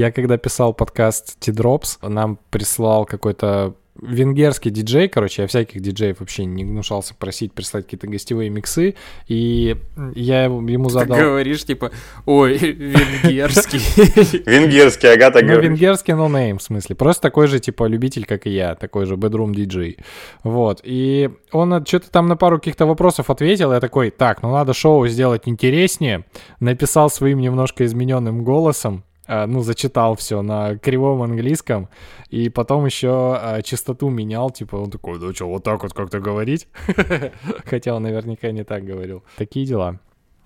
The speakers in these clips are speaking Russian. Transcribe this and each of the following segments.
Я когда писал подкаст T-Drops, нам прислал какой-то венгерский диджей, короче, я всяких диджеев вообще не гнушался просить прислать какие-то гостевые миксы, и я ему задал... Ты говоришь, типа, ой, венгерский. Венгерский, Агата Ну, венгерский no name, в смысле. Просто такой же, типа, любитель, как и я, такой же bedroom диджей. Вот, и он что-то там на пару каких-то вопросов ответил, я такой, так, ну надо шоу сделать интереснее, написал своим немножко измененным голосом, ну, зачитал все на кривом английском, и потом еще а, частоту менял, типа, он такой, да что, вот так вот как-то говорить? Хотя он наверняка не так говорил. Такие дела.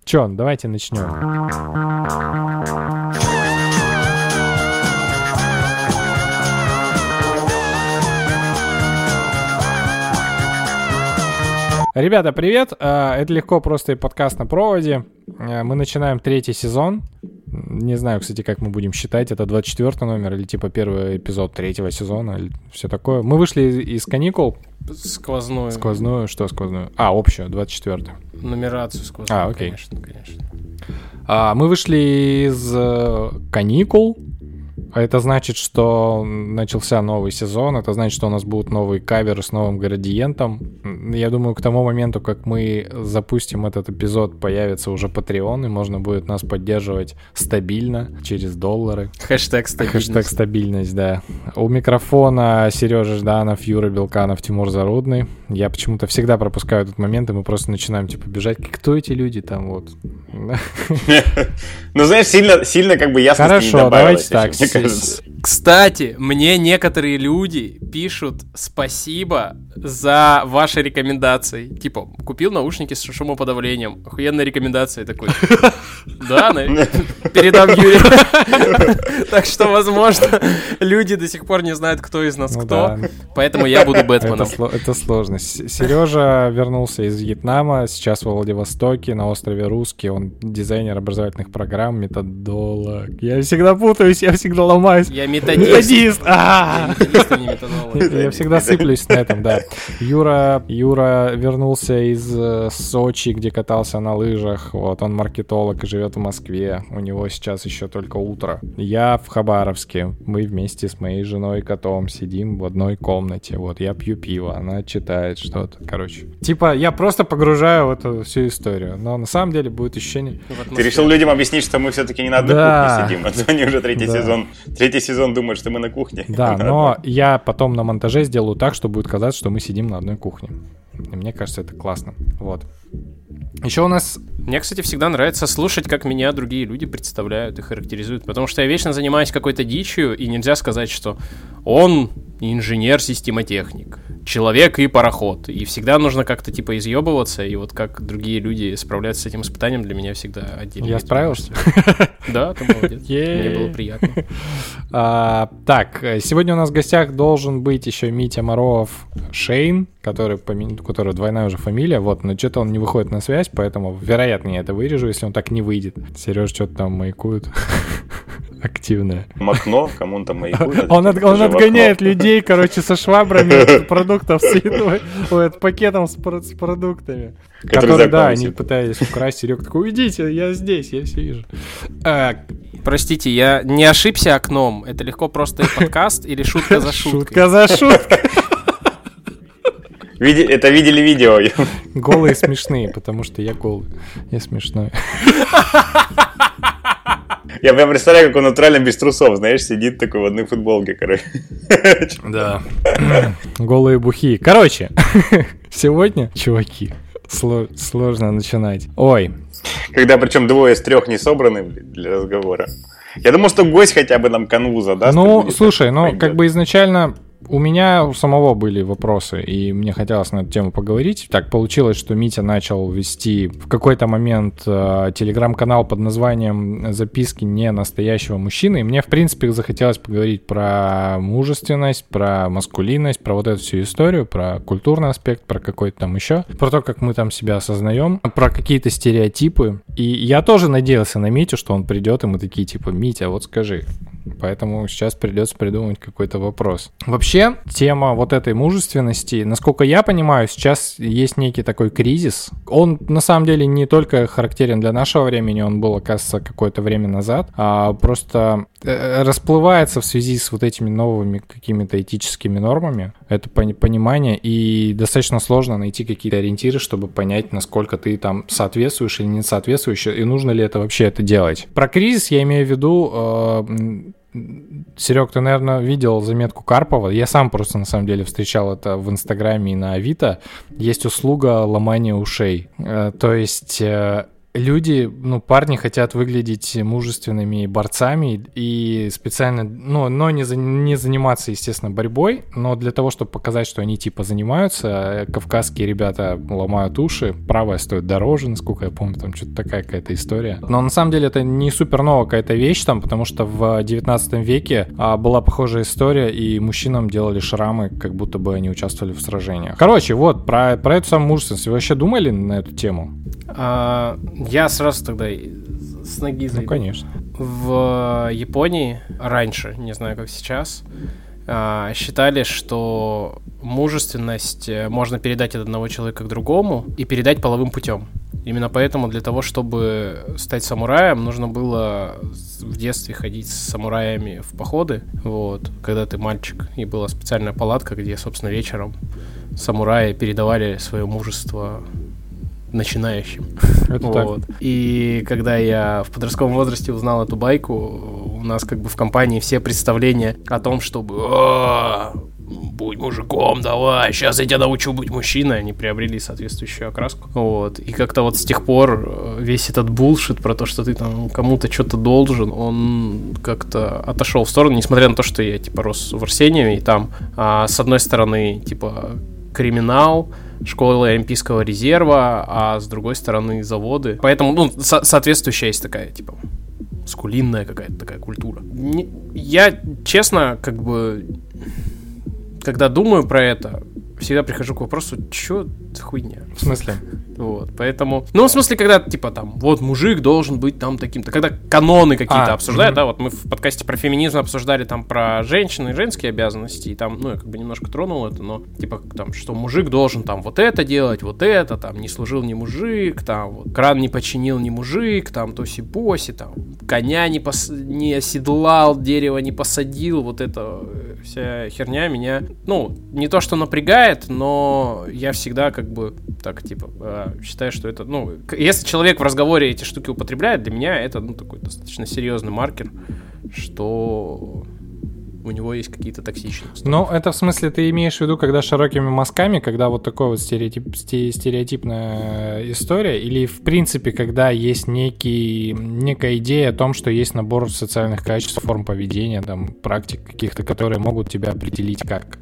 Че, давайте начнем. Ребята, привет! А, это легко просто и подкаст на проводе. Мы начинаем третий сезон. Не знаю, кстати, как мы будем считать. Это 24 номер или типа первый эпизод третьего сезона или все такое. Мы вышли из, каникул. Сквозную. Сквозную? Что сквозную? А, общую, 24 Нумерацию сквозную, А, окей. конечно, конечно. А, мы вышли из э, каникул. А Это значит, что начался новый сезон, это значит, что у нас будут новые каверы с новым градиентом. Я думаю, к тому моменту, как мы запустим этот эпизод, появится уже Patreon, и можно будет нас поддерживать стабильно, через доллары. Хэштег стабильность. Хэштег стабильность, да. У микрофона Сережа Жданов, Юра Белканов, Тимур Зарудный. Я почему-то всегда пропускаю этот момент, и мы просто начинаем, типа, бежать. Кто эти люди там вот? Ну, знаешь, сильно, сильно как бы ясно Хорошо, давайте так. Мне кажется. Кстати, мне некоторые люди пишут спасибо за ваши рекомендации. Типа, купил наушники с шумоподавлением. Охуенная рекомендация такой. Да, передам Юре. Так что, возможно, люди до сих пор не знают, кто из нас Ну кто. Поэтому я буду Бэтменом. это сложно. Сережа вернулся из Вьетнама, сейчас в Владивостоке, на острове Русский. Он дизайнер образовательных программ, методолог. Я всегда путаюсь, я всегда ломаюсь. Я методист. Методист! Я А! а. Я всегда сыплюсь на этом, да. Юра, Юра вернулся из э, Сочи, где катался на лыжах. Вот, он маркетолог и живет в Москве. У него сейчас еще только утро. Я в Хабаровске. Мы вместе с моей женой и котом сидим в одной комнате. Вот, я пью пиво, она читает что-то. Короче. Типа, я просто погружаю в эту всю историю. Но на самом деле будет ощущение... Ты решил людям объяснить, что мы все-таки не на одной Да. кухне сидим, а то они уже третий Да. сезон, третий сезон думают, что мы на кухне. Да, но я потом на монтаже сделаю так, что будет казаться, что мы сидим на одной кухне. И мне кажется, это классно. Вот. Еще у нас... Мне, кстати, всегда нравится слушать, как меня другие люди представляют и характеризуют, потому что я вечно занимаюсь какой-то дичью, и нельзя сказать, что он инженер-системотехник, человек и пароход, и всегда нужно как-то типа изъебываться, и вот как другие люди справляются с этим испытанием, для меня всегда отдельно. Я справился? Да, ты молодец. Мне было приятно. А, так, сегодня у нас в гостях должен быть еще Митя Моров Шейн, который, у которого двойная уже фамилия, вот, но что-то он не выходит на связь, поэтому, вероятно, я это вырежу, если он так не выйдет. Сереж что-то там маякует активное. Макно, кому он там маякует. Он, от- отгоняет людей, короче, со швабрами продуктов с пакетом с, про- с продуктами. Которые, да, они пытались украсть. Серега такой, уйдите, я здесь, я все вижу. А, Простите, я не ошибся окном. Это легко просто подкаст или шутка за шуткой. шутка за шуткой. Види- Это видели видео. Голые смешные, потому что я голый. Я смешной. Я прям представляю, как он натурально без трусов, знаешь, сидит такой в одной футболке, короче. Да. Голые бухи. Короче, сегодня, чуваки, сло- сложно начинать. Ой, Когда причем двое из трех не собраны для разговора. Я думал, что гость хотя бы нам канву задаст. и ну, слушай, ну, пойдет. как бы изначально у меня у самого были вопросы, и мне хотелось на эту тему поговорить. Так получилось, что Митя начал вести в какой-то момент э, телеграм-канал под названием «Записки не настоящего мужчины», и мне, в принципе, захотелось поговорить про мужественность, про маскулинность, про вот эту всю историю, про культурный аспект, про какой-то там еще, про то, как мы там себя осознаем, про какие-то стереотипы. И я тоже надеялся на Митю, что он придет, и мы такие, типа, Митя, вот скажи, Поэтому сейчас придется придумать какой-то вопрос. Вообще, тема вот этой мужественности, насколько я понимаю, сейчас есть некий такой кризис. Он на самом деле не только характерен для нашего времени, он был, оказывается, какое-то время назад. А просто э, расплывается в связи с вот этими новыми какими-то этическими нормами, это понимание, и достаточно сложно найти какие-то ориентиры, чтобы понять, насколько ты там соответствуешь или не соответствуешь, и нужно ли это вообще это делать. Про кризис я имею в виду э, Серег, ты, наверное, видел заметку Карпова. Я сам просто, на самом деле, встречал это в Инстаграме и на Авито. Есть услуга ломания ушей. Э, то есть э, люди, ну, парни хотят выглядеть мужественными борцами и специально, ну, но не, за, не заниматься, естественно, борьбой, но для того, чтобы показать, что они типа занимаются, кавказские ребята ломают уши, правая стоит дороже, насколько я помню, там что-то такая какая-то история. Но на самом деле это не супер новая какая-то вещь там, потому что в 19 веке а, была похожая история, и мужчинам делали шрамы, как будто бы они участвовали в сражениях. Короче, вот, про, про эту самую мужественность. Вы вообще думали на эту тему? А, я сразу тогда с ноги зайду. Ну, конечно. В Японии раньше, не знаю, как сейчас, а, считали, что мужественность э, можно передать от одного человека к другому и передать половым путем. Именно поэтому для того, чтобы стать самураем, нужно было в детстве ходить с самураями в походы, вот, когда ты мальчик, и была специальная палатка, где, собственно, вечером самураи передавали свое мужество начинающим. Это вот. так. И когда я в подростковом возрасте узнал эту байку, у нас как бы в компании все представления о том, чтобы будь мужиком, давай, сейчас я тебя научу быть мужчиной, они приобрели соответствующую окраску. Вот. И как-то вот с тех пор э, весь этот булшит про то, что ты там кому-то что-то должен, он как-то отошел в сторону, несмотря на то, что я типа рос в Арсении, и там а, с одной стороны, типа, криминал, школы Олимпийского резерва, а с другой стороны заводы. Поэтому, ну, со- соответствующая есть такая, типа, скулинная какая-то такая культура. Не, я, честно, как бы, когда думаю про это, всегда прихожу к вопросу, что хуйня. В смысле? Вот, поэтому... Ну, в смысле, когда, типа, там, вот, мужик должен быть там таким-то. Когда каноны какие-то а, обсуждают, угу. да, вот мы в подкасте про феминизм обсуждали там про женщины и женские обязанности, и там, ну, я как бы немножко тронул это, но, типа, там, что мужик должен там вот это делать, вот это, там, не служил ни мужик, там, вот, кран не починил ни мужик, там, тоси-поси, там, коня не, пос... не оседлал, дерево не посадил, вот это вся херня меня, ну, не то, что напрягает, но я всегда как бы так, типа, э, считаю, что это, ну, если человек в разговоре эти штуки употребляет, для меня это, ну, такой достаточно серьезный маркер, что у него есть какие-то токсичные. Ну, это в смысле ты имеешь в виду, когда широкими мазками, когда вот такой вот стереотип, стереотипная история, или в принципе, когда есть некий, некая идея о том, что есть набор социальных качеств, форм поведения, там, практик каких-то, которые могут тебя определить как?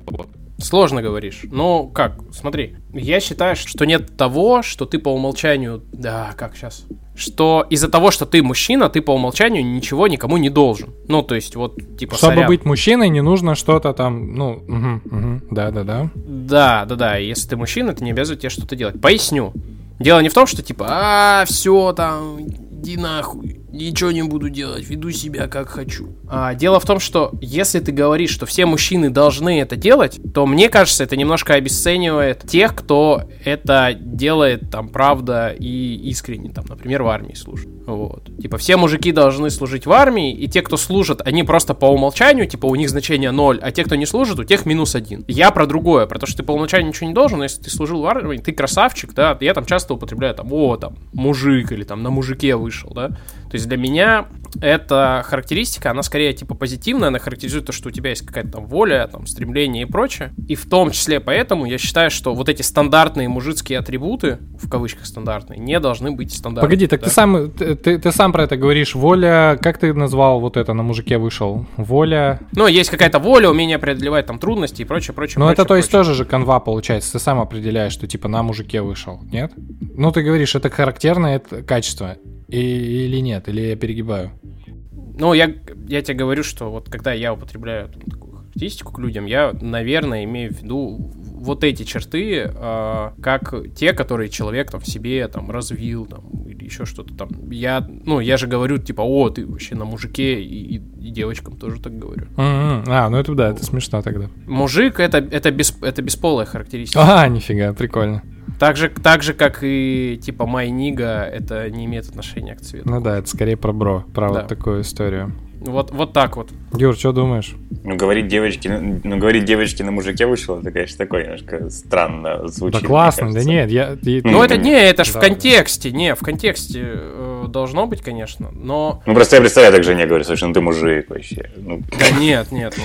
Сложно говоришь. Ну, как, смотри. Я считаю, что нет того, что ты по умолчанию... Да, как сейчас? Что из-за того, что ты мужчина, ты по умолчанию ничего никому не должен. Ну, то есть, вот, типа, Чтобы сорян. быть мужчиной, не нужно что-то там, ну, угу, угу, да-да-да. Да-да-да, если ты мужчина, ты не обязан тебе что-то делать. Поясню. Дело не в том, что, типа, а, все там, иди нахуй ничего не буду делать, веду себя как хочу. А, дело в том, что если ты говоришь, что все мужчины должны это делать, то мне кажется, это немножко обесценивает тех, кто это делает там правда и искренне, там, например, в армии служит. Вот. Типа все мужики должны служить в армии, и те, кто служат, они просто по умолчанию, типа у них значение 0, а те, кто не служит, у тех минус 1. Я про другое, про то, что ты по умолчанию ничего не должен, но если ты служил в армии, ты красавчик, да, я там часто употребляю там, о, там, мужик или там на мужике вышел, да, то есть для меня эта характеристика, она скорее типа позитивная, она характеризует то, что у тебя есть какая-то там воля, там, стремление и прочее. И в том числе поэтому я считаю, что вот эти стандартные мужицкие атрибуты, в кавычках стандартные, не должны быть стандартными. Погоди, так да? ты сам ты, ты, ты сам про это говоришь. Воля, как ты назвал вот это на мужике вышел? Воля. Ну, есть какая-то воля, умение преодолевать там трудности и прочее, прочее. Ну, это то есть тоже же канва получается. Ты сам определяешь, что типа на мужике вышел, нет? Ну, ты говоришь, это характерное это качество. И, или нет, или я перегибаю? Ну, я, я тебе говорю, что вот когда я употребляю там, такую характеристику к людям, я, наверное, имею в виду вот эти черты, э, как те, которые человек там в себе там развил, там, или еще что-то там. Я, ну, я же говорю, типа, о, ты вообще на мужике, и, и, и девочкам тоже так говорю. Mm-hmm. А, ну это да, это смешно тогда. Мужик это, это, без, это бесполая характеристика. А, нифига, прикольно. Так же, так же, как и типа Майнига, это не имеет отношения к цвету. Ну да, это скорее про бро, про да. вот такую историю. Вот, вот так вот. Юр, что думаешь? Ну, говорить девочки, ну, говорить девочки на мужике вышло, это, конечно, такое немножко странно звучит. Да классно, да нет, я... Ну, это не, это же в контексте, не, в контексте э, должно быть, конечно, но... Ну, просто я представляю, так жене говорю, слушай, ну ты мужик вообще. Ну... Да нет, нет, ну...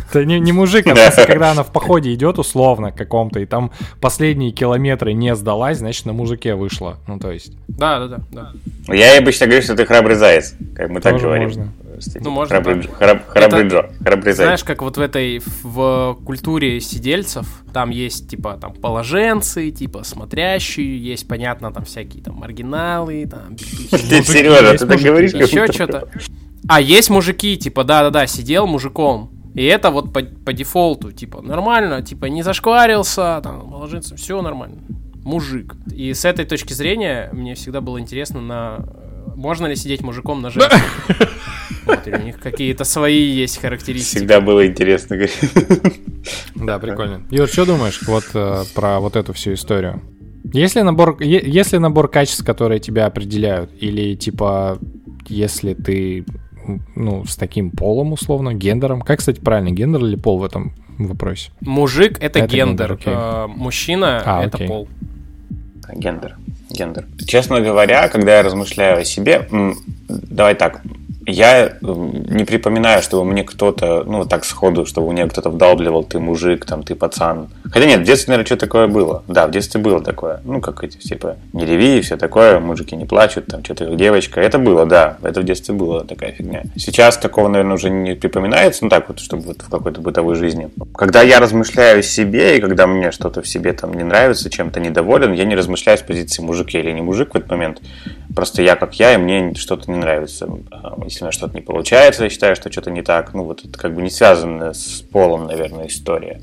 Это не, не мужик, а просто когда она в походе идет условно каком-то, и там последние километры не сдалась, значит, на мужике вышла, ну, то есть... Да, да, да, да. Я обычно говорю, что ты храбрый заяц, как мы так говорим. Можно. Ну, можно храбрый, так. Храб, храбрый Это, Джо, храбрый Знаешь, как вот в этой, в культуре сидельцев, там есть, типа, там, положенцы, типа, смотрящие, есть, понятно, там, всякие, там, маргиналы, там... Сережа, ты так говоришь? Еще что-то. А есть мужики, типа, да-да-да, сидел мужиком, и это вот по, по дефолту, типа, нормально, типа, не зашкварился, там, ложится, все нормально. Мужик. И с этой точки зрения мне всегда было интересно на можно ли сидеть мужиком на женщине? Вот, у них какие-то свои есть характеристики. Всегда было интересно. Да, прикольно. Юр, что думаешь вот э, про вот эту всю историю? Есть ли набор, есть ли набор качеств, которые тебя определяют? Или типа, если ты ну, с таким полом, условно, гендером. Как, кстати, правильно, гендер или пол в этом вопросе? Мужик — это, это гендер, гендер э, мужчина а, — это окей. пол. Гендер гендер. Честно говоря, когда я размышляю о себе, давай так, я э, не припоминаю, чтобы мне кто-то, ну, так сходу, чтобы мне кто-то вдалбливал, ты мужик, там, ты пацан. Хотя нет, в детстве, наверное, что такое было. Да, в детстве было такое. Ну, как эти, типа, не реви и все такое, мужики не плачут, там, что-то девочка. Это было, да, это в детстве было такая фигня. Сейчас такого, наверное, уже не припоминается, ну, так вот, чтобы вот в какой-то бытовой жизни. Когда я размышляю о себе, и когда мне что-то в себе там не нравится, чем-то недоволен, я не размышляю с позиции мужик или не мужик в этот момент. Просто я как я, и мне что-то не нравится. У меня что-то не получается, я считаю, что что-то не так. Ну, вот это как бы не связано с полом, наверное, история.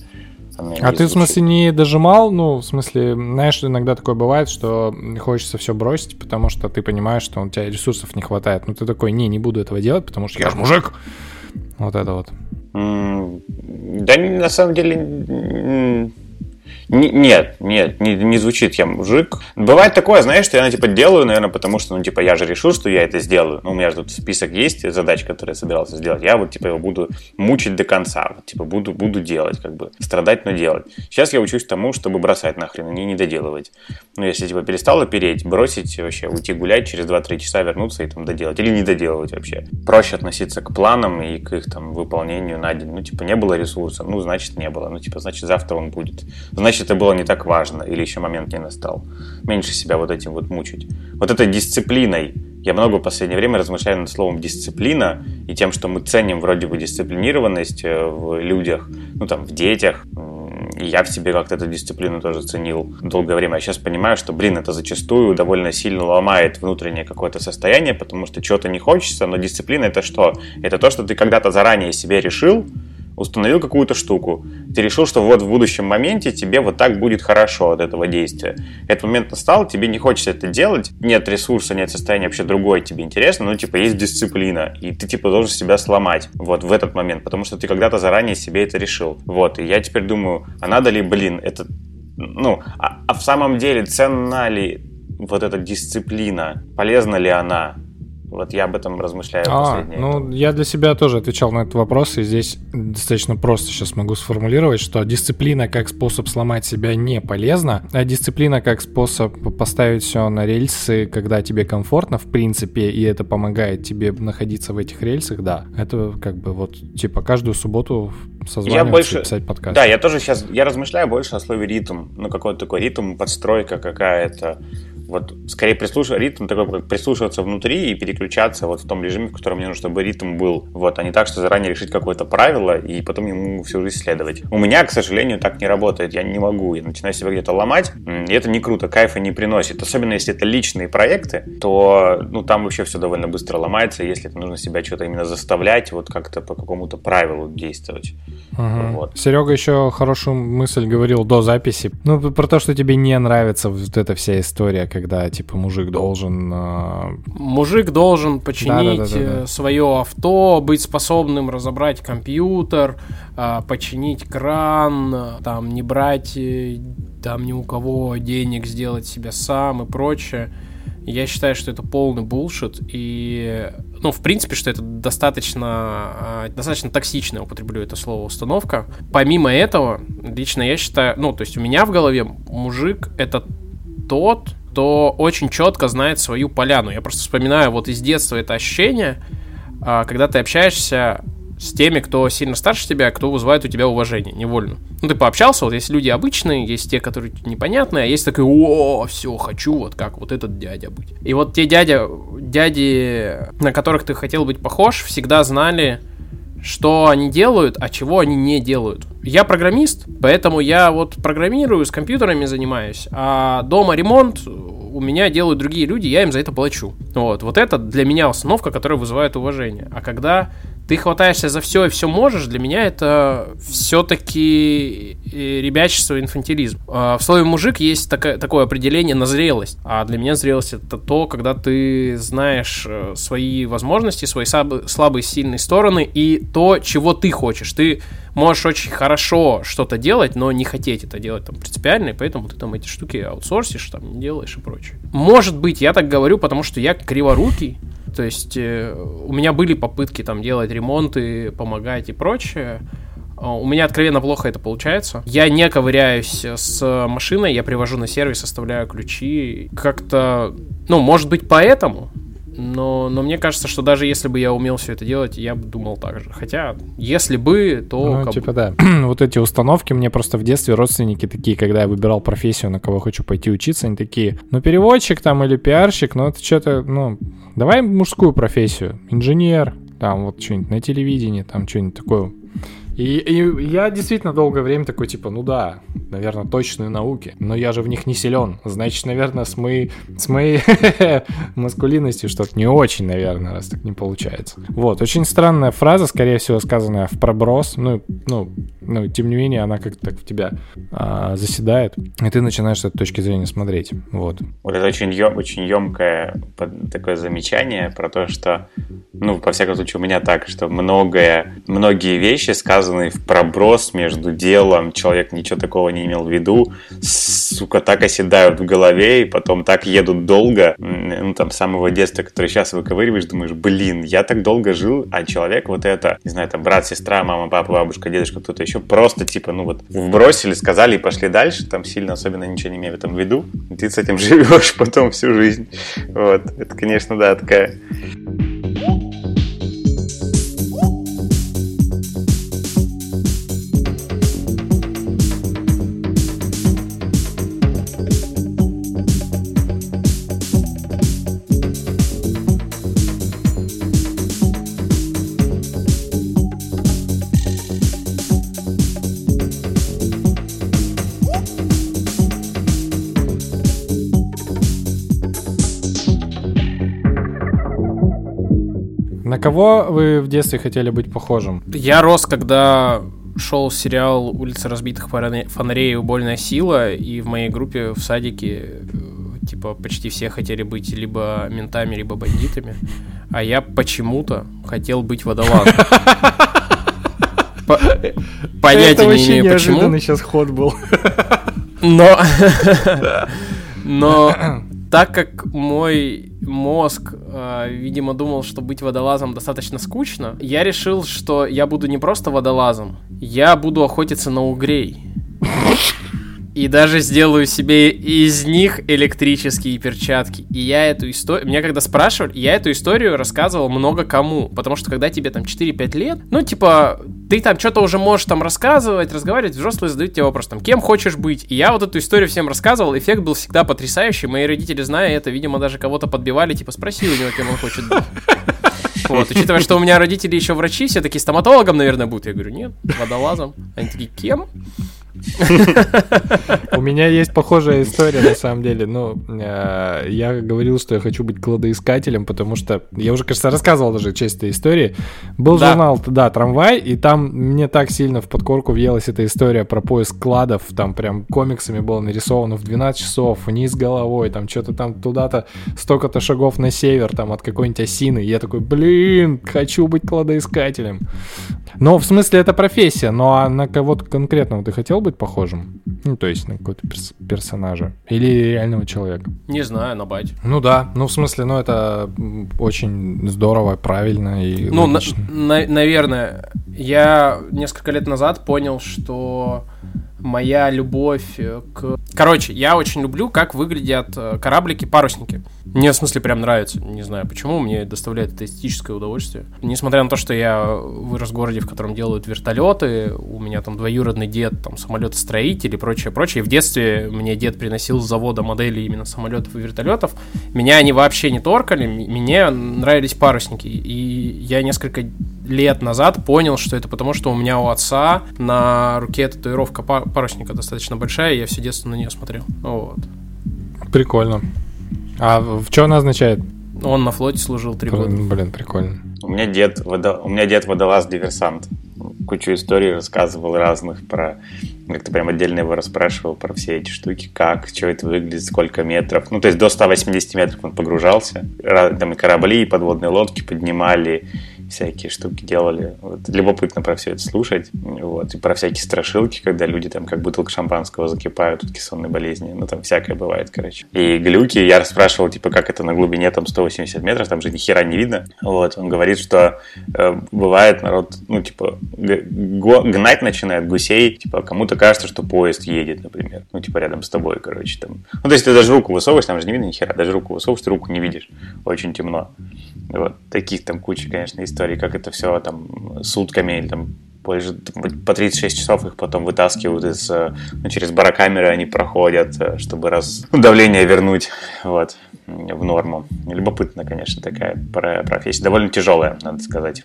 А ты, в смысле, не дожимал? Ну, в смысле, знаешь, иногда такое бывает, что хочется все бросить, потому что ты понимаешь, что у тебя ресурсов не хватает. Но ты такой, не, не буду этого делать, потому что я же мужик. Вот это вот. Да, на самом деле, нет, нет, не, не звучит я мужик. Бывает такое, знаешь, что я, ну, типа, делаю, наверное, потому что, ну, типа, я же решил, что я это сделаю. Ну, у меня же тут список есть задач, которые я собирался сделать. Я вот, типа, его буду мучить до конца. Вот, типа, буду, буду делать, как бы, страдать, но делать. Сейчас я учусь тому, чтобы бросать нахрен, не, не доделывать. Ну, если, типа, перестал переть, бросить вообще, уйти гулять, через 2-3 часа вернуться и там доделать. Или не доделывать вообще. Проще относиться к планам и к их, там, выполнению на день. Ну, типа, не было ресурса, ну, значит, не было. Ну, типа, значит, завтра он будет. Значит, это было не так важно или еще момент не настал. Меньше себя вот этим вот мучить. Вот этой дисциплиной я много в последнее время размышляю над словом дисциплина и тем, что мы ценим вроде бы дисциплинированность э, в людях, ну там в детях. И я в себе как-то эту дисциплину тоже ценил долгое время. Я сейчас понимаю, что, блин, это зачастую довольно сильно ломает внутреннее какое-то состояние, потому что чего-то не хочется, но дисциплина это что? Это то, что ты когда-то заранее себе решил, установил какую-то штуку, ты решил, что вот в будущем моменте тебе вот так будет хорошо от этого действия. Этот момент настал, тебе не хочется это делать, нет ресурса, нет состояния вообще другое тебе интересно, ну, типа, есть дисциплина, и ты, типа, должен себя сломать вот в этот момент, потому что ты когда-то заранее себе это решил. Вот, и я теперь думаю, а надо ли, блин, это, ну, а, а в самом деле ценна ли вот эта дисциплина, полезна ли она? Вот я об этом размышляю а, последнее. Ну, я для себя тоже отвечал на этот вопрос, и здесь достаточно просто сейчас могу сформулировать, что дисциплина как способ сломать себя не полезна, а дисциплина как способ поставить все на рельсы, когда тебе комфортно, в принципе, и это помогает тебе находиться в этих рельсах, да. Это как бы вот, типа, каждую субботу созваниваться я больше... писать подкаст. Да, я тоже сейчас, я размышляю больше о слове ритм, ну, какой-то такой ритм, подстройка какая-то, вот скорее прислушиваться, ритм такой, как прислушиваться внутри и переключаться вот в том режиме, в котором мне нужно, чтобы ритм был. Вот, а не так, что заранее решить какое-то правило и потом ему всю жизнь следовать. У меня, к сожалению, так не работает. Я не могу. Я начинаю себя где-то ломать, и это не круто, кайфа не приносит. Особенно если это личные проекты, то ну, там вообще все довольно быстро ломается, если это нужно себя что-то именно заставлять, вот как-то по какому-то правилу действовать. Угу. Вот. Серега еще хорошую мысль говорил до записи. Ну, про то, что тебе не нравится вот эта вся история, когда, типа, мужик должен... Э... Мужик должен починить да, да, да, да. свое авто, быть способным разобрать компьютер, э, починить кран, там, не брать э, там ни у кого денег сделать себе сам и прочее. Я считаю, что это полный булшит, и ну, в принципе, что это достаточно, достаточно токсичная, употреблю это слово, установка. Помимо этого, лично я считаю, ну, то есть у меня в голове мужик — это тот, кто очень четко знает свою поляну. Я просто вспоминаю вот из детства это ощущение, а, когда ты общаешься с теми, кто сильно старше тебя, кто вызывает у тебя уважение, невольно. Ну, ты пообщался, вот есть люди обычные, есть те, которые непонятные, а есть такой, о, все, хочу вот как вот этот дядя быть. И вот те дядя, дяди, на которых ты хотел быть похож, всегда знали, что они делают, а чего они не делают. Я программист, поэтому я вот программирую, с компьютерами занимаюсь, а дома ремонт у меня делают другие люди, я им за это плачу. Вот, вот это для меня установка, которая вызывает уважение. А когда ты хватаешься за все и все можешь, для меня это все-таки э, ребячество, инфантилизм. А, в слове мужик есть такое, такое определение на зрелость. А для меня зрелость это то, когда ты знаешь э, свои возможности, свои слабые, сильные стороны и то, чего ты хочешь. Ты можешь очень хорошо что-то делать, но не хотеть это делать там принципиально, и поэтому ты там эти штуки аутсорсишь, там не делаешь и прочее. Может быть, я так говорю, потому что я криворукий, то есть э, у меня были попытки там делать ремонты, помогать и прочее. А, у меня откровенно плохо это получается. Я не ковыряюсь с машиной, я привожу на сервис, оставляю ключи. Как-то, ну, может быть, поэтому, но, но мне кажется, что даже если бы я умел все это делать, я бы думал так же. Хотя, если бы, то... Ну, типа, да. вот эти установки мне просто в детстве родственники такие, когда я выбирал профессию, на кого хочу пойти учиться, они такие, ну, переводчик там или пиарщик, ну, это что-то, ну, давай мужскую профессию. Инженер, там вот что-нибудь на телевидении, там что-нибудь такое и, и я действительно долгое время такой, типа, ну да, наверное, точные науки, но я же в них не силен. Значит, наверное, с моей, с моей маскулинностью что-то не очень, наверное, раз так не получается. Вот, очень странная фраза, скорее всего, сказанная в проброс. Ну, ну, ну тем не менее, она как-то так в тебя а, заседает, и ты начинаешь с этой точки зрения смотреть. Вот. Вот это очень, ем, очень емкое такое замечание про то, что, ну, по всяком случае, у меня так, что многое, многие вещи сказаны сказанный в проброс между делом, человек ничего такого не имел в виду, сука, так оседают в голове, и потом так едут долго, ну, там, с самого детства, который сейчас выковыриваешь, думаешь, блин, я так долго жил, а человек вот это, не знаю, там, брат, сестра, мама, папа, бабушка, дедушка, кто-то еще, просто, типа, ну, вот, вбросили, сказали и пошли дальше, там, сильно особенно ничего не имея в этом в виду, и ты с этим живешь потом всю жизнь, вот, это, конечно, да, такая кого вы в детстве хотели быть похожим? Я рос, когда шел сериал «Улица разбитых фонарей. Убольная сила», и в моей группе в садике э, типа почти все хотели быть либо ментами, либо бандитами, а я почему-то хотел быть водолазом. Понятия не имею, почему. сейчас ход был. Но... Но так как мой мозг, э, видимо, думал, что быть водолазом достаточно скучно, я решил, что я буду не просто водолазом, я буду охотиться на угрей. И даже сделаю себе из них электрические перчатки. И я эту историю... Меня когда спрашивали, я эту историю рассказывал много кому. Потому что когда тебе там 4-5 лет, ну, типа, ты там что-то уже можешь там рассказывать, разговаривать, взрослые задают тебе вопрос, там, кем хочешь быть. И я вот эту историю всем рассказывал, эффект был всегда потрясающий. Мои родители, зная это, видимо, даже кого-то подбивали, типа, спроси у него, кем он хочет быть. Вот, учитывая, что у меня родители еще врачи, все такие стоматологом, наверное, будут. Я говорю, нет, водолазом. Они такие, кем? У меня есть похожая история, на самом деле. Ну, э, я говорил, что я хочу быть кладоискателем, потому что я уже, кажется, рассказывал даже часть этой истории. Был журнал, да, «Трамвай», и там мне так сильно в подкорку въелась эта история про поиск кладов. Там прям комиксами было нарисовано в 12 часов, вниз головой, там что-то там туда-то столько-то шагов на север, там от какой-нибудь осины. И я такой, блин, хочу быть кладоискателем. Но в смысле это профессия, но а на кого-то конкретного ты хотел быть похожим? Ну, то есть на какого-то перс- персонажа. Или реального человека. Не знаю, на бать. Ну да, ну в смысле, ну это очень здорово, правильно и Ну, на- на- наверное, я несколько лет назад понял, что моя любовь э, к... Короче, я очень люблю, как выглядят э, кораблики-парусники. Мне, в смысле, прям нравится. Не знаю почему, мне доставляет это эстетическое удовольствие. Несмотря на то, что я вырос в городе, в котором делают вертолеты, у меня там двоюродный дед, там, самолетостроитель и прочее, прочее. В детстве мне дед приносил с завода модели именно самолетов и вертолетов. Меня они вообще не торкали, мне нравились парусники. И я несколько лет назад понял, что это потому, что у меня у отца на руке татуировка парусника достаточно большая, я все детство на нее смотрел. Вот. Прикольно. А в что она означает? Он на флоте служил три года. Блин, прикольно. У меня дед, водо- у меня дед водолаз-диверсант. Кучу историй рассказывал разных про... Как-то прям отдельно его расспрашивал про все эти штуки, как, что это выглядит, сколько метров. Ну, то есть до 180 метров он погружался. Там и корабли, и подводные лодки поднимали, всякие штуки делали. Вот, любопытно про все это слушать. Вот, и про всякие страшилки, когда люди там как бутылка шампанского закипают от кессонной болезни. Ну, там всякое бывает, короче. И глюки, я расспрашивал, типа, как это на глубине там 180 метров, там же ни хера не видно. Вот, он говорит, что э, бывает народ, ну, типа, гнать начинает гусей, типа, кому-то кажется, что поезд едет, например. Ну, типа, рядом с тобой, короче, там. Ну, то есть ты даже руку высовываешь, там же не видно ни хера, даже руку высовываешь, ты руку не видишь. Очень темно. Вот, таких там куча, конечно, историй, как это все там сутками или там позже, по 36 часов их потом вытаскивают из, э, ну, через барокамеры они проходят, э, чтобы раз ну, давление вернуть, вот, в норму. Любопытно, конечно, такая про- профессия. Довольно тяжелая, надо сказать.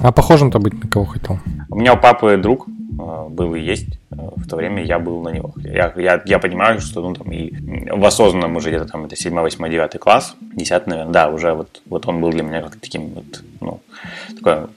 А похожим-то быть на кого хотел? У меня у папы друг э, был и есть. В то время я был на него. Я, я, я понимаю, что ну, там и в осознанном уже где-то там это 7, 8, 9 класс, 10, наверное, да, уже вот, вот он был для меня как таким вот, такой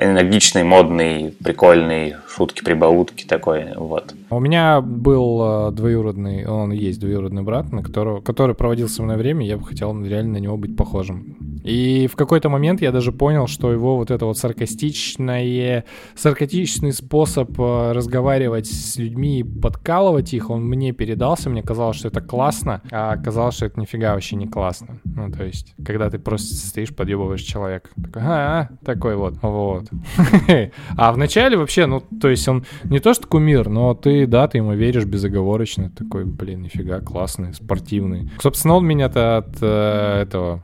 энергичный, модный, прикольный, шутки-прибаутки такой, вот. У меня был э, двоюродный, он есть двоюродный брат, на которого, который проводил со мной время, я бы хотел реально на него быть похожим. И в какой-то момент я даже понял, что его вот это вот саркастичное, саркастичный способ э, разговаривать с людьми и подкалывать их, он мне передался, мне казалось, что это классно, а оказалось, что это нифига вообще не классно. Ну, то есть, когда ты просто стоишь, подъебываешь человека. Такой, а, такой вот, вот. А вначале вообще, ну, то есть он не то что кумир, но ты, да, ты ему веришь безоговорочно. Такой, блин, нифига, классный, спортивный. Собственно, он меня-то от э, этого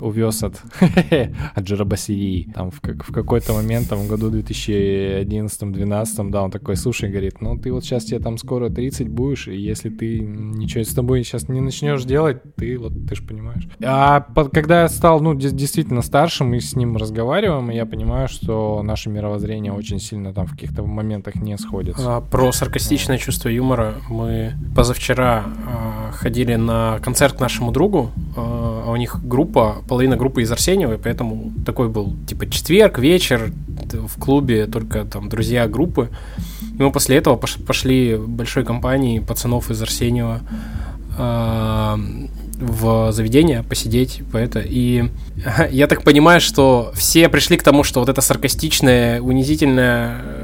увез от, от Джарабасии. Там в, как- в какой-то момент, там, в году 2011-2012, да, он такой, слушай, говорит, ну, ты вот сейчас тебе там скоро 30 будешь, и если ты ничего с тобой сейчас не начнешь делать, ты вот, ты же понимаешь. А по- когда я стал, ну, действительно старшим, мы с ним разговариваем, и я понимаю, что наше мировоззрение очень сильно там в каких-то моментах не сходится. А, Про саркастичное чувство юмора мы позавчера а, ходили на концерт нашему другу, а у них группа, половина группы из Арсеньева, поэтому такой был типа четверг, вечер в клубе, только там друзья группы. И мы после этого пош- пошли большой компанией пацанов из Арсеньева а, в заведение посидеть по это. И я так понимаю, что все пришли к тому, что вот это саркастичное, унизительное, э,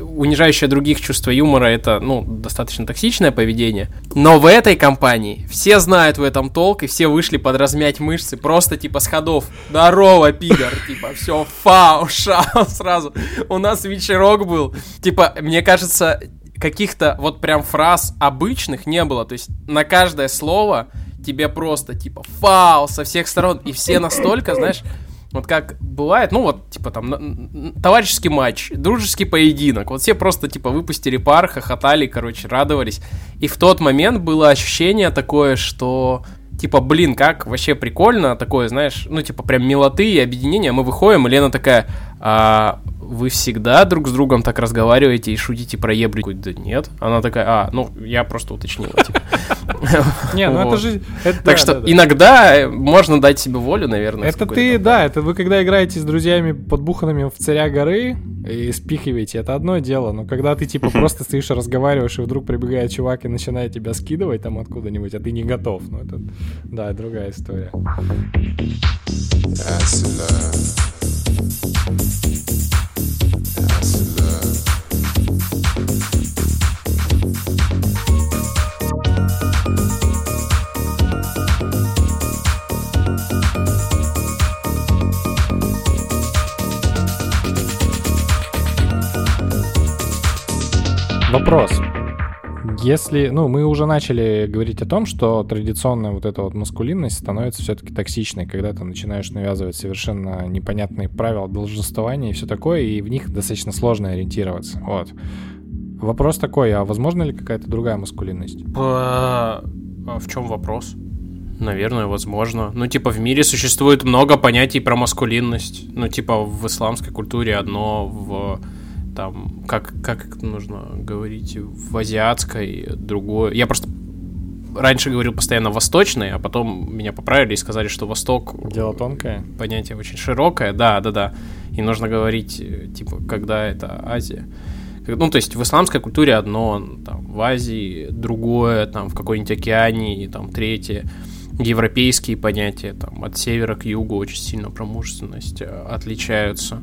унижающее других чувство юмора, это, ну, достаточно токсичное поведение. Но в этой компании все знают в этом толк, и все вышли под размять мышцы, просто типа с ходов. Здорово, пидор, типа, все, фау, шау, сразу. У нас вечерок был. Типа, мне кажется, каких-то вот прям фраз обычных не было. То есть на каждое слово тебе просто типа фау со всех сторон. И все настолько, знаешь, вот как бывает, ну вот, типа там, товарищеский матч, дружеский поединок. Вот все просто, типа, выпустили пар, хохотали, короче, радовались. И в тот момент было ощущение такое, что типа, блин, как вообще прикольно, такое, знаешь, ну, типа, прям милоты и объединения. Мы выходим, и Лена такая, а вы всегда друг с другом так разговариваете и шутите про говорю, Да нет. Она такая, а, ну, я просто уточнила, типа. Не, ну это же... Так что да, да. иногда э, можно дать себе волю, наверное. Это ты, да, это вы когда играете с друзьями подбуханными в царя горы и спихиваете, это одно дело, но когда ты типа просто стоишь и разговариваешь, и вдруг прибегает чувак и начинает тебя скидывать там откуда-нибудь, а ты не готов, ну это, да, другая история. That's love. That's love. Вопрос. Если, ну, мы уже начали говорить о том, что традиционная вот эта вот маскулинность становится все-таки токсичной, когда ты начинаешь навязывать совершенно непонятные правила долженствования и все такое, и в них достаточно сложно ориентироваться. Вот. Вопрос такой, а возможно ли какая-то другая маскулинность? А в чем вопрос? Наверное, возможно. Ну, типа, в мире существует много понятий про маскулинность. Ну, типа, в исламской культуре одно, в там, как, как нужно говорить, в азиатской другое. Я просто раньше говорил постоянно восточный, а потом меня поправили и сказали, что восток... Дело тонкое. Понятие очень широкое, да, да, да. И нужно говорить, э, типа, когда это Азия. Ну, то есть в исламской культуре одно, там, в Азии другое, там, в какой-нибудь океане, там, третье. Европейские понятия, там, от севера к югу очень сильно промужественность э, отличаются.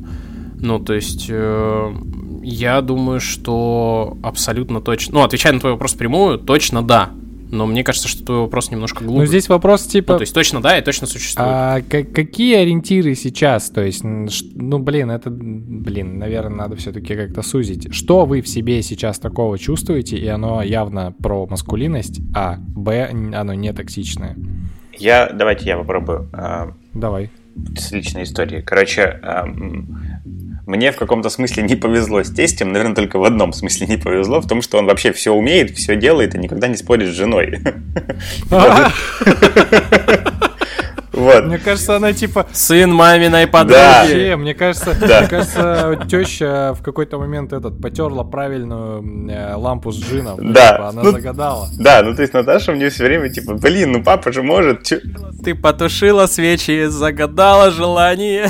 Ну, то есть, э, я думаю, что абсолютно точно... Ну, отвечая на твой вопрос прямую, точно да. Но мне кажется, что твой вопрос немножко глубже. Ну, здесь вопрос типа... Ну, то есть точно да и точно существует. А какие ориентиры сейчас? То есть, ну, блин, это, блин, наверное, надо все-таки как-то сузить. Что вы в себе сейчас такого чувствуете, и оно явно про маскулинность, а, б, оно не токсичное? Я, давайте я попробую. А, Давай. С личной истории. Короче, мне в каком-то смысле не повезло с тестем, наверное, только в одном смысле не повезло, в том, что он вообще все умеет, все делает и никогда не спорит с женой. Вот. Мне кажется, она типа... Сын маминой подруги. Да. Мне кажется, да. мне кажется, теща в какой-то момент этот потерла правильную э, лампу с джином. Да. Типа, она ну, загадала. Да, ну то есть Наташа мне все время типа, блин, ну папа же может. Чё? Ты потушила свечи, загадала желание.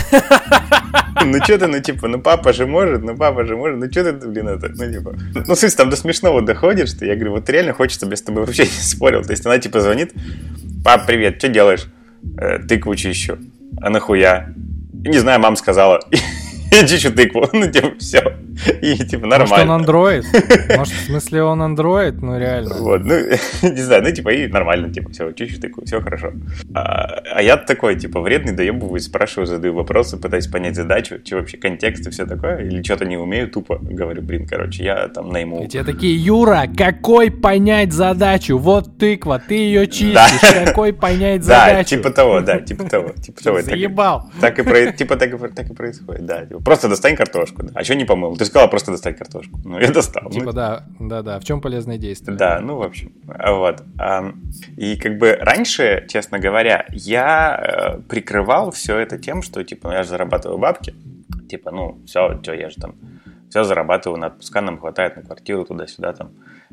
Ну что ты, ну типа, ну папа же может, ну папа же может, ну что ты, блин, это, ну типа. Ну, смысле, там до смешного доходит, что я говорю, вот реально хочется, чтобы я с тобой вообще не спорил. То есть она типа звонит, пап, привет, что делаешь? Э, тыкву чищу. А нахуя? Не знаю, мама сказала. Чью тыкву. Ну, типа, все. И, типа, нормально. Может, он андроид? Может, в смысле, он андроид? Ну, реально. Вот, ну, не знаю, ну, типа, и нормально, типа, все, чищу тыкву, все хорошо. А, а я такой, типа, вредный, доебываюсь, спрашиваю, задаю вопросы, пытаюсь понять задачу, что вообще, контекст и все такое, или что-то не умею, тупо говорю, блин, короче, я там найму. И те такие, Юра, какой понять задачу? Вот тыква, ты ее чистишь, да. какой понять задачу? Да, типа того, да, типа того, типа того. Заебал. Так и, типа, так и происходит, да. Типа, просто достань картошку, да. А что не помыл? Ты сказала просто достать картошку. Ну, я достал. Типа, ну, да, да, да. В чем полезное действие? Да, ну, в общем, вот. И как бы раньше, честно говоря, я э, прикрывал все это тем, что, типа, ну, я же зарабатываю бабки. Типа, ну, все, что я же там все зарабатываю, на отпуска нам хватает на квартиру туда-сюда, там,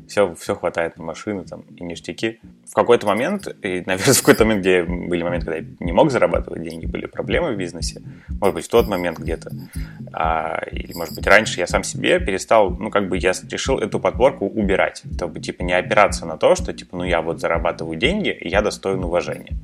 все, все хватает на машины там, и ништяки. В какой-то момент, и, наверное, в какой-то момент, где были моменты, когда я не мог зарабатывать деньги, были проблемы в бизнесе, может быть, в тот момент где-то, а, или, может быть, раньше я сам себе перестал, ну, как бы я решил эту подборку убирать, чтобы, типа, не опираться на то, что, типа, ну, я вот зарабатываю деньги, и я достоин уважения.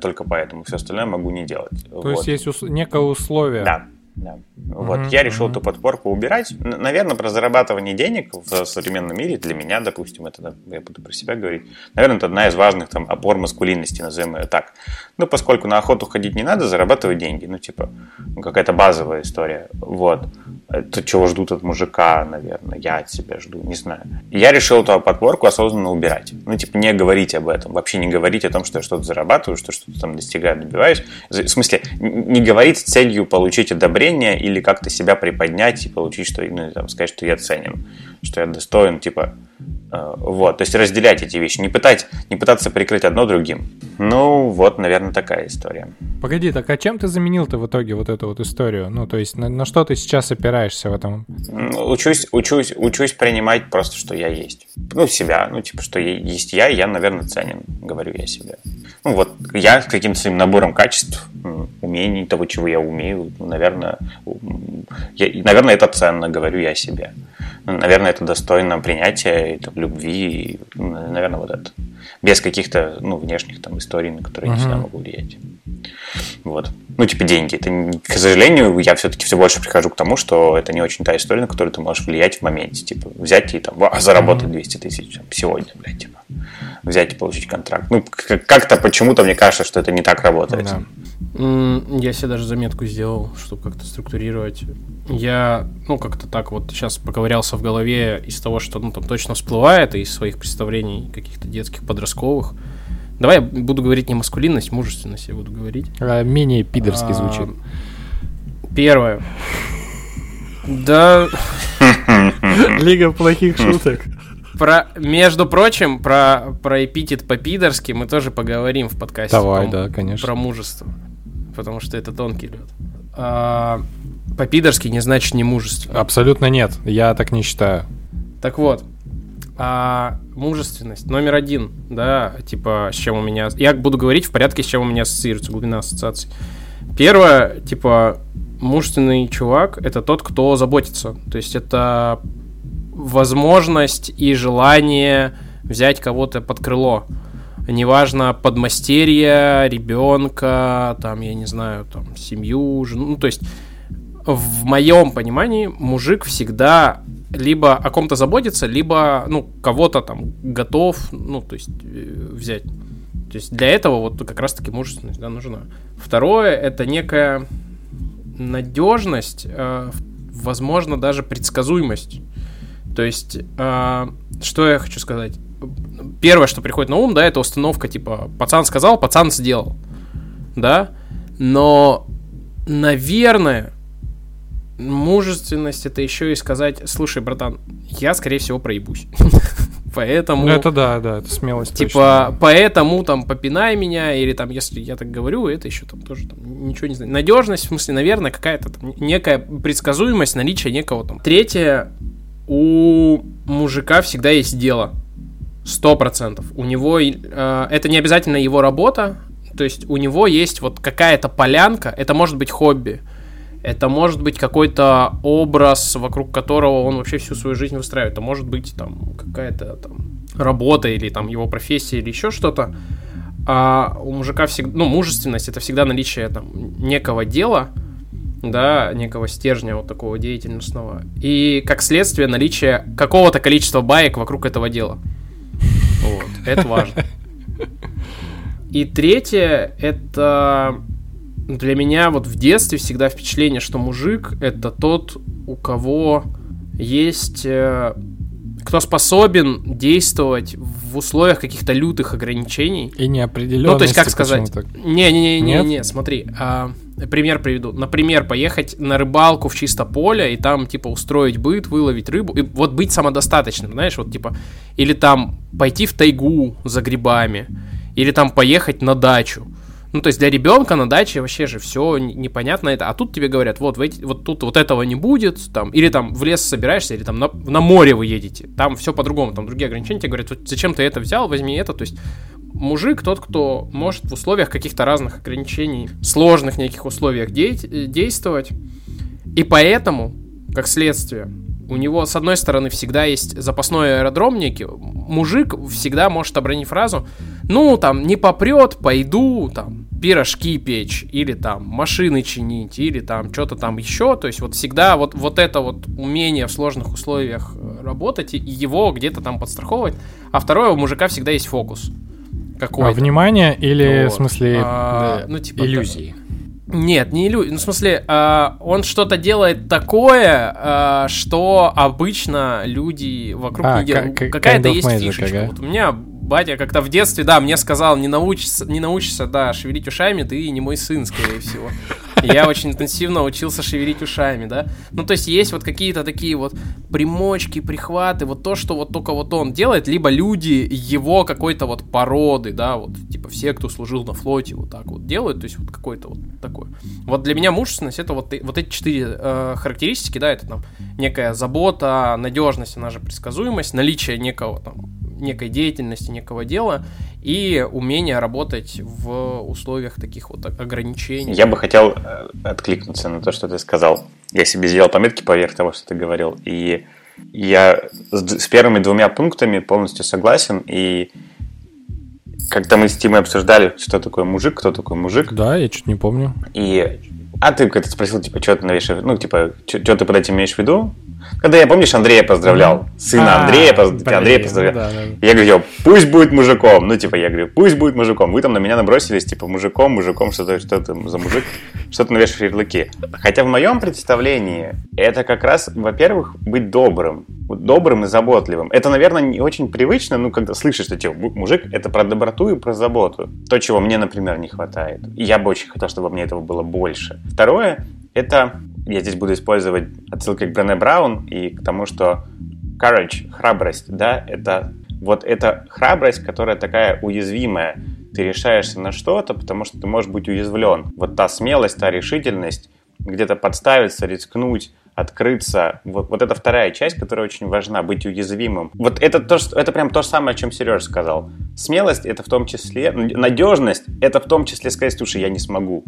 Только поэтому все остальное могу не делать. То вот. есть есть ус- некое условие. Да, да. Вот mm-hmm. я решил mm-hmm. эту подборку убирать. Наверное, про зарабатывание денег в современном мире для меня, допустим, это я буду про себя говорить. Наверное, это одна из важных там опор маскулинности, назовем ее так. Ну, поскольку на охоту ходить не надо, зарабатывать деньги. Ну, типа, какая-то базовая история. Вот. Это чего ждут от мужика, наверное, я от себя жду, не знаю. Я решил эту подборку осознанно убирать. Ну, типа, не говорить об этом, вообще не говорить о том, что я что-то зарабатываю, что что-то там достигаю, добиваюсь. В смысле, не говорить с целью получить одобрение или как-то себя приподнять и получить, что, ну, там, сказать, что я ценен, что я достоин, типа, вот, то есть разделять эти вещи, не, пытать, не пытаться прикрыть одно другим. Ну, вот, наверное, такая история. Погоди, так а чем ты заменил-то в итоге вот эту вот историю? Ну, то есть на, на что ты сейчас опираешься в этом? Учусь, учусь, учусь принимать просто, что я есть. Ну, себя, ну, типа, что есть я, и я, наверное, ценен, говорю я себе. Ну, вот, я с каким-то своим набором качеств, умений, того, чего я умею, наверное, я, наверное, это ценно, говорю я себе. Наверное, это достойно принятия, это, любви, ну, наверное, вот это. Без каких-то, ну, внешних там историй, на которые uh-huh. я не всегда могу влиять. Вот. ну, типа, деньги. Это, к сожалению, я все-таки все больше прихожу к тому, что это не очень та история, на которую ты можешь влиять в моменте. Типа, взять и там, а, заработать 200 тысяч там, сегодня, блядь, типа. Взять и получить контракт. Ну, как-то почему-то мне кажется, что это не так работает. Да. Я себе даже заметку сделал, чтобы как-то структурировать. Я, ну, как-то так вот сейчас поковырялся в голове из того, что, ну, там точно всплывает, из своих представлений каких-то детских, подростковых. Давай я буду говорить не маскулинность, мужественность я буду говорить. А, менее пидорски а, звучит. Первое. Да... Лига плохих шуток. Про, между прочим, про, про эпитет по-пидорски мы тоже поговорим в подкасте. Давай, да, конечно. Про мужество. Потому что это тонкий лед. А, по-пидорски не значит не мужественно. Абсолютно нет. Я так не считаю. Так вот, а, мужественность номер один, да, типа, с чем у меня... Я буду говорить в порядке, с чем у меня ассоциируется, глубина ассоциаций. Первое, типа, мужественный чувак — это тот, кто заботится. То есть это возможность и желание взять кого-то под крыло. Неважно, подмастерье, ребенка, там, я не знаю, там, семью, жену. Ну, то есть, в моем понимании, мужик всегда либо о ком-то заботится, либо, ну, кого-то там готов, ну, то есть, э, взять. То есть, для этого вот как раз-таки мужественность, да, нужна. Второе, это некая надежность, э, возможно, даже предсказуемость. То есть, э, что я хочу сказать? Первое, что приходит на ум, да, это установка, типа, пацан сказал, пацан сделал, да, но, наверное, мужественность это еще и сказать, слушай, братан, я, скорее всего, проебусь. Поэтому... Это да, да, это смелость. Типа, точно. поэтому там попинай меня, или там, если я так говорю, это еще там тоже там, ничего не знаю. Надежность, в смысле, наверное, какая-то там некая предсказуемость, наличие некого там. Третье, у мужика всегда есть дело. Сто процентов. У него э, это не обязательно его работа, то есть у него есть вот какая-то полянка, это может быть хобби, это может быть какой-то образ, вокруг которого он вообще всю свою жизнь выстраивает, это может быть там какая-то там работа или там его профессия или еще что-то. А у мужика всегда, ну, мужественность это всегда наличие там некого дела, да, некого стержня вот такого деятельностного. И как следствие наличие какого-то количества баек вокруг этого дела. Вот, это важно. И третье, это для меня вот в детстве всегда впечатление, что мужик это тот, у кого есть э, кто способен действовать в условиях каких-то лютых ограничений. И неопределенности. Ну, то есть, как сказать? Не-не-не, смотри. А, пример приведу. Например, поехать на рыбалку в чисто поле и там, типа, устроить быт, выловить рыбу. И вот быть самодостаточным, знаешь, вот, типа, или там пойти в тайгу за грибами, или там поехать на дачу. Ну, то есть для ребенка на даче вообще же все непонятно это. А тут тебе говорят, вот, вот тут вот этого не будет, там, или там в лес собираешься, или там на, на море вы едете. Там все по-другому, там другие ограничения тебе говорят, вот зачем ты это взял, возьми это. То есть мужик тот, кто может в условиях каких-то разных ограничений, сложных неких условиях де- действовать. И поэтому, как следствие, у него, с одной стороны, всегда есть запасной аэродром некий. Мужик всегда может обронить фразу, ну, там, не попрет, пойду, там, пирожки печь, или там, машины чинить, или там, что-то там еще. То есть, вот всегда вот, вот это вот умение в сложных условиях э, работать, и его где-то там подстраховывать. А второе, у мужика всегда есть фокус. Какой? А, внимание или, вот. в смысле, а, да, ну, типа, иллюзии? Нет, не иллюзия. Ну, в смысле, э, он что-то делает такое, э, что обычно люди вокруг а, не делают. Какая-то есть magic, фишечка. Ага. Вот у меня батя как-то в детстве, да, мне сказал, не научишься, не научишься, да, шевелить ушами, ты не мой сын, скорее всего. Я очень интенсивно учился шевелить ушами, да. Ну, то есть есть вот какие-то такие вот примочки, прихваты, вот то, что вот только вот он делает, либо люди его какой-то вот породы, да, вот типа все, кто служил на флоте, вот так вот делают, то есть вот какой-то вот такой. Вот для меня мужественность это вот, вот эти четыре э, характеристики, да, это там некая забота, надежность, она же предсказуемость, наличие некого там некой деятельности, некого дела и умение работать в условиях таких вот ограничений. Я бы хотел э, откликнуться на то, что ты сказал. Я себе сделал пометки поверх того, что ты говорил. И я с первыми двумя пунктами полностью согласен. И Как-то мы с Тимой обсуждали, что такое мужик, кто такой мужик. Да, я чуть не помню. И а ты когда спросил, типа, что ты навешиваешь, ну, типа, что ты под этим имеешь в виду? Когда я, помнишь, Андрея поздравлял, сына А, Андрея, поз- блин, Андрея ну поздравлял. да, да. Я говорю, пусть будет мужиком. Ну, типа, я говорю, пусть будет мужиком. Вы там на меня набросились, типа, мужиком, мужиком, что-то, что там за мужик, что-то навешиваешь ярлыки. Хотя в моем представлении это как раз, во-первых, быть добрым. Добрым и заботливым. Это, наверное, не очень привычно, ну, когда слышишь, что типа, мужик, это про доброту и про заботу. То, чего мне, например, не хватает. И я бы очень хотел, чтобы мне этого было больше. Второе, это, я здесь буду использовать отсылкой к Брене Браун и к тому, что courage, храбрость, да, это вот эта храбрость, которая такая уязвимая. Ты решаешься на что-то, потому что ты можешь быть уязвлен. Вот та смелость, та решительность, где-то подставиться, рискнуть, открыться. Вот, вот это вторая часть, которая очень важна, быть уязвимым. Вот это, то, что, это прям то же самое, о чем Сереж сказал. Смелость это в том числе, надежность это в том числе сказать, слушай, я не смогу.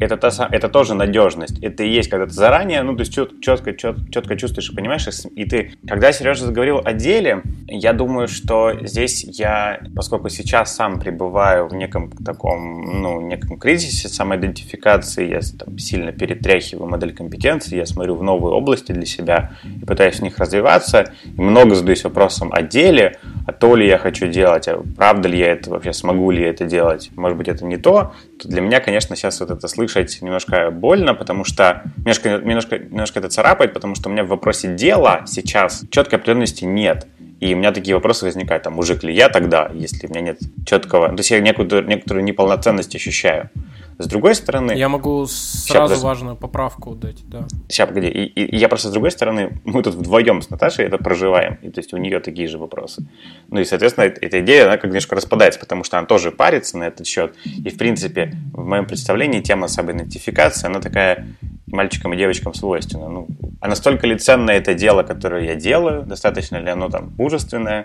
Это, та, это тоже надежность. Это и есть, когда ты заранее, ну, то есть чет- четко, чет- четко чувствуешь и понимаешь. и ты, когда Сережа заговорил о деле, я думаю, что здесь я, поскольку сейчас сам пребываю в неком таком, ну, неком кризисе самоидентификации, я там сильно перетряхиваю модель компетенции, я смотрю в новые области для себя и пытаюсь в них развиваться, и много задаюсь вопросом о деле, а то ли я хочу делать, а правда ли я это вообще, смогу ли я это делать, может быть, это не то, то для меня, конечно, сейчас вот это слышать немножко больно, потому что немножко, немножко, немножко это царапает, потому что у меня в вопросе дела сейчас четкой определенности нет. И у меня такие вопросы возникают, а мужик ли я тогда, если у меня нет четкого... То есть я некую, некоторую неполноценность ощущаю. С другой стороны... Я могу сразу подожди. важную поправку дать, да. Сейчас, погоди. И, и- я просто с другой стороны, мы тут вдвоем с Наташей это проживаем. И то есть у нее такие же вопросы. Ну и, соответственно, эта, идея, она как немножко распадается, потому что она тоже парится на этот счет. И, в принципе, в моем представлении тема самоидентификации, она такая мальчикам и девочкам свойственна. Ну, а настолько ли ценно это дело, которое я делаю, достаточно ли оно там мужественное?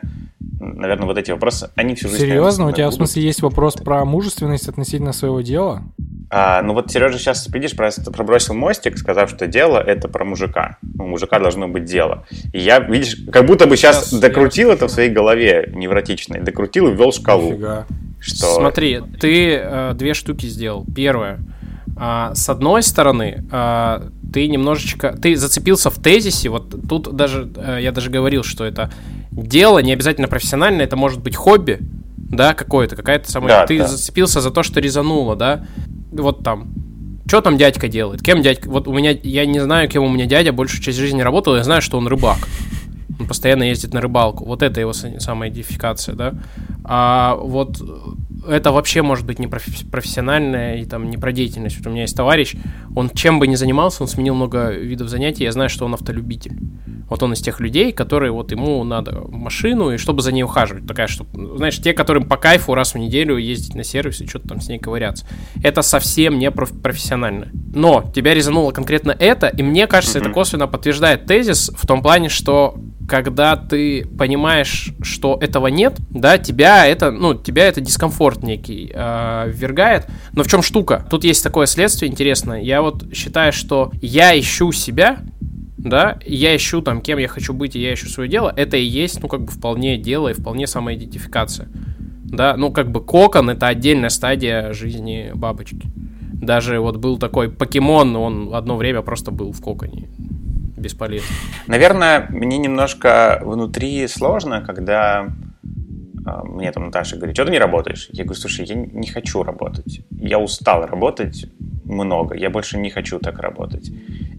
Наверное, вот эти вопросы, они всю жизнь... Серьезно? У тебя в будут. смысле есть вопрос про мужественность относительно своего дела? А, ну вот Сережа сейчас, видишь, просто пробросил мостик, сказав, что дело это про мужика. У мужика должно быть дело. И я, видишь, как будто бы сейчас, Сейчас докрутил я это в своей голове невротичной, докрутил и ввел шкалу. Нифига. Что... Смотри, ты э, две штуки сделал. Первое. а, с одной стороны, а, ты немножечко... Ты зацепился в тезисе. Вот тут даже... э, я даже говорил, что это дело не обязательно профессиональное. Это может быть хобби, да, какое-то. Какая-то самая... Да, ты да. зацепился за то, что резануло, да. Вот там. Что там дядька делает? Кем дядька... Вот у меня... Я не знаю, кем у меня дядя большую часть жизни работал. Я знаю, что он рыбак. Он постоянно ездит на рыбалку. Вот это его самая идентификация, да. А вот это вообще может быть не профессиональная и там не про деятельность. Вот у меня есть товарищ, он чем бы ни занимался, он сменил много видов занятий, я знаю, что он автолюбитель. Вот он из тех людей, которые вот ему надо машину, и чтобы за ней ухаживать. Такая, что, знаешь, те, которым по кайфу раз в неделю ездить на сервис и что-то там с ней ковыряться. Это совсем не проф- профессионально. Но тебя резануло конкретно это, и мне кажется, это Мгм. косвенно подтверждает тезис в том плане, что когда ты понимаешь, что этого нет, да, тебя это, ну, тебя это дискомфорт некий э, ввергает. Но в чем штука? Тут есть такое следствие интересное. Я вот считаю, что я ищу себя, да, я ищу там, кем я хочу быть, и я ищу свое дело, это и есть, ну, как бы вполне дело и вполне самоидентификация. Да, ну, как бы кокон — это отдельная стадия жизни бабочки. Даже вот был такой покемон, он одно время просто был в коконе. Бесполезно. Наверное, мне немножко внутри сложно, когда а, мне там Наташа говорит, что ты не работаешь? Я говорю, слушай, я не хочу работать. Я устал работать много, я больше не хочу так работать.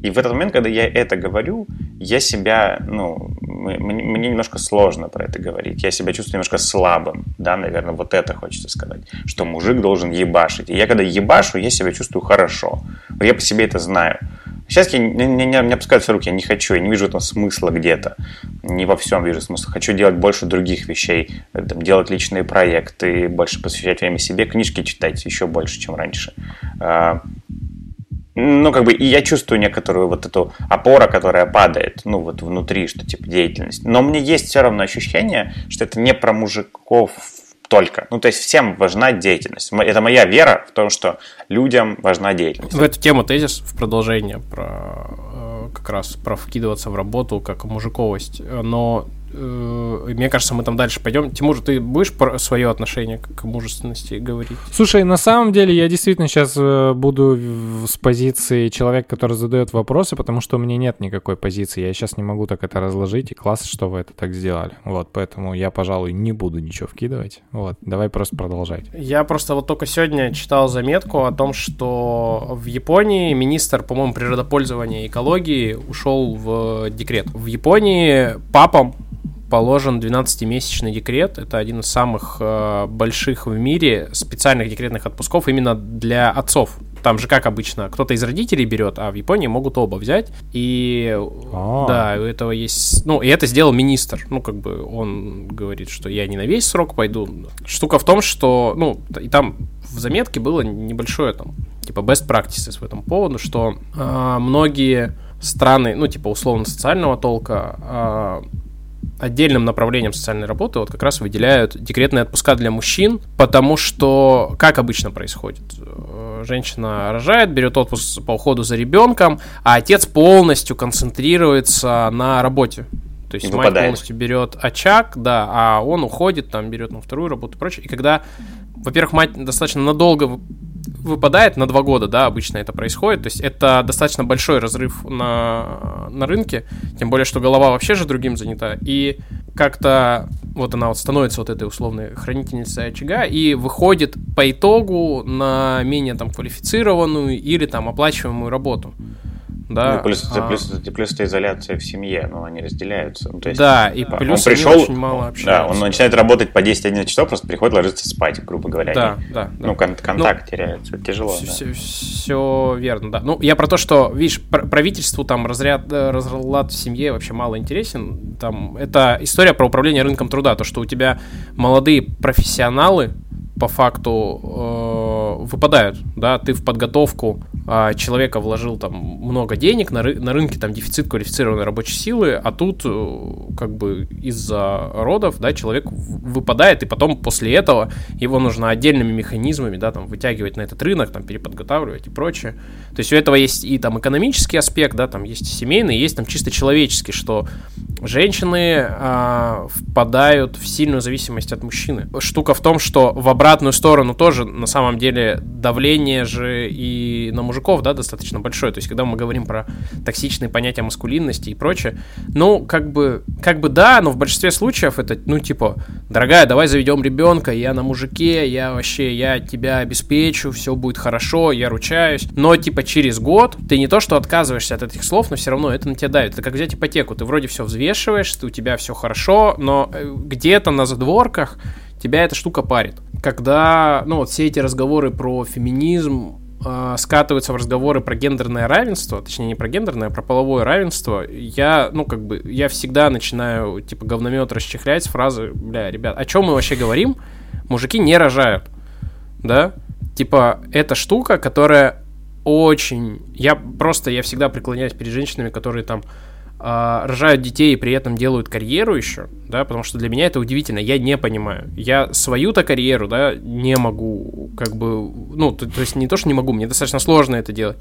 И в этот момент, когда я это говорю, я себя, ну, мне, немножко сложно про это говорить. Я себя чувствую немножко слабым, да, наверное, вот это хочется сказать, что мужик должен ебашить. И я когда ебашу, я себя чувствую хорошо. Я по себе это знаю. Сейчас я, не, не, не, не опускаются руки, я не хочу, я не вижу этого смысла где-то. Не во всем вижу смысла. Хочу делать больше других вещей, э, там, делать личные проекты, больше посвящать время себе, книжки читать еще больше, чем раньше. А, Ну, как бы, и я чувствую некоторую вот эту опору, которая падает, ну, вот внутри, что типа деятельность. Но мне есть все равно ощущение, что это не про мужиков только. Ну, то есть всем важна деятельность. Это моя вера в том, что людям важна деятельность. В эту тему тезис в продолжение про э, как раз про вкидываться в работу как мужиковость. Но э, мне кажется, мы там дальше пойдем. Тимур, ты будешь про свое отношение к мужественности говорить? Слушай, на самом деле я действительно сейчас э, буду с позиции человека, который задает вопросы, потому что у меня нет никакой позиции. Я сейчас не могу так это разложить, и классно, что вы это так сделали. Вот, поэтому я, пожалуй, не буду ничего вкидывать. Вот, давай просто продолжать. Я просто вот только сегодня читал заметку о том, что в Японии министр, по-моему, природопользования и экологии ушел в декрет. В Японии папам положен 12-месячный декрет. Это один из самых э, больших в мире специальных декретных отпусков именно для отцов. Там же, как обычно, кто-то из родителей берет, а в Японии могут оба взять. И А-а-а. да, у этого есть... Ну, и это сделал министр. Ну, как бы он говорит, что я не на весь срок пойду. Штука в том, что... Ну, и там в заметке было небольшое там, типа, best practices в этом поводу, что э, многие страны, ну, типа, условно-социального толка, э, отдельным направлением социальной работы вот как раз выделяют декретные отпуска для мужчин, потому что, как обычно происходит, э, женщина рожает, берет отпуск по уходу за ребенком, а отец полностью концентрируется на работе. То есть мать полностью берет очаг, да, а он уходит, там берет на вторую работу и прочее. И когда, во-первых, мать достаточно надолго выпадает на два года, да, обычно это происходит. То есть это достаточно большой разрыв на, на рынке, тем более, что голова вообще же другим занята. И как-то вот она вот становится вот этой условной хранительницей очага и выходит по итогу на менее там квалифицированную или там оплачиваемую работу да. Ну, плюс, а... плюс, плюс это изоляция в семье, но они разделяются. Ну, то есть, да, и плюс он пришел, очень мало общаются. Да, он начинает работать по 10-11 часов, просто приходит ложиться спать, грубо говоря. Да, и, да. Ну, кон- контакт ну, теряется, тяжело. Все, да. все, все верно, да. Ну, я про то, что, видишь, правительству там разряд, э, разлад в семье вообще мало интересен. Там, это история про управление рынком труда, то, что у тебя молодые профессионалы, по факту э, выпадают, да, ты в подготовку э, человека вложил там много денег, на, ры- на рынке там дефицит квалифицированной рабочей силы, а тут э, как бы из-за родов, да, человек выпадает, и потом после этого его нужно отдельными механизмами, да, там вытягивать на этот рынок, там переподготавливать и прочее. То есть у этого есть и там экономический аспект, да, там есть семейный, есть там чисто человеческий, что женщины э, впадают в сильную зависимость от мужчины. Штука в том, что в обратную сторону тоже на самом деле давление же и на мужиков, да, достаточно большое. То есть, когда мы говорим про токсичные понятия маскулинности и прочее, ну, как бы, как бы да, но в большинстве случаев это, ну, типа, дорогая, давай заведем ребенка, я на мужике, я вообще, я тебя обеспечу, все будет хорошо, я ручаюсь. Но, типа, через год ты не то, что отказываешься от этих слов, но все равно это на тебя давит. Это как взять ипотеку, ты вроде все взвешиваешь, у тебя все хорошо, но э, где-то на задворках тебя эта штука парит когда, ну, вот все эти разговоры про феминизм э, скатываются в разговоры про гендерное равенство, точнее, не про гендерное, а про половое равенство, я, ну, как бы, я всегда начинаю, типа, говномет расчехлять с фразы, бля, ребят, о чем мы вообще говорим? Мужики не рожают, да? Типа, это штука, которая очень... Я просто, я всегда преклоняюсь перед женщинами, которые там а, рожают детей и при этом делают карьеру еще, да, потому что для меня это удивительно, я не понимаю. Я свою-то карьеру, да, не могу, как бы, ну, то, то есть не то, что не могу, мне достаточно сложно это делать.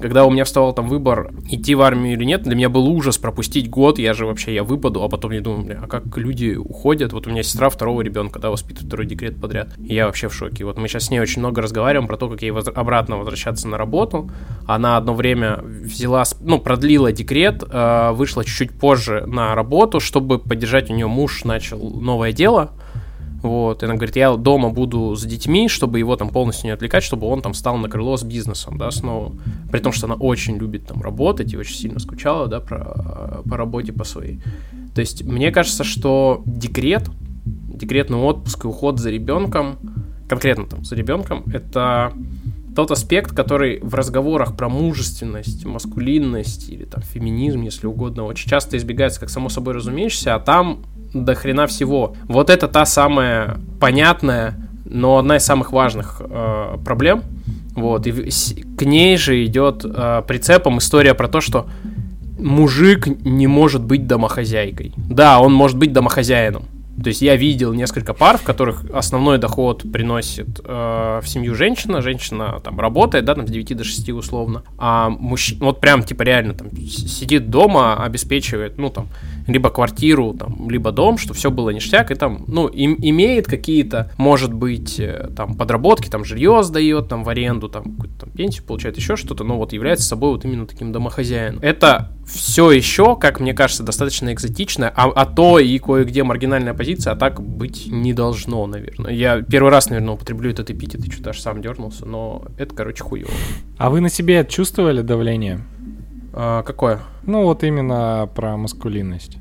Когда у меня вставал там выбор, идти в армию или нет, для меня был ужас пропустить год, я же вообще, я выпаду, а потом я думаю, а как люди уходят? Вот у меня сестра второго ребенка, да, воспитывает второй декрет подряд, и я вообще в шоке. Вот мы сейчас с ней очень много разговариваем про то, как ей воз... обратно возвращаться на работу. Она одно время взяла, ну, продлила декрет, э, вышла чуть-чуть позже на работу, чтобы поддержать у нее муж начал новое дело. Вот, и она говорит, я дома буду с детьми, чтобы его там полностью не отвлекать, чтобы он там стал на крыло с бизнесом, да, снова. При том, что она очень любит там работать и очень сильно скучала, да, про, по работе по своей. То есть, мне кажется, что декрет, декретный отпуск и уход за ребенком, конкретно там за ребенком, это тот аспект, который в разговорах про мужественность, маскулинность или там феминизм, если угодно, очень часто избегается как само собой разумеющееся, а там до хрена всего. Вот это та самая понятная, но одна из самых важных э, проблем. Вот, и к ней же идет э, прицепом история про то, что мужик не может быть домохозяйкой. Да, он может быть домохозяином. То есть я видел несколько пар, в которых основной доход приносит э, в семью женщина, женщина там работает, да, там с 9 до 6 условно, а мужчина, вот прям типа реально там сидит дома, обеспечивает, ну там, либо квартиру, там, либо дом, что все было ништяк, и там, ну, им, имеет какие-то, может быть, э, там, подработки, там, жилье сдает, там, в аренду, там, какую-то там пенсию получает, еще что-то, но вот является собой вот именно таким домохозяином. Это все еще, как мне кажется, достаточно экзотично, а, а то и кое-где маргинальная позиция, а так быть не должно, наверное. Я первый раз, наверное, употреблю этот эпитет, и что-то аж сам дернулся, но это, короче, хуево. А вы на себе чувствовали давление? А, какое? Ну, вот именно про маскулинность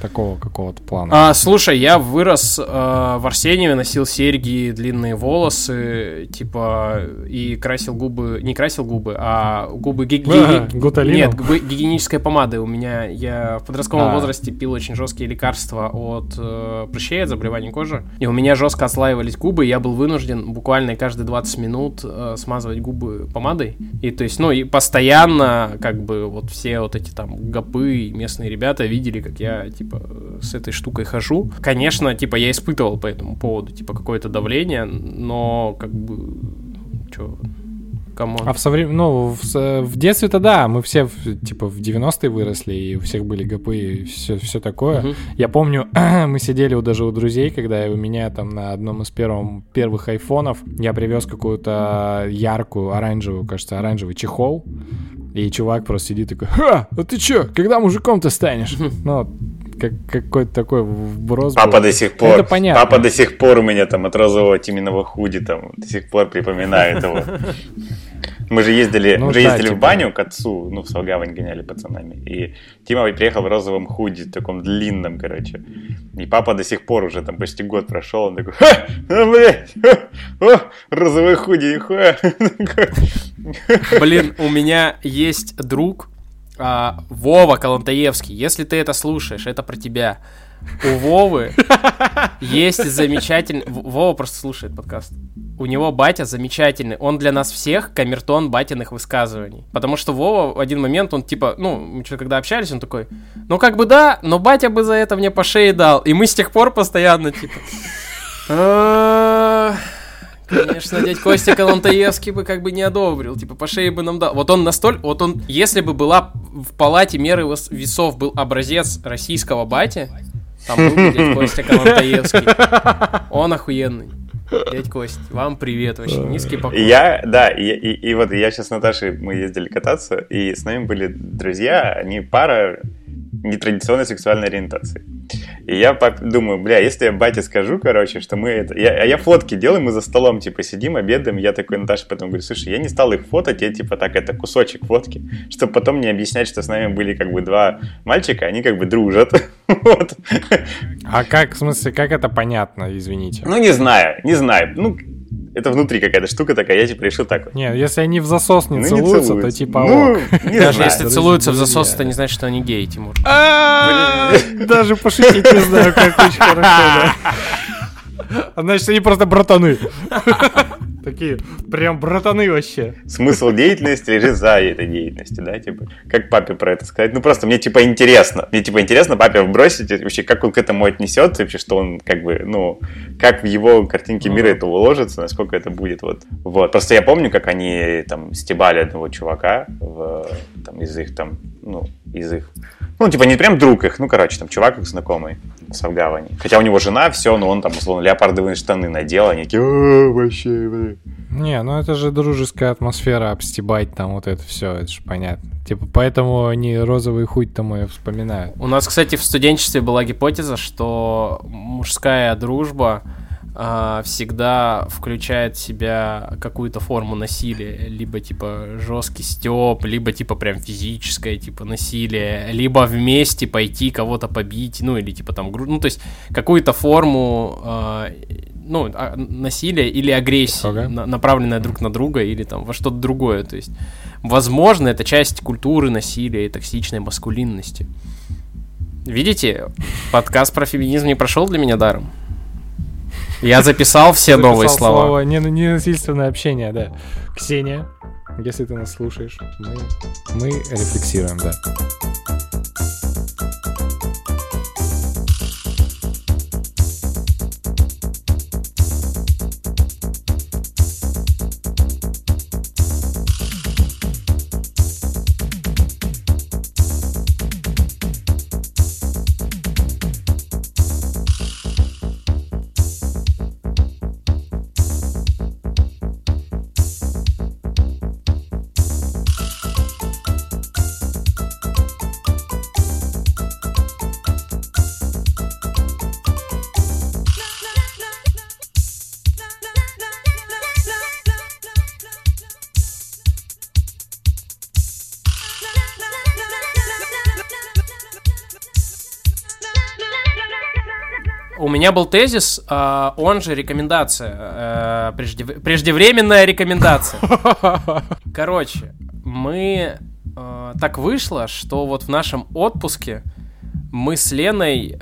такого какого-то плана. А, слушай, я вырос э, в Арсеньеве, носил серьги, длинные волосы, типа, и красил губы, не красил губы, а губы ги- а, гуталином? Нет, губы гигиенической помады. У меня, я в подростковом а. возрасте пил очень жесткие лекарства от э, прыщей, от заболеваний кожи, и у меня жестко отслаивались губы, я был вынужден буквально каждые 20 минут э, смазывать губы помадой, и то есть, ну, и постоянно, как бы, вот все вот эти там гопы, местные ребята видели, как я, типа, типа, с этой штукой хожу. Конечно, типа, я испытывал по этому поводу, типа, какое-то давление, но, как бы, что, come on. А в соврем... ну, в, в детстве-то да, мы все типа в 90-е выросли, и у всех были гопы и все, все такое. Угу. Я помню, мы сидели у, даже у друзей, когда у меня там на одном из первом, первых айфонов я привез какую-то яркую оранжевую, кажется, оранжевый чехол. И чувак просто сидит такой, ха, а ты чё, когда мужиком-то станешь? Ну, как, какой-то такой вброс. Папа был. до сих пор. Это понятно. Папа до сих пор у меня там от розового тименного худи там до сих пор припоминает его. Мы же ездили, ну, мы же да, ездили типа... в баню к отцу, ну, в Солгавань гоняли пацанами. И Тима приехал в розовом худи, таком длинном, короче. И папа до сих пор уже там почти год прошел, он такой, ха, ну, блядь, о, розовый худи, нихуя. Блин, у меня есть друг, а, Вова Калантаевский, если ты это слушаешь, это про тебя. У Вовы есть замечательный... Вова просто слушает подкаст. У него батя замечательный. Он для нас всех камертон батиных высказываний. Потому что Вова в один момент, он типа, ну, мы что когда общались, он такой, ну как бы да, но батя бы за это мне по шее дал. И мы с тех пор постоянно типа... «А, Конечно, дядь Костя Калантаевский бы как бы не одобрил, типа по шее бы нам дал. Вот он настолько, вот он, если бы была в палате меры весов был образец российского бати, там был бы дядь Костя Калантаевский. Он охуенный. Дядь Кость, вам привет вообще, низкий поклон. Я, да, и, и, и вот я сейчас с Наташей, мы ездили кататься, и с нами были друзья, они пара нетрадиционной сексуальной ориентации. И я думаю, бля, если я бате скажу, короче, что мы это... Я, а я фотки делаю, мы за столом, типа, сидим, обедаем, я такой Наташа потом говорю, слушай, я не стал их фотать, я, типа, так, это кусочек фотки, чтобы потом не объяснять, что с нами были, как бы, два мальчика, они, как бы, дружат. вот. А как, в смысле, как это понятно, извините? Ну, не знаю, не знаю. Ну, это внутри какая-то штука такая, я типа решил так вот. Не, если они в засос не ну, целуются, не то типа ну, не Даже знаю. если целуются в засос, это не значит, что они геи, Тимур. А, даже пошутить не знаю, как очень хорошо, А значит, они просто братаны. Такие прям братаны вообще. Смысл деятельности лежит за этой деятельностью, да, типа. Как папе про это сказать? Ну просто мне типа интересно. Мне типа интересно папе вбросить вообще, как он к этому отнесется, вообще, что он как бы, ну, как в его картинке мира это уложится, насколько это будет вот. Вот. Просто я помню, как они там стебали одного чувака в, там, из их там, ну, из их ну, типа, не прям друг их, ну, короче, там, чувак их знакомый с Афгавани. Хотя у него жена, все, но он там, условно, леопардовые штаны надел, они такие, вообще, блин. Не, ну это же дружеская атмосфера, обстебать там вот это все, это же понятно. Типа, поэтому они розовый хуй там и вспоминают. У нас, кстати, в студенчестве была гипотеза, что мужская дружба а, всегда включает в себя какую-то форму насилия, либо типа жесткий степ, либо типа прям физическое типа насилие, либо вместе пойти кого-то побить, ну или типа там, ну то есть какую-то форму э, ну, а, насилия или агрессии, okay. на, направленная друг на друга или там во что-то другое. То есть, возможно, это часть культуры насилия и токсичной маскулинности. Видите, подкаст про феминизм не прошел для меня даром. Я записал все записал новые слова. Слово не, ненасильственное общение, да. Ксения, если ты нас слушаешь, мы, мы рефлексируем, да. Меня был тезис, э, он же рекомендация, э, преждев... преждевременная рекомендация. Короче, мы э, так вышло, что вот в нашем отпуске мы с Леной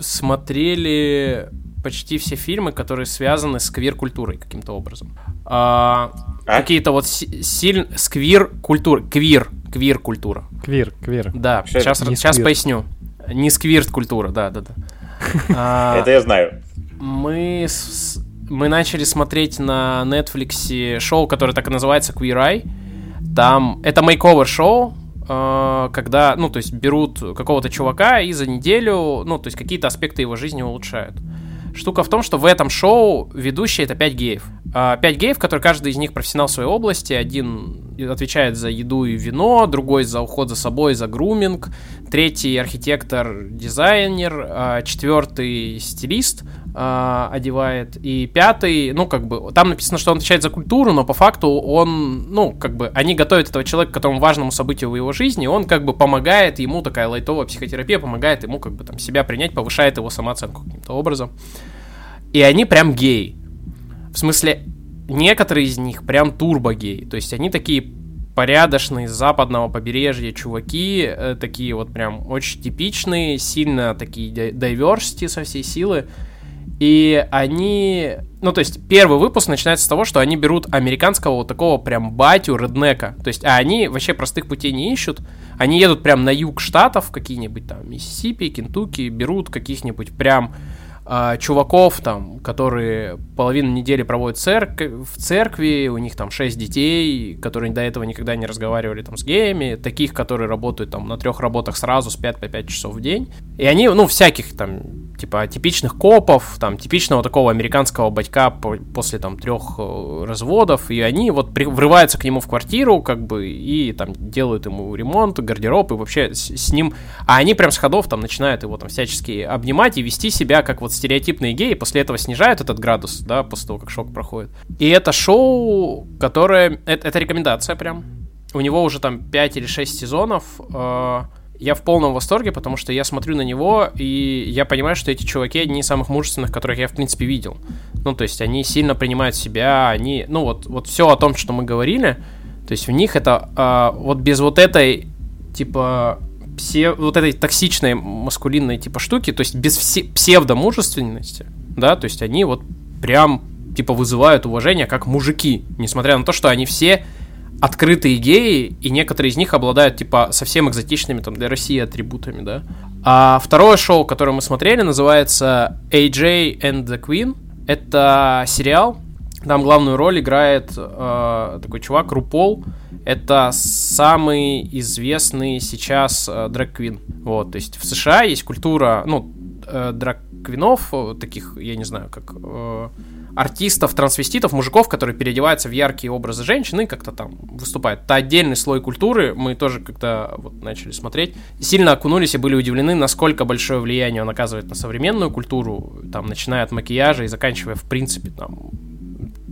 смотрели почти все фильмы, которые связаны с квир-культурой каким-то образом. А, а? Какие-то вот сильно... Сквир-культура. Квир. Квир-культура. Квир, квир. Да, сейчас, сейчас поясню. Не сквирт-культура, да, да, да. А, Это я знаю. Мы, мы начали смотреть на Netflix шоу, которое так и называется Queer Eye. Там это мейковер шоу, а, когда, ну, то есть берут какого-то чувака и за неделю, ну, то есть какие-то аспекты его жизни улучшают. Штука в том, что в этом шоу ведущие это 5 геев. 5 а, геев, которые каждый из них профессионал в своей области. Один отвечает за еду и вино, другой за уход за собой, за груминг, третий архитектор, дизайнер, а, четвертый стилист а, одевает, и пятый, ну, как бы, там написано, что он отвечает за культуру, но по факту он, ну, как бы, они готовят этого человека к которому важному событию в его жизни, он, как бы, помогает ему, такая лайтовая психотерапия помогает ему, как бы, там, себя принять, повышает его самооценку каким-то образом. И они прям геи. В смысле, некоторые из них прям турбо-геи, то есть они такие порядочные с западного побережья чуваки, э, такие вот прям очень типичные, сильно такие diversity со всей силы. И они... Ну, то есть, первый выпуск начинается с того, что они берут американского вот такого прям батю, реднека. То есть, а они вообще простых путей не ищут. Они едут прям на юг штатов, какие-нибудь там Миссисипи, Кентукки, берут каких-нибудь прям а, чуваков, там, которые половину недели проводят церк в церкви, у них там шесть детей, которые до этого никогда не разговаривали там с геями, таких, которые работают там на трех работах сразу, спят по пять часов в день. И они, ну, всяких там, типа, типичных копов, там, типичного такого американского батька после там трех э, разводов, и они вот при, врываются к нему в квартиру, как бы, и там делают ему ремонт, гардероб, и вообще с, с ним, а они прям с ходов там начинают его там всячески обнимать и вести себя как вот вот стереотипные геи после этого снижают этот градус, да, после того, как шок проходит. И это шоу, которое... Это, это рекомендация прям. У него уже там 5 или 6 сезонов. Э, я в полном восторге, потому что я смотрю на него, и я понимаю, что эти чуваки одни из самых мужественных, которых я, в принципе, видел. Ну, то есть они сильно принимают себя, они... Ну, вот, вот все о том, что мы говорили, то есть в них это... Э, вот без вот этой, типа псе, вот этой токсичной маскулинной типа штуки, то есть без все, псевдомужественности, да, то есть они вот прям типа вызывают уважение как мужики, несмотря на то, что они все открытые геи, и некоторые из них обладают, типа, совсем экзотичными, там, для России атрибутами, да. А второе шоу, которое мы смотрели, называется AJ and the Queen. Это сериал, там главную роль играет э, такой чувак, Рупол, это самый известный сейчас э, драг-квин. Вот, то есть в США есть культура, ну, э, драг-квинов, э, таких, я не знаю, как э, артистов, трансвеститов, мужиков, которые переодеваются в яркие образы женщин и как-то там выступают. Это отдельный слой культуры, мы тоже когда вот начали смотреть, сильно окунулись и были удивлены, насколько большое влияние он оказывает на современную культуру, там, начиная от макияжа и заканчивая, в принципе, там,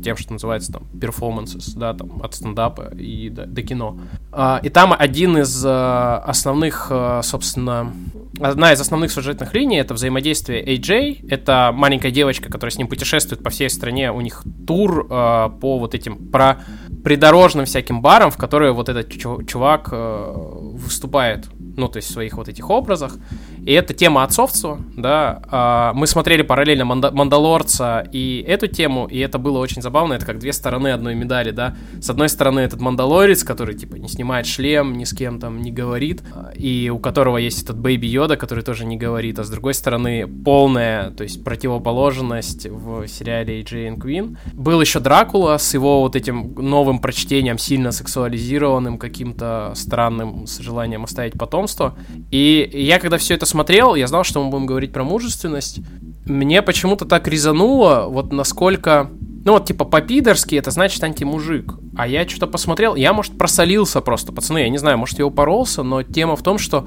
тем, что называется там performances, да, там от стендапа и до, до кино. А, и там один из а, основных, а, собственно, одна из основных сюжетных линий это взаимодействие AJ. Это маленькая девочка, которая с ним путешествует по всей стране. У них тур а, по вот этим про придорожным всяким барам, в которые вот этот чувак выступает ну, то есть в своих вот этих образах. И это тема отцовства, да. А, мы смотрели параллельно Манда- Мандалорца и эту тему, и это было очень забавно. Это как две стороны одной медали, да. С одной стороны этот Мандалорец, который, типа, не снимает шлем, ни с кем там не говорит, и у которого есть этот Бэйби Йода, который тоже не говорит, а с другой стороны полная, то есть противоположность в сериале Джейн Квин. Был еще Дракула с его вот этим новым прочтением, сильно сексуализированным, каким-то странным, с желанием оставить потомство. И я когда все это смотрел, я знал, что мы будем говорить про мужественность. Мне почему-то так резануло, вот насколько... Ну вот, типа, по-пидорски это значит антимужик. А я что-то посмотрел, я, может, просолился просто, пацаны, я не знаю, может, я упоролся, но тема в том, что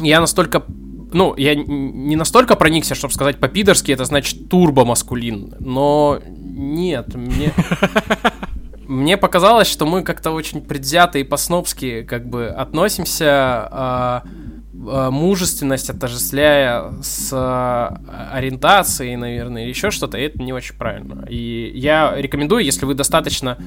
я настолько ну, я не настолько проникся, чтобы сказать по-пидорски, это значит турбо-маскулин, но нет, мне... Мне показалось, что мы как-то очень предвзято и по-снобски как бы относимся. Э, мужественность отождествляя с э, ориентацией, наверное, или еще что-то, и это не очень правильно. И я рекомендую, если вы достаточно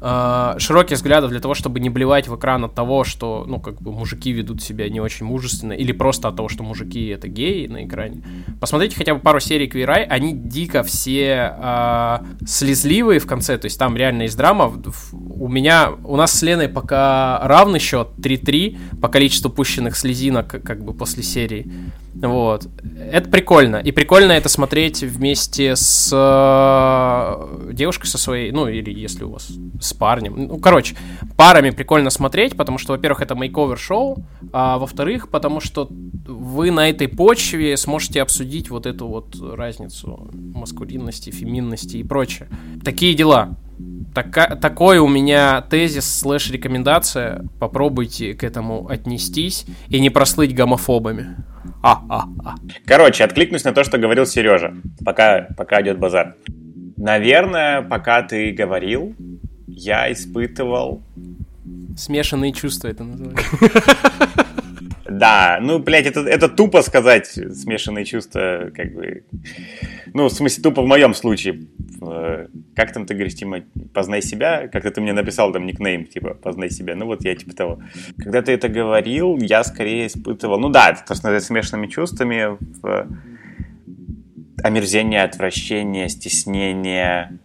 э, широких взглядов для того, чтобы не блевать в экран от того, что, ну, как бы мужики ведут себя не очень мужественно, или просто от того, что мужики это геи на экране. Посмотрите хотя бы пару серий Eye, они дико все э, слезливые в конце, то есть там реально есть драма. У меня, у нас с Леной пока равный счет 3-3 по количеству пущенных слезинок, как бы после серии. Вот. Это прикольно. И прикольно это смотреть вместе с э, девушкой со своей, ну, или если у вас с парнем. Ну, короче, парами прикольно смотреть, потому что, во-первых, это мейковер-шоу, а во-вторых, потому что вы на этой почве сможете обсудить вот эту вот разницу маскулинности, феминности и прочее. Такие дела. Така, такой у меня тезис слэш рекомендация. Попробуйте к этому отнестись и не прослыть гомофобами. Короче, откликнусь на то, что говорил Сережа, пока, пока идет базар. Наверное, пока ты говорил, я испытывал... Смешанные чувства это называется. Да, ну, блядь, это, это тупо сказать смешанные чувства, как бы... Ну, в смысле, тупо в моем случае. Э, как там ты говоришь, Тима, познай себя? Как-то ты мне написал там никнейм, типа, познай себя. Ну, вот я типа того. Когда ты это говорил, я скорее испытывал... Ну да, это то, что называется смешанными чувствами. В... Омерзение, отвращение, стеснение,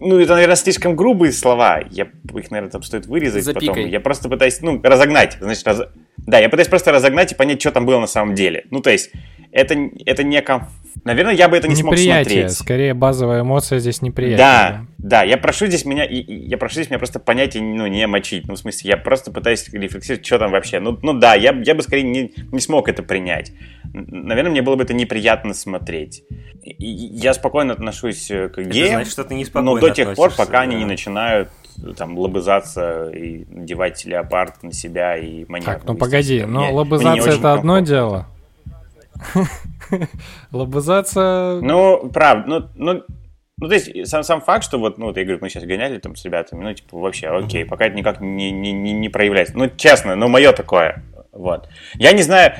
ну, это, наверное, слишком грубые слова. Я, их, наверное, там стоит вырезать Запикай. потом. Я просто пытаюсь, ну, разогнать. Значит, раз... Да, я пытаюсь просто разогнать и понять, что там было на самом деле. Ну, то есть, это, это не комф... Наверное, я бы это не смог смотреть. скорее базовая эмоция здесь неприятие. Да, да, я прошу здесь меня, я прошу здесь меня просто понять и ну, не мочить. Ну, в смысле, я просто пытаюсь рефлексировать, что там вообще. Ну, ну да, я, я бы скорее не, не смог это принять. Наверное, мне было бы это неприятно смотреть. И я спокойно отношусь к геям, это значит, что ты не но до тех пор, пока да. они не начинают там лобызаться и надевать леопард на себя и маньяк. Так, ну погоди, но мне, лобызаться мне это одно дело. Лобызаться... Ну, правда, ну, ну, ну, то есть, сам, сам факт, что вот, ну, вот я говорю, мы сейчас гоняли там с ребятами, ну, типа, вообще, окей, пока это никак не, не, не, не проявляется. Ну, честно, ну, мое такое, вот. Я не знаю,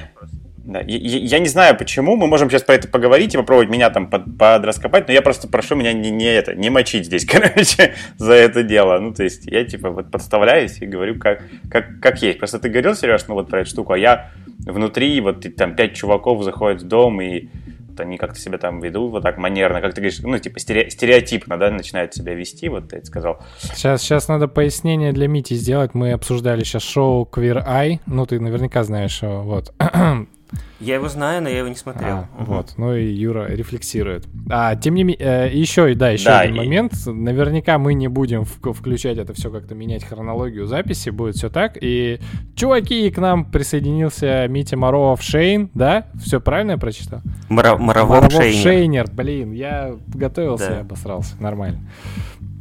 да, я, я не знаю почему, мы можем сейчас про это поговорить и попробовать меня там под, подраскопать, но я просто прошу меня не, не это, не мочить здесь, короче, за это дело. Ну, то есть, я типа вот подставляюсь и говорю как, как, как есть. Просто ты говорил, Сереж, ну вот про эту штуку, а я внутри, вот там пять чуваков заходят в дом и вот они как-то себя там ведут вот так манерно, как ты говоришь, ну, типа стереотипно, да, начинают себя вести, вот ты это сказал. Сейчас, сейчас надо пояснение для Мити сделать. Мы обсуждали сейчас шоу Queer Eye, ну, ты наверняка знаешь, вот. Я его знаю, но я его не смотрел. А, угу. Вот, ну и Юра рефлексирует. А, тем не менее, э, еще, да, еще да, один и... момент. Наверняка мы не будем в- включать это все как-то менять хронологию записи, будет все так. И, чуваки, к нам присоединился Митя Маров Шейн, да? Все правильно я прочитал? Маровов Шейнер. Шейнер. Блин, я готовился да. и обосрался. Нормально.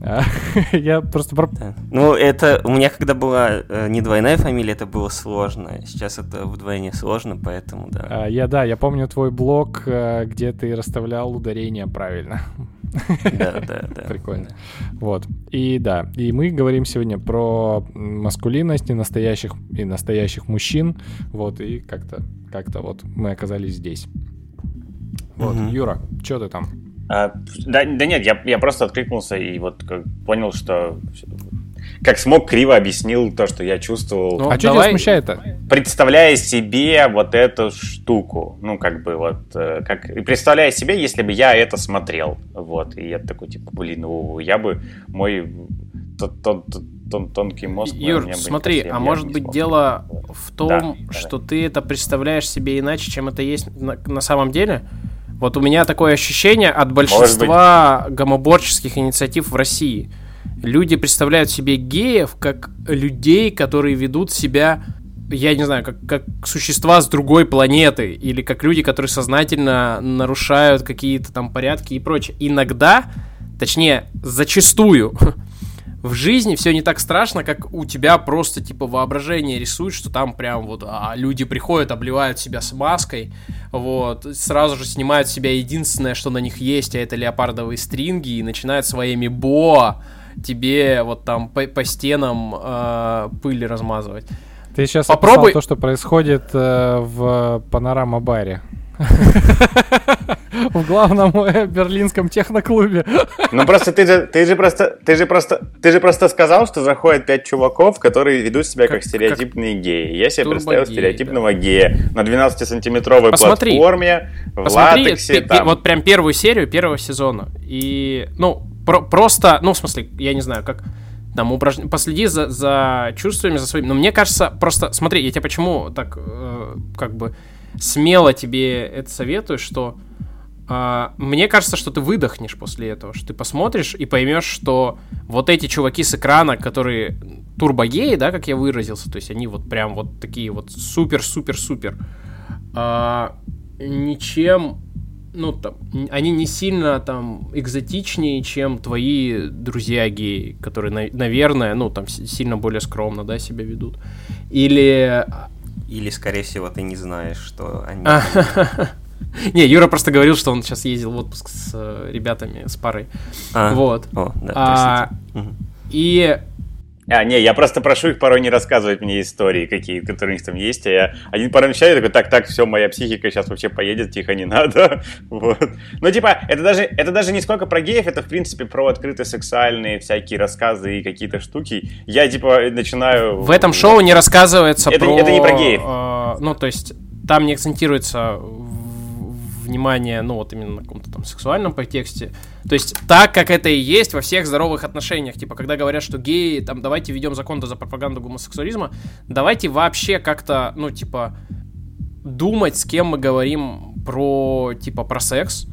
Я просто... Ну, это... У меня когда была э, не двойная фамилия, это было сложно. Сейчас это вдвойне сложно, поэтому да. А, я, да, я помню твой блог, э, где ты расставлял ударения правильно. Да, да, да. Прикольно. Вот. И да, и мы говорим сегодня про маскулинность и настоящих, и настоящих мужчин. Вот, и как-то как-то вот мы оказались здесь. Вот, Юра, что ты там? А, да, да нет, я, я просто откликнулся и вот как, понял, что как смог, криво объяснил то, что я чувствовал. Ну, а что тебя смущает-то? Представляя себе вот эту штуку. Ну, как бы вот, э, как, представляя себе, если бы я это смотрел. Вот, и я такой, типа, блин, ну, я бы, мой тот, тот, тон, тонкий мозг. Юр, смотри, а может быть смог. дело в том, да, что да. ты это представляешь себе иначе, чем это есть на, на самом деле? Вот у меня такое ощущение от большинства гомоборческих инициатив в России. Люди представляют себе геев как людей, которые ведут себя я не знаю, как, как существа с другой планеты, или как люди, которые сознательно нарушают какие-то там порядки и прочее. Иногда, точнее, зачастую, в жизни все не так страшно, как у тебя просто типа воображение рисует, что там прям вот а, люди приходят, обливают себя смазкой, вот, сразу же снимают с себя единственное, что на них есть, а это леопардовые стринги, и начинают своими бо тебе вот там по, по стенам э, пыль размазывать. Ты сейчас Попробуй- описал то, что происходит э, в панорама-баре. В главном э, берлинском техноклубе. Ну просто ты же, ты же просто, ты же просто, ты же просто сказал, что заходят пять чуваков, которые ведут себя как, Как- стереотипные геи. Я себе представил стереотипного гея на 12-сантиметровой Посмотри. платформе, в Посмотри, латексе, там. вот прям первую серию первого сезона. И, ну, про- просто, ну, в смысле, я не знаю, как там упражн... последи за, за чувствами, за своими. Но мне кажется, просто, смотри, я тебе почему так, э, как бы, смело тебе это советую, что мне кажется, что ты выдохнешь после этого, что ты посмотришь и поймешь, что вот эти чуваки с экрана, которые турбогеи, да, как я выразился, то есть они вот прям вот такие вот супер-супер-супер, а, ничем, ну, там, они не сильно там экзотичнее, чем твои друзья геи, которые, на- наверное, ну, там, сильно более скромно, да, себя ведут. Или Или, скорее всего, ты не знаешь, что они... Не, Юра просто говорил, что он сейчас ездил в отпуск с э, ребятами, с парой. А, Вот. О, да, А. И А, не, я просто прошу их порой не рассказывать мне истории какие, которые у них там есть, а я один порой начинаю такой, так, так, все, моя психика сейчас вообще поедет, тихо, не надо, вот. Ну, типа, это даже, это даже не сколько про геев, это, в принципе, про открытые сексуальные всякие рассказы и какие-то штуки. Я, типа, начинаю... в этом шоу не рассказывается Это- про... это не про геев. э, ну, то есть, там не акцентируется внимание, ну, вот именно на каком-то там сексуальном подтексте. То есть, так, как это и есть во всех здоровых отношениях. Типа, когда говорят, что геи, там, давайте введем закон за пропаганду гомосексуализма, давайте вообще как-то, ну, типа, думать, с кем мы говорим про, типа, про секс,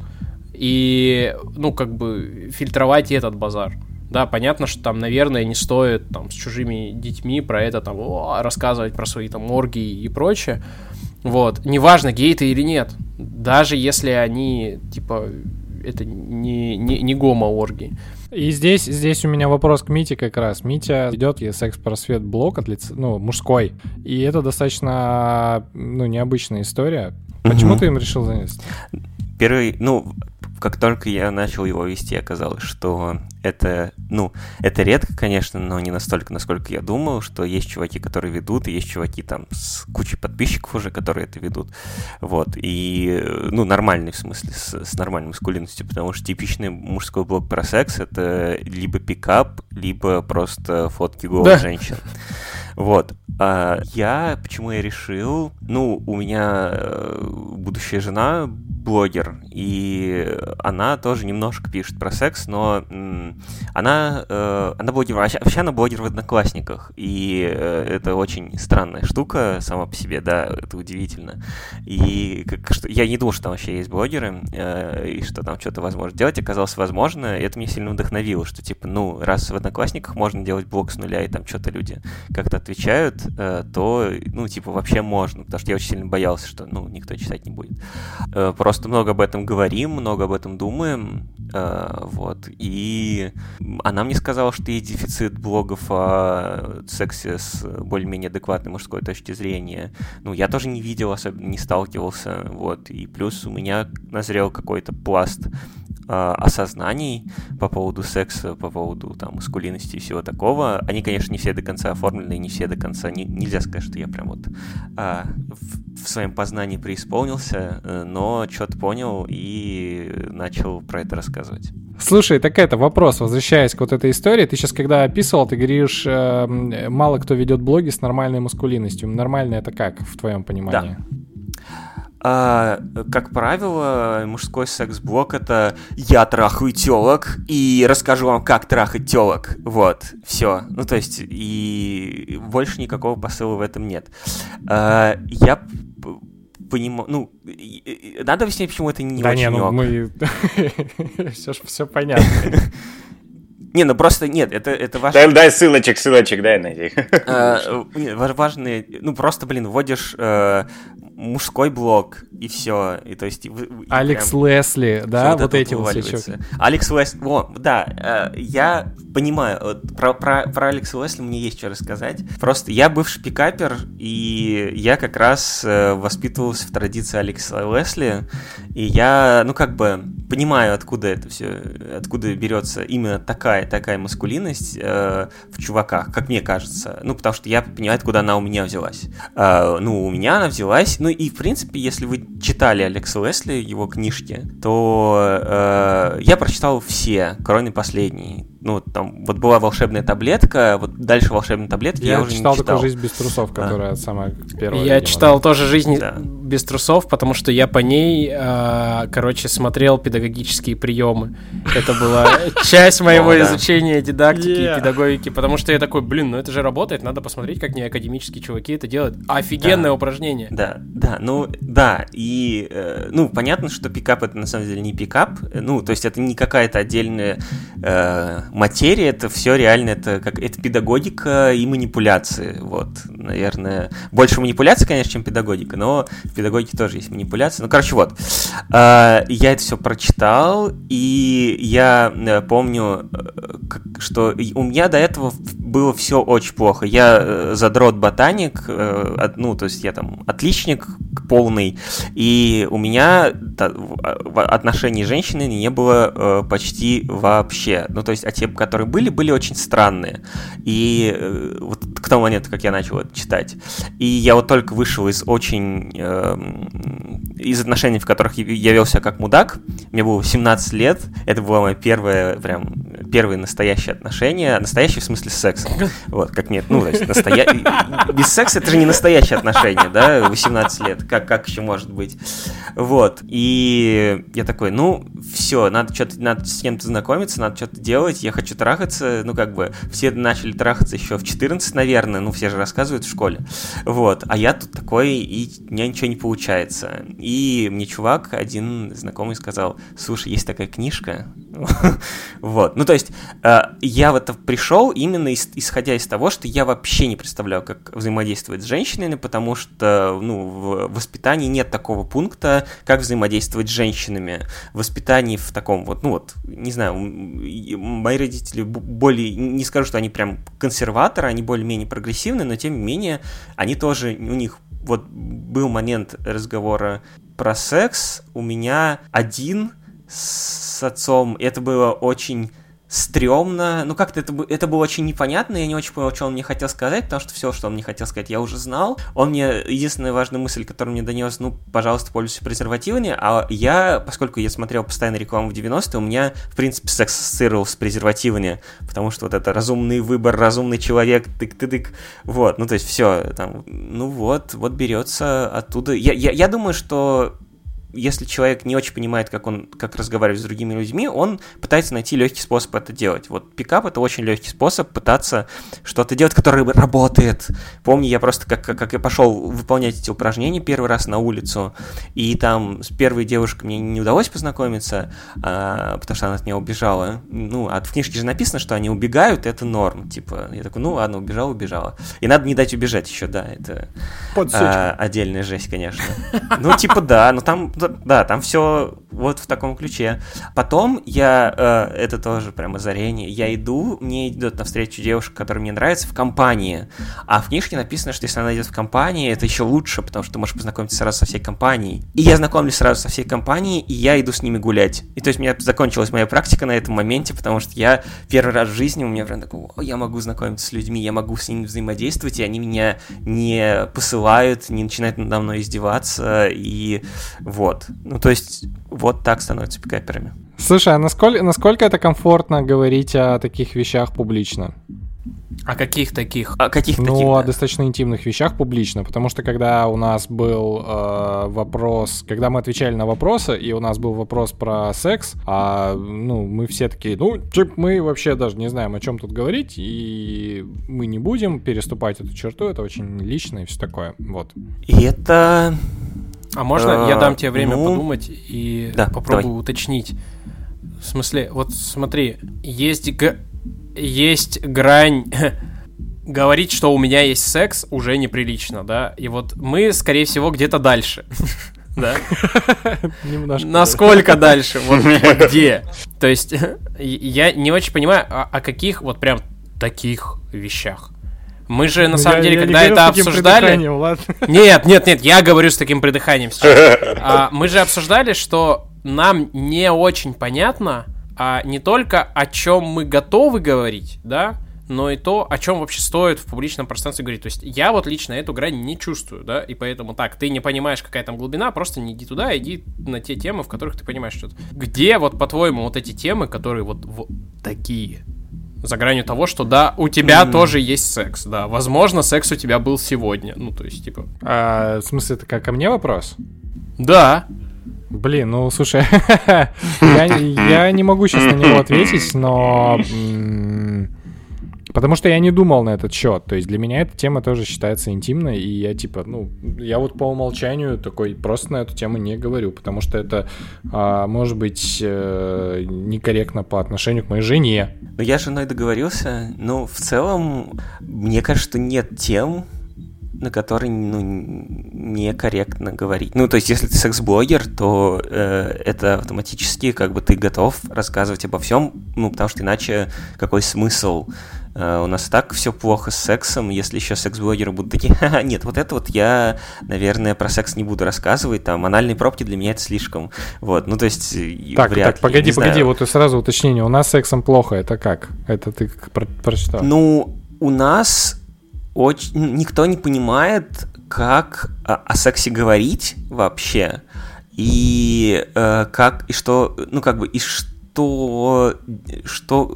и, ну, как бы, фильтровать этот базар. Да, понятно, что там, наверное, не стоит там с чужими детьми про это там о, рассказывать про свои там оргии и прочее. Вот. Неважно, гей ты или нет. Даже если они, типа, это не, не, не гомо-оргии. И здесь, здесь у меня вопрос к Мите как раз. Митя ведет секс-просвет блог от лица, ну, мужской. И это достаточно, ну, необычная история. Почему Мгм. ты им решил заняться? Первый, ну, как только я начал его вести, оказалось, что это, ну, это редко, конечно, но не настолько, насколько я думал, что есть чуваки, которые ведут, и есть чуваки там с кучей подписчиков уже, которые это ведут. Вот, и, ну, нормальный в смысле, с, с нормальной маскулинностью, потому что типичный мужской блог про секс — это либо пикап, либо просто фотки голых Да. женщин. Вот. А я, почему я решил, ну, у меня э, будущая жена блогер, и она тоже немножко пишет про секс, но она, э, она блогер, вообще, она блогер в Одноклассниках, и э, это очень странная штука сама по себе, да, это удивительно. И как, что, я не думал, что там вообще есть блогеры, э, и что там что-то возможно делать, оказалось возможно, и это меня сильно вдохновило, что типа, ну, раз в Одноклассниках можно делать блог с нуля, и там что-то люди как-то отвечают, то, ну, типа, вообще можно, потому что я очень сильно боялся, что, ну, никто читать не будет. Э, Просто много об этом говорим, много об этом думаем, э, вот, и она мне сказала, что есть дефицит блогов о сексе с более-менее адекватной мужской точки зрения. Ну, я тоже не видел, особенно не сталкивался, вот, и плюс у меня назрел какой-то пласт а, осознаний по поводу секса, по поводу там маскулинности и всего такого. Они, конечно, не все до конца оформлены, не все до конца. Не- нельзя сказать, что я прям вот а, в, в своем познании преисполнился, э, но что-то понял и начал про это рассказывать. Слушай, так это вопрос, возвращаясь к вот этой истории. Ты сейчас, когда описывал, ты говоришь, э, мало кто ведет блоги с нормальной маскулинностью. Нормально это как, в твоем понимании? А, как правило, мужской секс-блок это я трахаю телок и расскажу вам, как трахать телок. Вот, все. Ну, то есть, и больше никакого посыла в этом нет. А, я понимаю, ну, надо объяснить, почему это не да очень не, ну ок. мы... все, все понятно. Не, ну просто нет, это, это важно. Дай, дай ссылочек, ссылочек, дай найди. Э, важные, ну просто, блин, вводишь э, мужской блог и все, и то есть вы- и Алекс прям- Лесли, да, вот это эти вот. Алекс Уэсли, о, да, э, я понимаю, вот про, про, про Алекса Уэсли мне есть что рассказать. Просто я бывший пикапер, и я как раз э, воспитывался в традиции Алекса Уэсли, и я, ну как бы, понимаю, откуда это все, откуда берется именно такая такая маскулинность э, в чуваках, как мне кажется. Ну, потому что я понимаю, откуда она у меня взялась. Э, ну, у меня она взялась. Ну и в принципе, если вы читали Алекса Лесли его книжки, то э, я прочитал все, кроме последней ну, там, вот была волшебная таблетка, вот дальше волшебной таблетки я, я уже читал не читал. такую «Жизнь без трусов», которая а. самая первая. Я видимо. читал тоже «Жизнь да. без трусов», потому что я по ней, э, короче, смотрел педагогические приемы. Это была часть моего изучения дидактики и педагогики, потому что я такой, блин, ну это же работает, надо посмотреть, как не академические чуваки это делают. Офигенное упражнение. Да, да, ну, да, и, э, ну, понятно, что пикап это на самом деле не пикап, ну, то есть это не какая-то отдельная э, материя, это все реально, это как это педагогика и манипуляции, вот, наверное. Больше манипуляции, конечно, чем педагогика, но в педагогике тоже есть манипуляции. Ну, короче, вот, э, я это все прочитал, и я э, помню, э, что у меня до этого было все очень плохо. Я э, задрот ботаник, ну, то есть я там отличник полный, и у меня та, отношений с женщиной не было почти вообще. Ну, то есть, те, которые были, были очень странные. И э, вот к тому моменту, как я начал это читать. И я вот только вышел из очень... Э, из отношений, в которых я вел себя как мудак. Мне было 17 лет. Это было мое первое, прям, первые настоящие отношения. Настоящие в смысле секса. Вот, как нет, ну, то есть, настоя... без секса это же не настоящие отношения, да, 18 лет. Как, как еще может быть? Вот. И я такой, ну, все, надо что-то, надо с кем-то знакомиться, надо что-то делать. Я хочу трахаться. Ну, как бы, все начали трахаться еще в 14, наверное. Ну, все же рассказывают в школе. Вот. А я тут такой, и у меня ничего не получается. И мне чувак, один знакомый, сказал, слушай, есть такая книжка. Вот. Ну, то есть, э, я в это пришел именно исходя из того, что я вообще не представляю, как взаимодействовать с женщинами, потому что, ну, в воспитании нет такого пункта, как взаимодействовать с женщинами. В воспитании в таком вот, ну, вот, не знаю, мои родители более, не скажу, что они прям консерваторы, они более-менее прогрессивны, но тем не менее, они тоже, у них вот был момент разговора про секс, у меня один с отцом, это было очень стрёмно, ну как-то это, это было очень непонятно, я не очень понял, что он мне хотел сказать, потому что все, что он мне хотел сказать, я уже знал. Он мне, единственная важная мысль, которую мне донес, ну, пожалуйста, пользуйся презервативами, а я, поскольку я смотрел постоянно рекламу в 90-е, у меня, в принципе, секс ассоциировал с презервативами, потому что вот это разумный выбор, разумный человек, тык-тык, вот, ну, то есть все, там, ну вот, вот берется оттуда. Я, я, я думаю, что если человек не очень понимает, как он, как разговаривать с другими людьми, он пытается найти легкий способ это делать. Вот пикап это очень легкий способ пытаться что-то делать, которое работает. Помню, я просто как, как я пошел выполнять эти упражнения первый раз на улицу, и там с первой девушкой мне не удалось познакомиться, а, потому что она от меня убежала. Ну, а в книжке же написано, что они убегают, это норм. Типа, я такой, ну ладно, убежала, убежала. И надо не дать убежать еще, да, это а, отдельная жесть, конечно. Ну, типа, да, но там да, там все вот в таком ключе. Потом я, э, это тоже прям озарение, я иду, мне идет навстречу девушка, которая мне нравится, в компании. А в книжке написано, что если она идет в компании, это еще лучше, потому что ты можешь познакомиться сразу со всей компанией. И я знакомлюсь сразу со всей компанией, и я иду с ними гулять. И то есть у меня закончилась моя практика на этом моменте, потому что я первый раз в жизни, у меня прям такой, я могу знакомиться с людьми, я могу с ними взаимодействовать, и они меня не посылают, не начинают надо мной издеваться, и вот. Ну, то есть, вот так становятся пикаперами. Слушай, а насколько, насколько это комфортно говорить о таких вещах публично? О каких таких? О каких ну, таких? Ну, да? о достаточно интимных вещах публично, потому что когда у нас был э, вопрос, когда мы отвечали на вопросы, и у нас был вопрос про секс, а, ну, мы все такие, ну, чип, мы вообще даже не знаем, о чем тут говорить, и мы не будем переступать эту черту, это очень лично и все такое, вот. И это а можно я дам тебе время ну, подумать и да, попробую давай. уточнить? В смысле, вот смотри, есть, г... есть грань говорить, что у меня есть секс, уже неприлично, да? И вот мы, скорее всего, где-то дальше. Да? Немножко. Насколько дальше? Вот где? То есть я не очень понимаю, о каких вот прям таких вещах. Мы же на ну, самом я, деле, я когда это обсуждали. Нет, нет, нет, я говорю с таким придыханием сейчас. А, мы же обсуждали, что нам не очень понятно, а не только о чем мы готовы говорить, да, но и то, о чем вообще стоит в публичном пространстве говорить. То есть я вот лично эту грань не чувствую, да, и поэтому так, ты не понимаешь, какая там глубина, просто не иди туда, иди на те темы, в которых ты понимаешь что-то. Где вот, по-твоему, вот эти темы, которые вот, вот такие, за гранью того, что да, у тебя mm. тоже есть секс, да, возможно, секс у тебя был сегодня, ну, то есть, типа... А, в смысле, это как ко мне вопрос? Да. Блин, ну, слушай, я, я не могу сейчас на него ответить, но Потому что я не думал на этот счет. То есть для меня эта тема тоже считается интимной, и я типа, ну, я вот по умолчанию такой просто на эту тему не говорю, потому что это а, может быть э, некорректно по отношению к моей жене. Ну, я с женой договорился, но в целом, мне кажется, что нет тем, на которые ну, некорректно говорить. Ну, то есть, если ты секс-блогер, то э, это автоматически как бы ты готов рассказывать обо всем, ну, потому что иначе какой смысл у нас так все плохо с сексом, если еще секс-блогеры будут такие, Ха-ха, нет, вот это вот я, наверное, про секс не буду рассказывать, там, анальные пробки для меня это слишком, вот, ну, то есть, Так, вряд так, погоди, погоди, знаю. вот и сразу уточнение, у нас сексом плохо, это как? Это ты про прочитал? Ну, у нас очень, никто не понимает, как о, о сексе говорить вообще, и э, как, и что, ну, как бы, и что что, что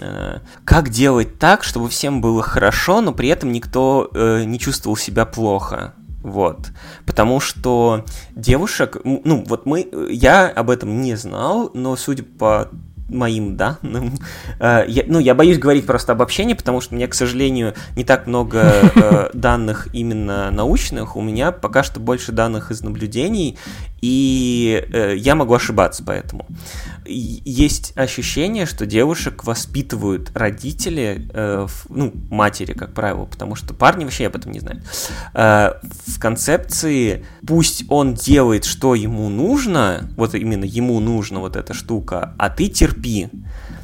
э, как делать так, чтобы всем было хорошо, но при этом никто э, не чувствовал себя плохо. Вот. Потому что девушек, ну, вот мы, я об этом не знал, но судя по моим данным. Э, я, ну, я боюсь говорить просто обобщение, потому что у меня, к сожалению, не так много э, данных именно научных. У меня пока что больше данных из наблюдений, и э, я могу ошибаться поэтому. Есть ощущение, что девушек воспитывают родители, э, в, ну, матери, как правило, потому что парни вообще об этом не знают. Э, в концепции пусть он делает, что ему нужно, вот именно ему нужна вот эта штука, а ты терпи.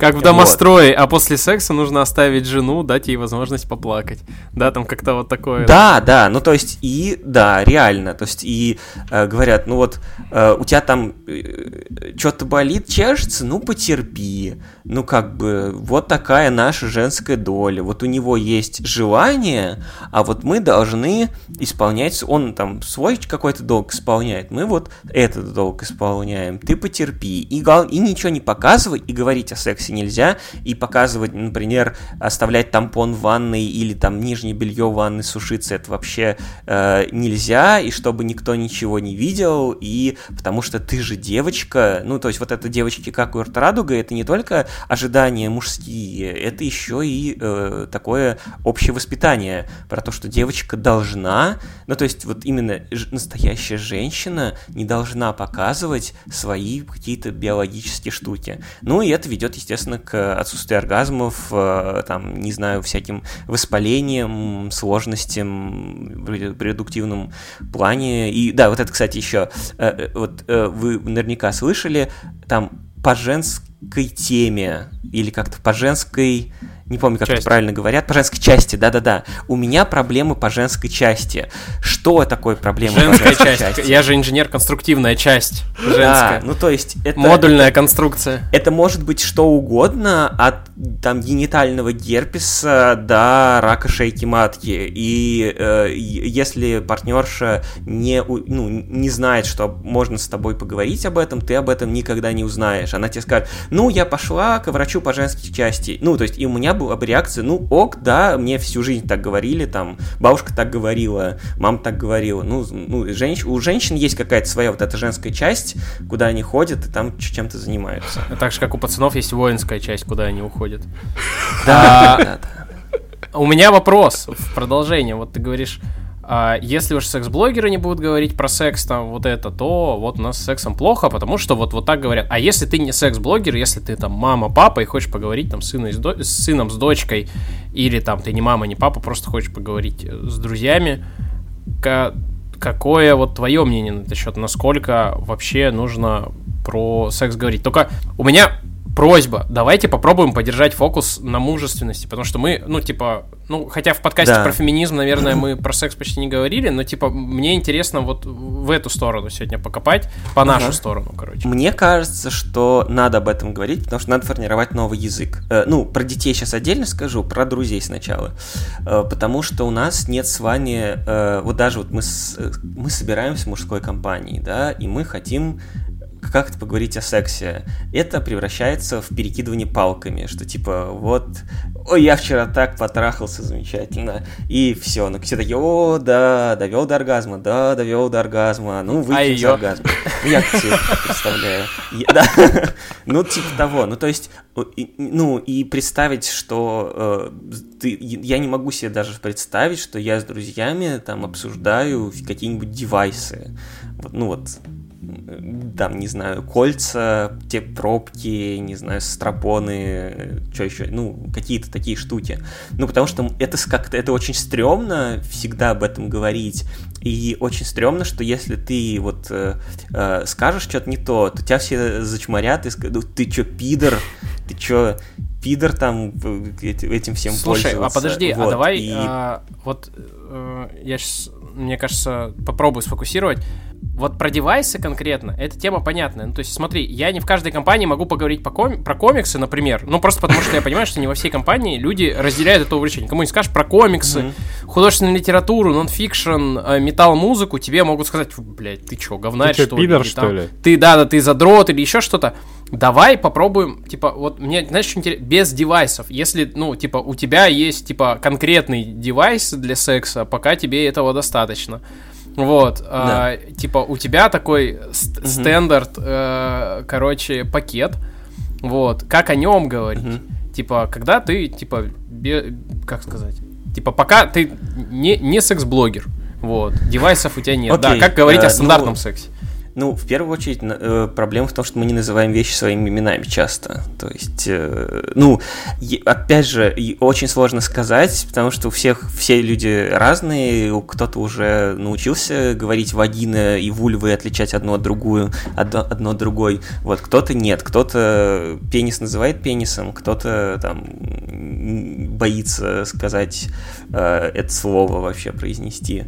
Как в домострое, вот. а после секса нужно оставить жену, дать ей возможность поплакать. Да, там как-то вот такое. Да, да, ну то есть и, да, реально, то есть и э, говорят, ну вот э, у тебя там э, что-то болит, чешется, ну потерпи. Ну как бы вот такая наша женская доля. Вот у него есть желание, а вот мы должны исполнять, он там свой какой-то долг исполняет, мы вот этот долг исполняем. Ты потерпи. И, и ничего не показывай, и говорить о сексе сексе нельзя, и показывать, например, оставлять тампон в ванной или там нижнее белье в ванной сушиться, это вообще э, нельзя, и чтобы никто ничего не видел, и потому что ты же девочка, ну, то есть вот это девочки как у Радуга, это не только ожидания мужские, это еще и э, такое общее воспитание про то, что девочка должна, ну, то есть вот именно настоящая женщина не должна показывать свои какие-то биологические штуки. Ну, и это ведет, естественно, естественно, к отсутствию оргазмов, э, там, не знаю, всяким воспалением, сложностям в редуктивном плане. И да, вот это, кстати, еще, э, э, вот вы наверняка слышали, там по женской теме или как-то по женской не помню, как Часть. это правильно говорят, по женской части, да-да-да. У меня проблемы по женской части. Что такое проблема женская по женской часть. части? Я же инженер-конструктивная часть женская. Да, ну то есть это... Модульная это, конструкция. Это может быть что угодно, от там генитального герпеса до рака шейки матки. И э, если партнерша не, ну, не знает, что можно с тобой поговорить об этом, ты об этом никогда не узнаешь. Она тебе скажет, ну, я пошла к врачу по женской части. Ну, то есть и у меня была бы реакция, ну, ок, да, мне всю жизнь так говорили, там, бабушка так говорила, мама так говорила. Ну, ну женщ... у женщин есть какая-то своя вот эта женская часть, куда они ходят и там чем-то занимаются. Так же, как у пацанов есть воинская часть, куда они уходят. Да, да, да. У меня вопрос в продолжение. Вот ты говоришь, а если уж секс-блогеры не будут говорить про секс, там, вот это, то вот у нас с сексом плохо, потому что вот, вот так говорят. А если ты не секс-блогер, если ты там мама, папа и хочешь поговорить там с, до... с сыном, с дочкой, или там ты не мама, не папа, просто хочешь поговорить э, с друзьями, какое вот твое мнение на этот счет? Насколько вообще нужно про секс говорить? Только у меня просьба, давайте попробуем подержать фокус на мужественности, потому что мы, ну, типа, ну, хотя в подкасте Да. про феминизм, наверное, мы про секс почти не говорили, но, типа, мне интересно вот в эту сторону сегодня покопать, по нашу Ага. сторону, короче. Мне кажется, что надо об этом говорить, потому что надо формировать новый язык. Э, ну, про детей сейчас отдельно скажу, про друзей сначала. Э, потому что у нас нет с вами... э, вот даже вот мы, с- э, мы собираемся в мужской компании, да, и мы хотим как-то поговорить о сексе. Это превращается в перекидывание палками, что типа вот, ой, я вчера так потрахался замечательно, и все, ну все такие, о, да, довел до оргазма, да, довел до оргазма, ну выйдем с её? оргазма. Ну, я это представляю. Я- да. Ну, типа того. Ну, то есть, ну, и представить, что э, ты, я не могу себе даже представить, что я с друзьями там обсуждаю какие-нибудь девайсы. Ну, вот, там, не знаю, кольца, те пробки, не знаю, стропоны, что еще, ну, какие-то такие штуки. Ну, потому что это как-то, это очень стрёмно всегда об этом говорить, и очень стрёмно, что если ты вот э, э, скажешь что-то не то, то тебя все зачморят и скажут, «Ну, ты чё, пидор, ты чё, пидор там эти- этим всем Слушай, а пользоваться?» подожди, а Вот, давай, и- а, вот э, я сейчас, мне кажется, попробую сфокусировать. Вот про девайсы конкретно, эта тема понятная. Ну, то есть, смотри, я не в каждой компании могу поговорить по коми- про комиксы, например. Ну, просто потому что я понимаю, что не во всей компании люди разделяют это увлечение. Кому не скажешь про комиксы, художественную литературу, нонфикшн, э, металл-музыку, тебе могут сказать, «Фу, блядь, ты чё, говнарь, Ты что пидор, что там, ли? Ты, да, да, ты задрот или еще что-то. Давай попробуем, типа, вот мне, знаешь, что интересно, без девайсов. Если, ну, типа, у тебя есть, типа, конкретный девайс для секса, пока тебе этого достаточно. Вот, а, типа, у тебя такой ст- стандарт, э, короче, пакет. Вот, как о нем говорить? Мгм. Типа, когда ты, типа, бе- как сказать? Типа, пока ты не, не секс-блогер. Вот, девайсов у тебя нет. Окей, да, как говорить э, о стандартном ну, сексе? Ну, в первую очередь, э, проблема в том, что мы не называем вещи своими именами часто. То есть, э, ну, опять же, очень сложно сказать, потому что у всех все люди разные, кто-то уже научился говорить вагина и вульвы, отличать одну от другую, одно, одно от другой. Вот, кто-то нет, кто-то пенис называет пенисом, кто-то там боится сказать э, это слово вообще произнести.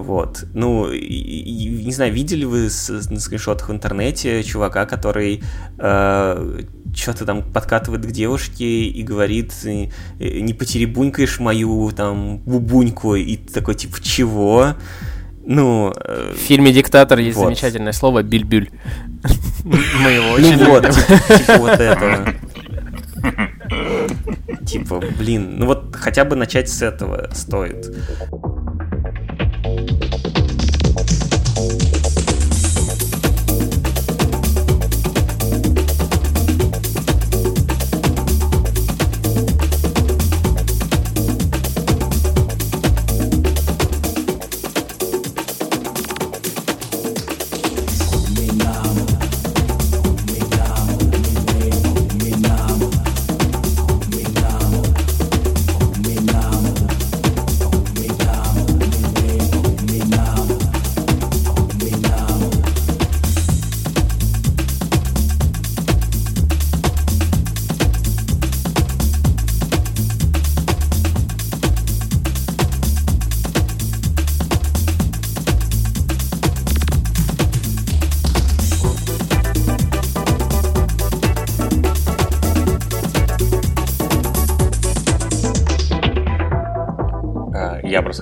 Вот. Ну, и- и- не знаю, видели вы с- на скриншотах в интернете чувака, который что-то там подкатывает к девушке и говорит, э, э, не потеребунькаешь мою там бубуньку, и ты такой, типа, чего? Ну, э, В фильме «Диктатор» есть Вот. замечательное слово «бильбюль». Мы его ну очень любим. типа, типа вот этого. Типа, блин, ну вот хотя бы начать с этого стоит. Э,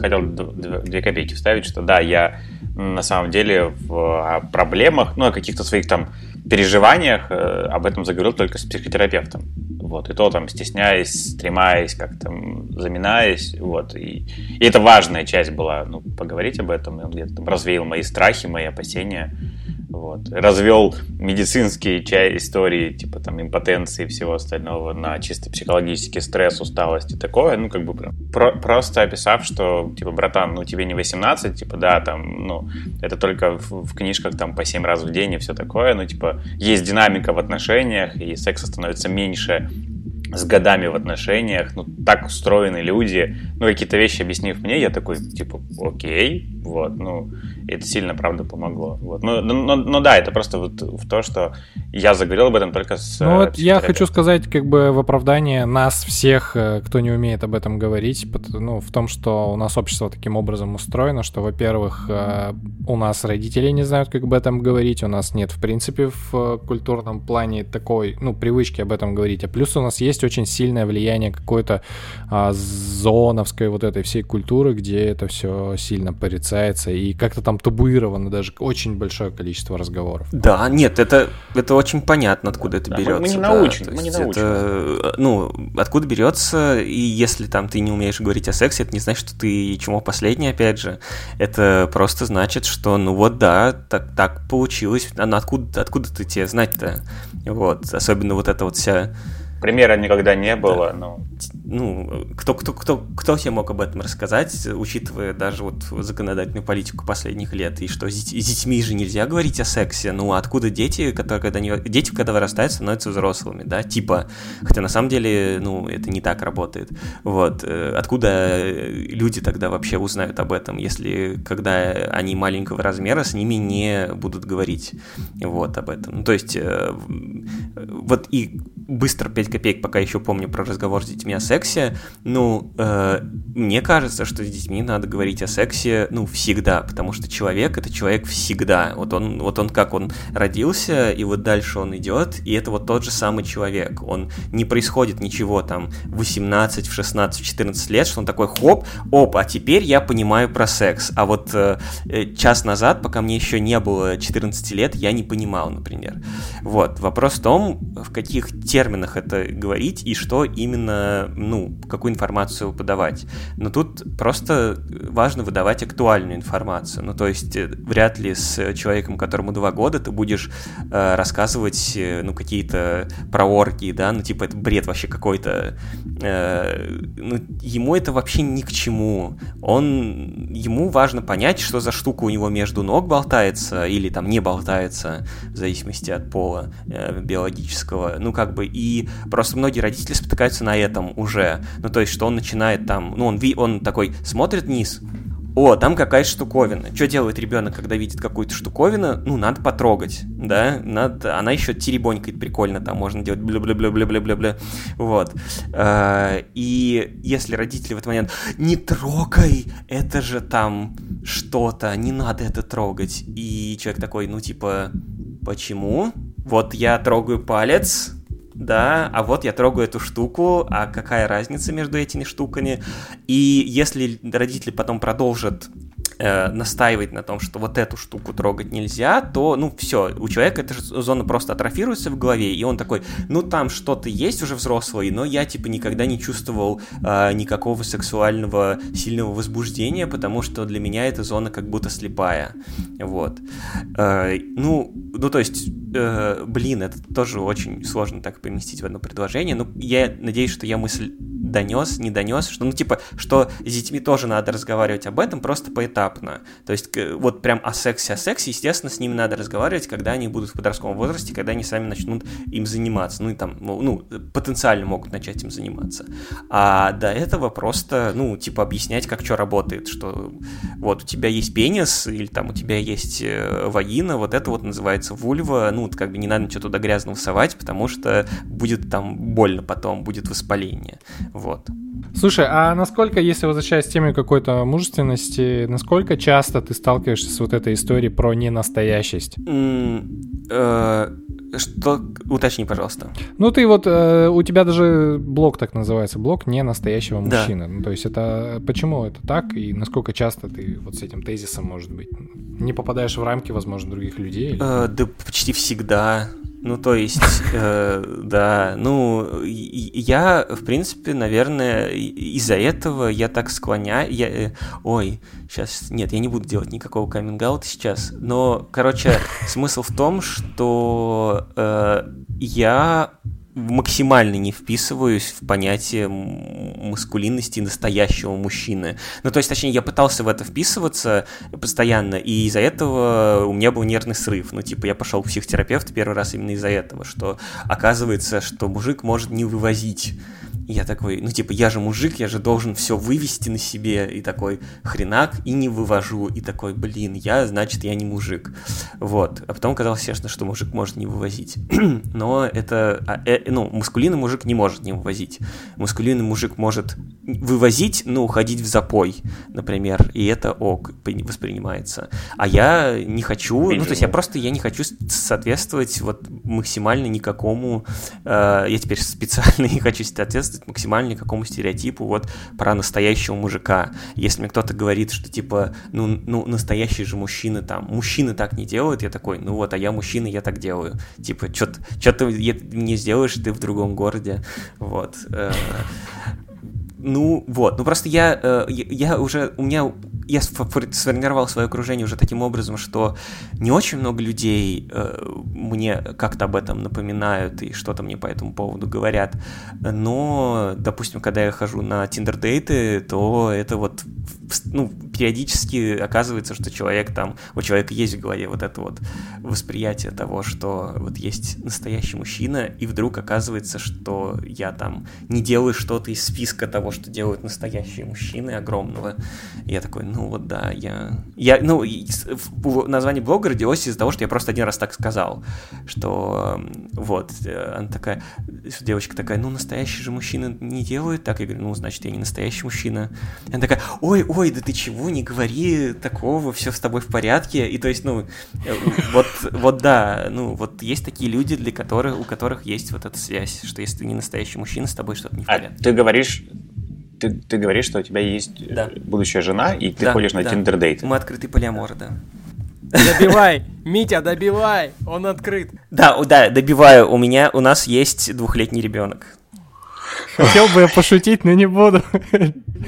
хотел две копейки вставить, что да, я на самом деле в о проблемах, ну, о каких-то своих там переживаниях э, об этом заговорил только с психотерапевтом. Вот, и то там стесняясь, стремаясь, как-то заминаясь, вот, и, и это важная часть была, ну, поговорить об этом, и он где-то развеял мои страхи, мои опасения, вот, развел медицинские ча- истории, типа там импотенции и всего остального на чисто психологический стресс, усталость и такое, ну, как бы про- просто описав, что, типа, братан, ну, тебе не 18, типа, да, там, ну, это только в, в книжках там по 7 раз в день и все такое, ну, типа, есть динамика в отношениях, и секса становится меньше с годами в отношениях, ну, так устроены люди, ну, какие-то вещи объяснив мне, я такой, типа, окей, вот, ну, И это сильно, правда, помогло. Вот. Но, но, но да, это просто вот в то, что я заговорил об этом только с... Ну вот я хочу сказать как бы в оправдание нас всех, э, кто не умеет об этом говорить, ну, в том, что у нас общество таким образом устроено, что, во-первых, э, у нас родители не знают, как об этом говорить, у нас нет, в принципе, в э, культурном плане такой, ну, привычки об этом говорить, а плюс у нас есть очень сильное влияние какой-то а, зоновской вот этой всей культуры, где это все сильно порицается и как-то там табуировано даже очень большое количество разговоров. Да, нет, это, это очень понятно, откуда это да, берется. Мы, мы не да, научим, мы не научим. Это, ну, откуда берется, и если там ты не умеешь говорить о сексе, это не значит, что ты чему последний, опять же. Это просто значит, что, ну вот да, так, так получилось. А ну, откуда, откуда ты тебе знать-то? Вот, особенно вот эта вот вся Примера никогда не было, да. но... Ну, кто, кто, кто, кто тебе мог об этом рассказать, учитывая даже вот законодательную политику последних лет, и что с детьми же нельзя говорить о сексе, ну, откуда дети, которые, когда не... дети, когда вырастают, становятся взрослыми, да, типа, хотя на самом деле, ну, это не так работает, вот, э, откуда люди тогда вообще узнают об этом, если, когда они маленького размера, с ними не будут говорить, вот, об этом, ну, то есть, э, вот и быстро 5 копеек, пока еще помню про разговор с детьми о сексе. Ну, э, мне кажется, что с детьми надо говорить о сексе, ну, всегда, потому что человек — это человек всегда. Вот он, вот он как он родился, и вот дальше он идет, и это вот тот же самый человек. Он не происходит ничего там в 18, в 16, в 14 лет, что он такой, хоп, оп, а теперь я понимаю про секс. А вот э, э час назад, пока мне еще не было 14 лет, я не понимал, например. Вот, вопрос в том, в каких терминах это говорить и что именно, ну, какую информацию подавать. Но тут просто важно выдавать актуальную информацию. Ну, то есть э, вряд ли с человеком, которому два года, ты будешь э, рассказывать, э, ну, какие-то про оргии, да, ну, типа, это бред вообще какой-то. Э, ну, ему это вообще ни к чему. Он, ему важно понять, что за штука у него между ног болтается или там не болтается, в зависимости от пола э, биологического. Ну, как бы и просто многие родители спотыкаются на этом уже. Ну, то есть, что он начинает там, ну, он, он такой смотрит вниз, о, там какая-то штуковина. Что делает ребенок, когда видит какую-то штуковину? Ну, надо потрогать, да? Надо... Она еще теребонькает прикольно, там можно делать бля-бля-бля-бля-бля-бля. Вот. А, и если родители в этот момент «Не трогай! Это же там что-то, не надо это трогать». И человек такой, ну, типа, почему? Вот я трогаю палец, да, а вот я трогаю эту штуку, а какая разница между этими штуками? И если родители потом продолжат э, настаивать на том, что вот эту штуку трогать нельзя, то, ну, все, у человека эта зона просто атрофируется в голове, и он такой, ну, там что-то есть уже взрослый, но я, типа, никогда не чувствовал э, никакого сексуального сильного возбуждения, потому что для меня эта зона как будто слепая, вот. Э, ну, ну, то есть, э, блин, это тоже очень сложно так поместить в одно предложение, но я надеюсь, что я мысль донес, не донес, что, ну, типа, что с детьми тоже надо разговаривать об этом просто поэтапно. То есть, вот прям о сексе, о сексе, естественно, с ними надо разговаривать, когда они будут в подростковом возрасте, когда они сами начнут им заниматься. Ну, и там, ну, ну потенциально могут начать им заниматься. А до этого просто, ну, типа, объяснять, как что работает, что вот у тебя есть пенис, или там у тебя есть э, вагина, вот это вот называется вульва, ну, как бы не надо ничего туда грязного совать, потому что будет там больно потом, будет воспаление. Вот. Слушай, а насколько, если возвращаясь к теме какой-то мужественности, насколько часто ты сталкиваешься с вот этой историей про ненастоящесть? Э, что? Уточни, пожалуйста. Ну, ты вот, э, у тебя даже блог так называется, блог ненастоящего мужчины. Да. Ну, то есть это, почему это так, и насколько часто ты вот с этим тезисом, может быть, не попадаешь в рамки, возможно, других людей? Э, да почти всегда. Ну, то есть, э, да, ну, я, в принципе, наверное, из-за этого я так склоняю, я, э, ой, сейчас, нет, я не буду делать никакого каминг сейчас, но, короче, смысл в том, что э, я максимально не вписываюсь в понятие маскулинности настоящего мужчины. Ну, то есть, точнее, я пытался в это вписываться постоянно, и из-за этого у меня был нервный срыв. Ну, типа, я пошел к психотерапевту первый раз именно из-за этого, что оказывается, что мужик может не вывозить Я такой, ну типа, я же мужик, я же должен все вывести на себе, и такой, хренак, и не вывожу, и такой, блин, я, значит, я не мужик. Вот. А потом оказалось, естественно, что мужик может не вывозить. Но это, а, э, ну, мускулинный мужик не может не вывозить. Мускулинный мужик может вывозить, ну, ходить в запой, например, и это ок, воспринимается. А я не хочу, ну, то есть я просто, я не хочу соответствовать вот максимально никакому, э, я теперь специально не хочу соответствовать соответствует максимально какому стереотипу вот про настоящего мужика. Если мне кто-то говорит, что типа, ну, ну, настоящий же мужчина там, мужчины так не делают, я такой, ну вот, а я мужчина, я так делаю. Типа, что ты мне сделаешь, ты в другом городе. Вот. Ну, вот. Ну, просто я, э, я уже, у меня я сформировал свое окружение уже таким образом, что не очень много людей э, мне как-то об этом напоминают и что-то мне по этому поводу говорят. Но, допустим, когда я хожу на Тиндер-дейты, то это вот ну, периодически оказывается, что человек там, у человека есть в голове вот это вот восприятие того, что вот есть настоящий мужчина, и вдруг оказывается, что я там не делаю что-то из списка того, что делают настоящие мужчины огромного. И я такой, ну вот да, я... я ну, название блога родилось из-за того, что я просто один раз так сказал, что вот, э, она такая, девочка такая, ну, настоящий же мужчина не делает так. Я говорю, ну, значит, я не настоящий мужчина. И она такая, ой, ой, да ты чего, не говори такого, все с тобой в порядке. И то есть, ну, э, вот, вот да, ну, вот есть такие люди, для которых, у которых есть вот эта связь, что если ты не настоящий мужчина, с тобой что-то не в а порядке. А ты говоришь, ты, ты говоришь, что у тебя есть э, да. будущая жена, и ты да, ходишь на да. тиндер-дейт. Мы открытый полиамор, да. Добивай, Митя, добивай, он открыт. Да, да, добиваю. У меня, у нас есть двухлетний ребенок. Хотел бы я пошутить, но не буду.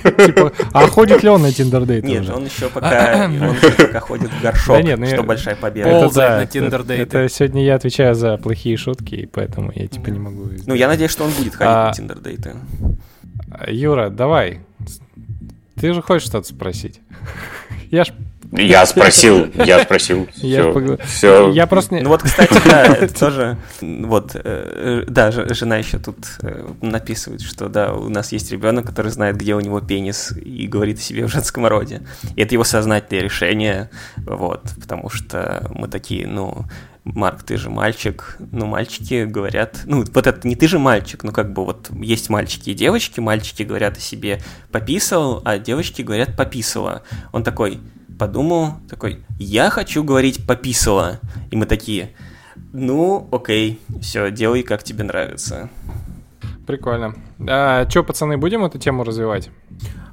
Типа, а ходит ли он на тиндердейт Нет, он еще пока, он еще пока ходит в горшок, да нет, ну что большая победа. Это да, на тиндердейты. Это сегодня я отвечаю за плохие шутки, и поэтому я типа не могу. Ну, я надеюсь, что он будет ходить а, на тиндердейты. Юра, давай. Ты же хочешь что-то спросить? Я ж я спросил, я спросил. Я, все, все. я просто... Ну вот, кстати, да, это тоже... Вот, э, да, жена еще тут э, написывает, что да, у нас есть ребенок, который знает, где у него пенис, и говорит о себе в женском роде. И это его сознательное решение, вот, потому что мы такие, ну, Марк, ты же мальчик. Ну, мальчики говорят... Ну, вот это не ты же мальчик, ну, как бы вот есть мальчики и девочки. Мальчики говорят о себе «пописал», а девочки говорят «пописала». Он такой подумал, такой «я хочу говорить «пописала». И мы такие «ну, окей, все, делай, как тебе нравится». Прикольно. А что, пацаны, будем эту тему развивать?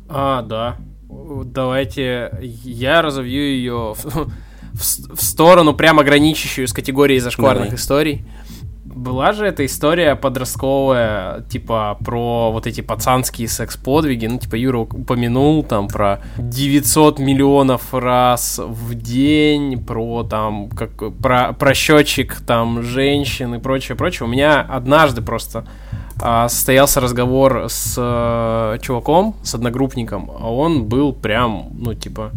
А, да. Давайте я разовью ее в, в сторону, прямо граничащую с категорией зашкварных Давай. историй. Была же эта история подростковая, типа, про вот эти пацанские секс-подвиги. Ну, типа, Юра упомянул там про 900 миллионов раз в день, про там, как, про, про счетчик там женщин и прочее, прочее. У меня однажды просто а, состоялся разговор с а, чуваком, с одногруппником, а он был прям, ну, типа,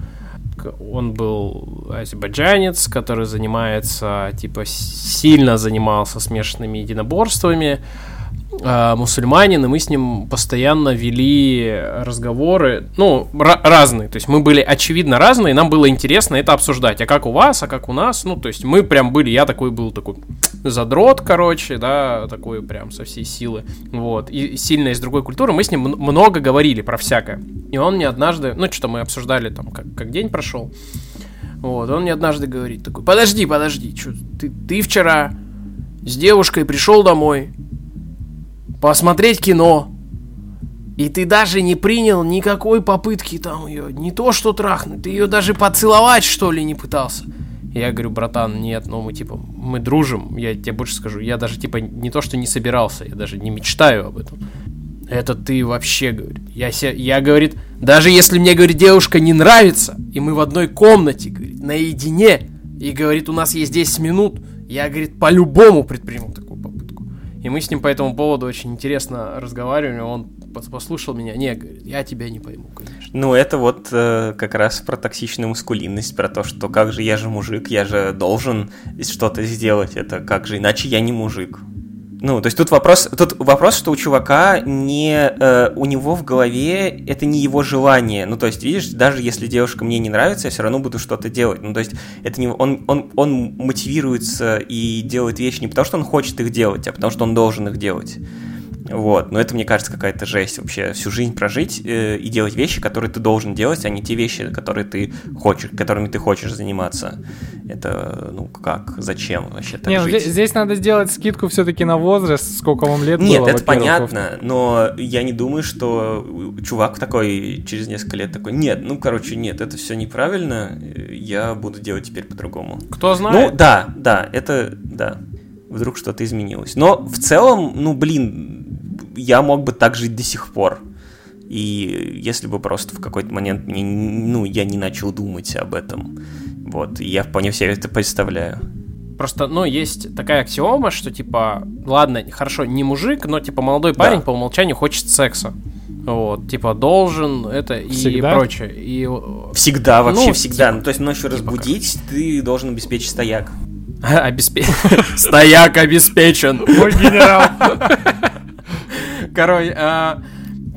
он был азербайджанец, который занимается, типа, сильно занимался смешанными единоборствами, мусульманин, и мы с ним постоянно вели разговоры, ну, разные, то есть мы были очевидно разные, нам было интересно это обсуждать, а как у вас, а как у нас, ну, то есть мы прям были, я такой был такой задрот, короче, да, такой прям со всей силы, вот, и сильно из другой культуры, мы с ним много говорили про всякое, и он мне однажды, ну, что мы обсуждали там, как, как день прошел, вот, он мне однажды говорит такой, подожди, подожди, что, ты, ты вчера с девушкой пришел домой, посмотреть кино. И ты даже не принял никакой попытки там ее, не то что трахнуть, ты ее даже поцеловать что ли не пытался. Я говорю, братан, нет, ну мы типа, мы дружим, я тебе больше скажу, я даже типа не то что не собирался, я даже не мечтаю об этом. Это ты вообще, говорит. Я, се, я, говорит, даже если мне, говорит, девушка не нравится, и мы в одной комнате, говорит, наедине, и, говорит, у нас есть 10 минут, я, говорит, по-любому предприму попытку. И мы с ним по этому поводу очень интересно разговаривали. Он послушал меня. Не, говорит, я тебя не пойму, конечно. Ну, это вот э, как раз про токсичную маскулинность, про то, что как же я же мужик, я же должен что-то сделать. Это как же, иначе я не мужик. Ну, то есть тут вопрос, тут вопрос, что у чувака не, э, у него в голове это не его желание. Ну, то есть, видишь, даже если девушка мне не нравится, я все равно буду что-то делать. Ну, то есть, это не, он, он, он мотивируется и делает вещи не потому, что он хочет их делать, а потому, что он должен их делать. Вот, но это, мне кажется, какая-то жесть вообще. Всю жизнь прожить э, и делать вещи, которые ты должен делать, а не те вещи, которые ты хочешь, которыми ты хочешь заниматься. Это, ну, как, зачем вообще так Не, ну, жить? здесь, здесь надо сделать скидку все-таки на возраст, сколько вам лет Нет, было, это понятно, но я не думаю, что чувак такой через несколько лет такой, нет, ну, короче, нет, это все неправильно, я буду делать теперь по-другому. Кто Ну, знает? да, да, это, да, вдруг что-то изменилось. Но в целом, ну, блин, я мог бы так жить до сих пор. И если бы просто в какой-то момент мне, ну, я не начал думать об этом. Вот, и я вполне себе это представляю. Просто, ну, есть такая аксиома, что, типа, ладно, хорошо, не мужик, но, типа, молодой парень Да. по умолчанию хочет секса. Вот, типа, должен, это и Всегда? прочее. И... э, Всегда, вообще Ну, всегда. типа, ну, то есть ночью разбудить, ты должен обеспечить стояк. Обеспечен. Стояк обеспечен. Мой генерал. Короче, а,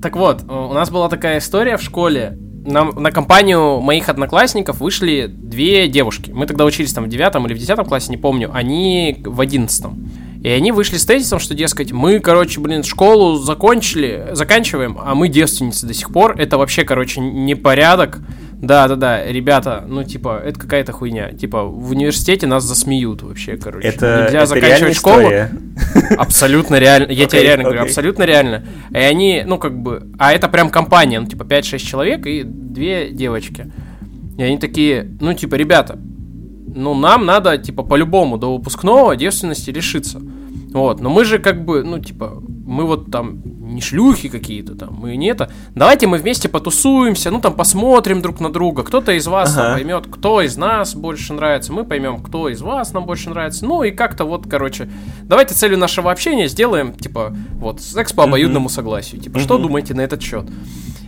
так вот, у нас была такая история в школе. Нам, на компанию моих одноклассников вышли две девушки. Мы тогда учились там в девятом или в десятом классе, не помню. Они в одиннадцатом. И они вышли с тезисом, что, дескать, мы, короче, блин, школу закончили, заканчиваем, а мы девственницы до сих пор. Это вообще, короче, непорядок. Да-да-да, ребята, ну, типа, это какая-то хуйня. Типа, в университете нас засмеют вообще, короче. Это, Нельзя это заканчивать школу. история. Абсолютно реально. Я тебе реально говорю, абсолютно реально. И они, ну, как бы. А это прям компания, ну, типа 5-6 человек и две девочки. И они такие, ну, типа, ребята, ну, нам надо, типа, по-любому до выпускного девственности лишиться. Вот, но мы же как бы, ну, типа, мы вот там не шлюхи какие-то там, мы не это. Давайте мы вместе потусуемся, ну, там, посмотрим друг на друга. Кто-то из вас там Ага. поймет, кто из нас больше нравится, мы поймем, кто из вас нам больше нравится. Ну, и как-то вот, короче, давайте целью нашего общения сделаем, типа, вот, секс по обоюдному согласию. Типа, что Мгм. думаете на этот счет?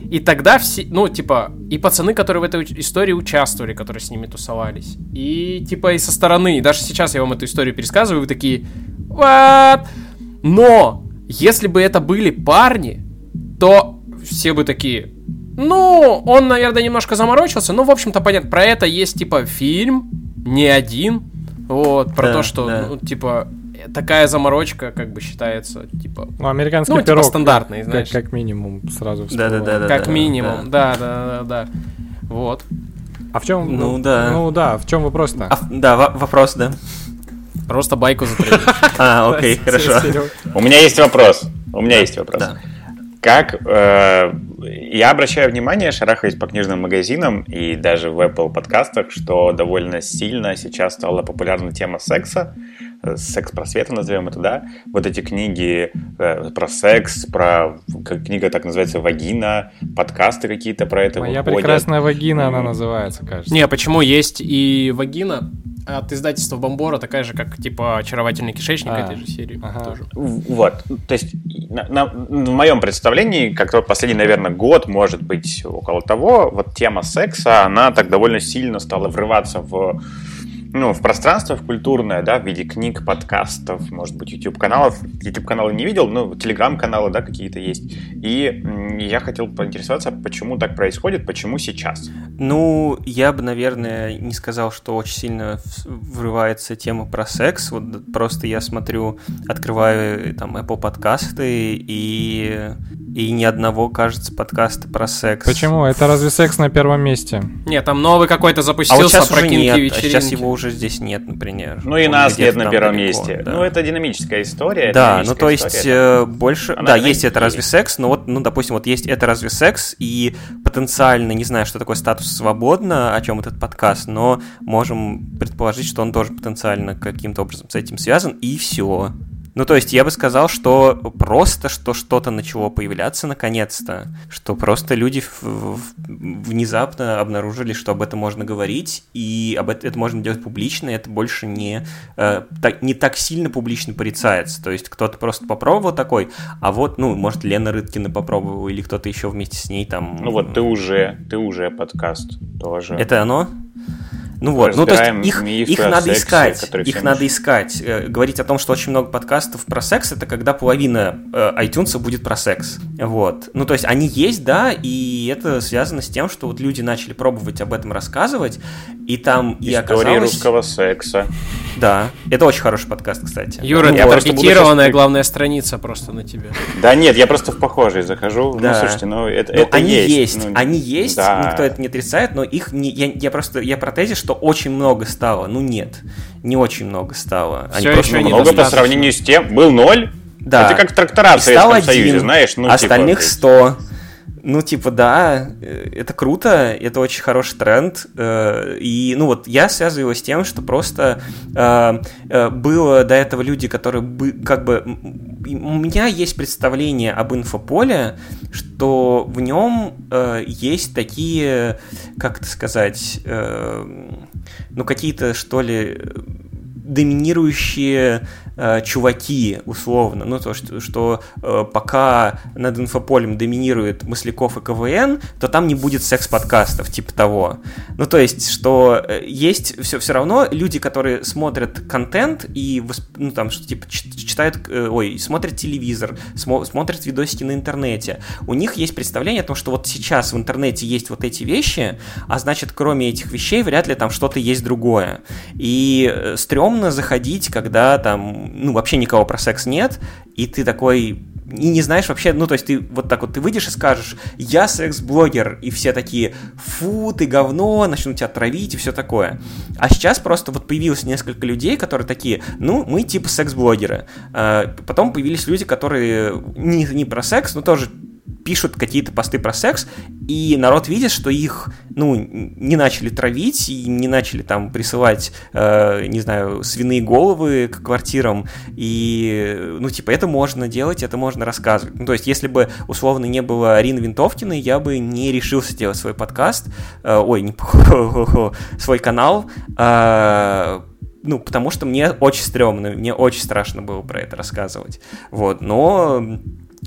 И тогда все, ну, типа, и пацаны, которые в этой истории участвовали, которые с ними тусовались, и, типа, и со стороны, даже сейчас я вам эту историю пересказываю, вы такие, what? Но, если бы это были парни, то все бы такие, ну, он, наверное, немножко заморочился, ну, в общем-то, понятно, про это есть, типа, фильм, не один, вот, про Да, то, что, да. ну, типа, такая заморочка, как бы, считается, типа, Ну, американский ну, типа, пирог. стандартный, как, знаешь. как минимум сразу всплывает. Да-да-да-да. Как минимум, да, да, да, да. Вот. А в чем... Ну, да. Ну да, в чем вопрос-то? А, да, во- вопрос, да. Просто байку затравил. А, окей, хорошо. У меня есть вопрос. У меня есть вопрос. Как э, я обращаю внимание, шарахаясь по книжным магазинам и даже в Apple подкастах, что довольно сильно сейчас стала популярна тема секса, секс-просвета назовем это, да? Вот эти книги э, про секс, про как книга так называется «Вагина», подкасты какие-то про это Моя выходят. прекрасная вагина, она называется, кажется. Не, почему есть и вагина от издательства Бомбора, такая же, как, типа, очаровательный кишечник А, этой же серии. ага. Тоже. Вот, то есть на- на- в моем представлении, как-то последний, наверное, год, может быть, около того, вот тема секса, она так довольно сильно стала врываться в ну, в пространство, в культурное, да, в виде книг, подкастов, может быть, YouTube-каналов. YouTube-каналы не видел, но Telegram-каналы, да, какие-то есть. И я хотел поинтересоваться, почему так происходит, почему сейчас? Ну, я бы, наверное, не сказал, что очень сильно врывается тема про секс. Вот просто я смотрю, открываю э, там Apple подкасты и и ни одного, кажется, подкаста про секс. Почему? Это разве секс на первом месте? Не, там новый какой-то А запустился вот сейчас про кинки нет, а вечеринки. сейчас его уже здесь нет, например. Ну и Он нас нет на первом далеко, месте. да. Ну, это динамическая история. Да, ну то есть история. э, больше, Она да, есть это разве секс, но вот, ну, допустим, вот есть это разве секс, и потенциально, не знаю, что такое статус свободно, о чем этот подкаст, но можем предположить, что он тоже потенциально каким-то образом с этим связан, и все. Ну, то есть я бы сказал, что просто, что что-то начало появляться наконец-то, что просто люди внезапно обнаружили, что об этом можно говорить, и об это, это можно делать публично, и это больше не, э, так, не так сильно публично порицается. То есть кто-то просто попробовал такой, а вот, ну, может, Лена Рыткина попробовала, или кто-то еще вместе с ней там... Ну вот ты уже, ты уже подкаст тоже. Это оно? Ну вот, ну то есть их, их надо сексе, искать, их надо искать. Э, Говорить о том, что очень много подкастов про секс, это когда половина э, iTunes будет про секс. Вот. Ну то есть они есть, да, и это связано с тем, что вот люди начали пробовать об этом рассказывать, и там и Истории оказалось... русского секса. Да, это очень хороший подкаст, кстати. Юра, Ну, я таргетированная сейчас- главная страница просто на тебе. Да нет, я просто в похожий захожу. Да. Ну, слушайте, ну это, Ну, это они есть. есть, ну, они есть, да. никто это не отрицает, но их не, я, я просто я про тезис, что очень много стало. Ну нет, не очень много стало. Они Всё просто много по сравнению с тем. Был ноль. Да. Это как трактора в Советском Союзе, один, знаешь. Ну, типа, остальных есть- 100. Ну, типа, да, э, это круто, это очень хороший тренд. э, И, ну, вот я связываю его с тем, что просто э, было до этого люди, которые бы, как бы... У меня есть представление об инфополе, что в нем есть такие, как это сказать, ну, какие-то, что ли, доминирующие э, чуваки, условно. Ну, то, что, что э, пока над инфополем доминирует Масляков и КВН, то там не будет секс-подкастов, типа того. Ну, то есть, что э, есть все, все равно люди, которые смотрят контент и, ну, там, что, типа, читают, э, ой, смотрят телевизор, смо- смотрят видосики на интернете. У них есть представление о том, что вот сейчас в интернете есть вот эти вещи, а значит, кроме этих вещей, вряд ли там что-то есть другое. И э, стрёмно заходить, когда там, ну, вообще никого про секс нет, и ты такой и не знаешь вообще, ну, то есть ты вот так вот, ты выйдешь и скажешь, я секс-блогер, и все такие, фу, ты говно, начнут тебя травить и все такое. А сейчас просто вот появилось несколько людей, которые такие, ну, мы типа секс-блогеры. А, Потом появились люди, которые не, не про секс, но тоже пишут какие-то посты про секс, и народ видит, что их, ну, не начали травить, и не начали там присылать, э, не знаю, свиные головы к квартирам, и, ну, типа, это можно делать, это можно рассказывать. Ну, то есть, если бы, условно, не было Арины Винтовкиной, я бы не решился делать свой подкаст, э, ой, не свой канал, э, ну, потому что мне очень стрёмно, мне очень страшно было про это рассказывать. Вот, но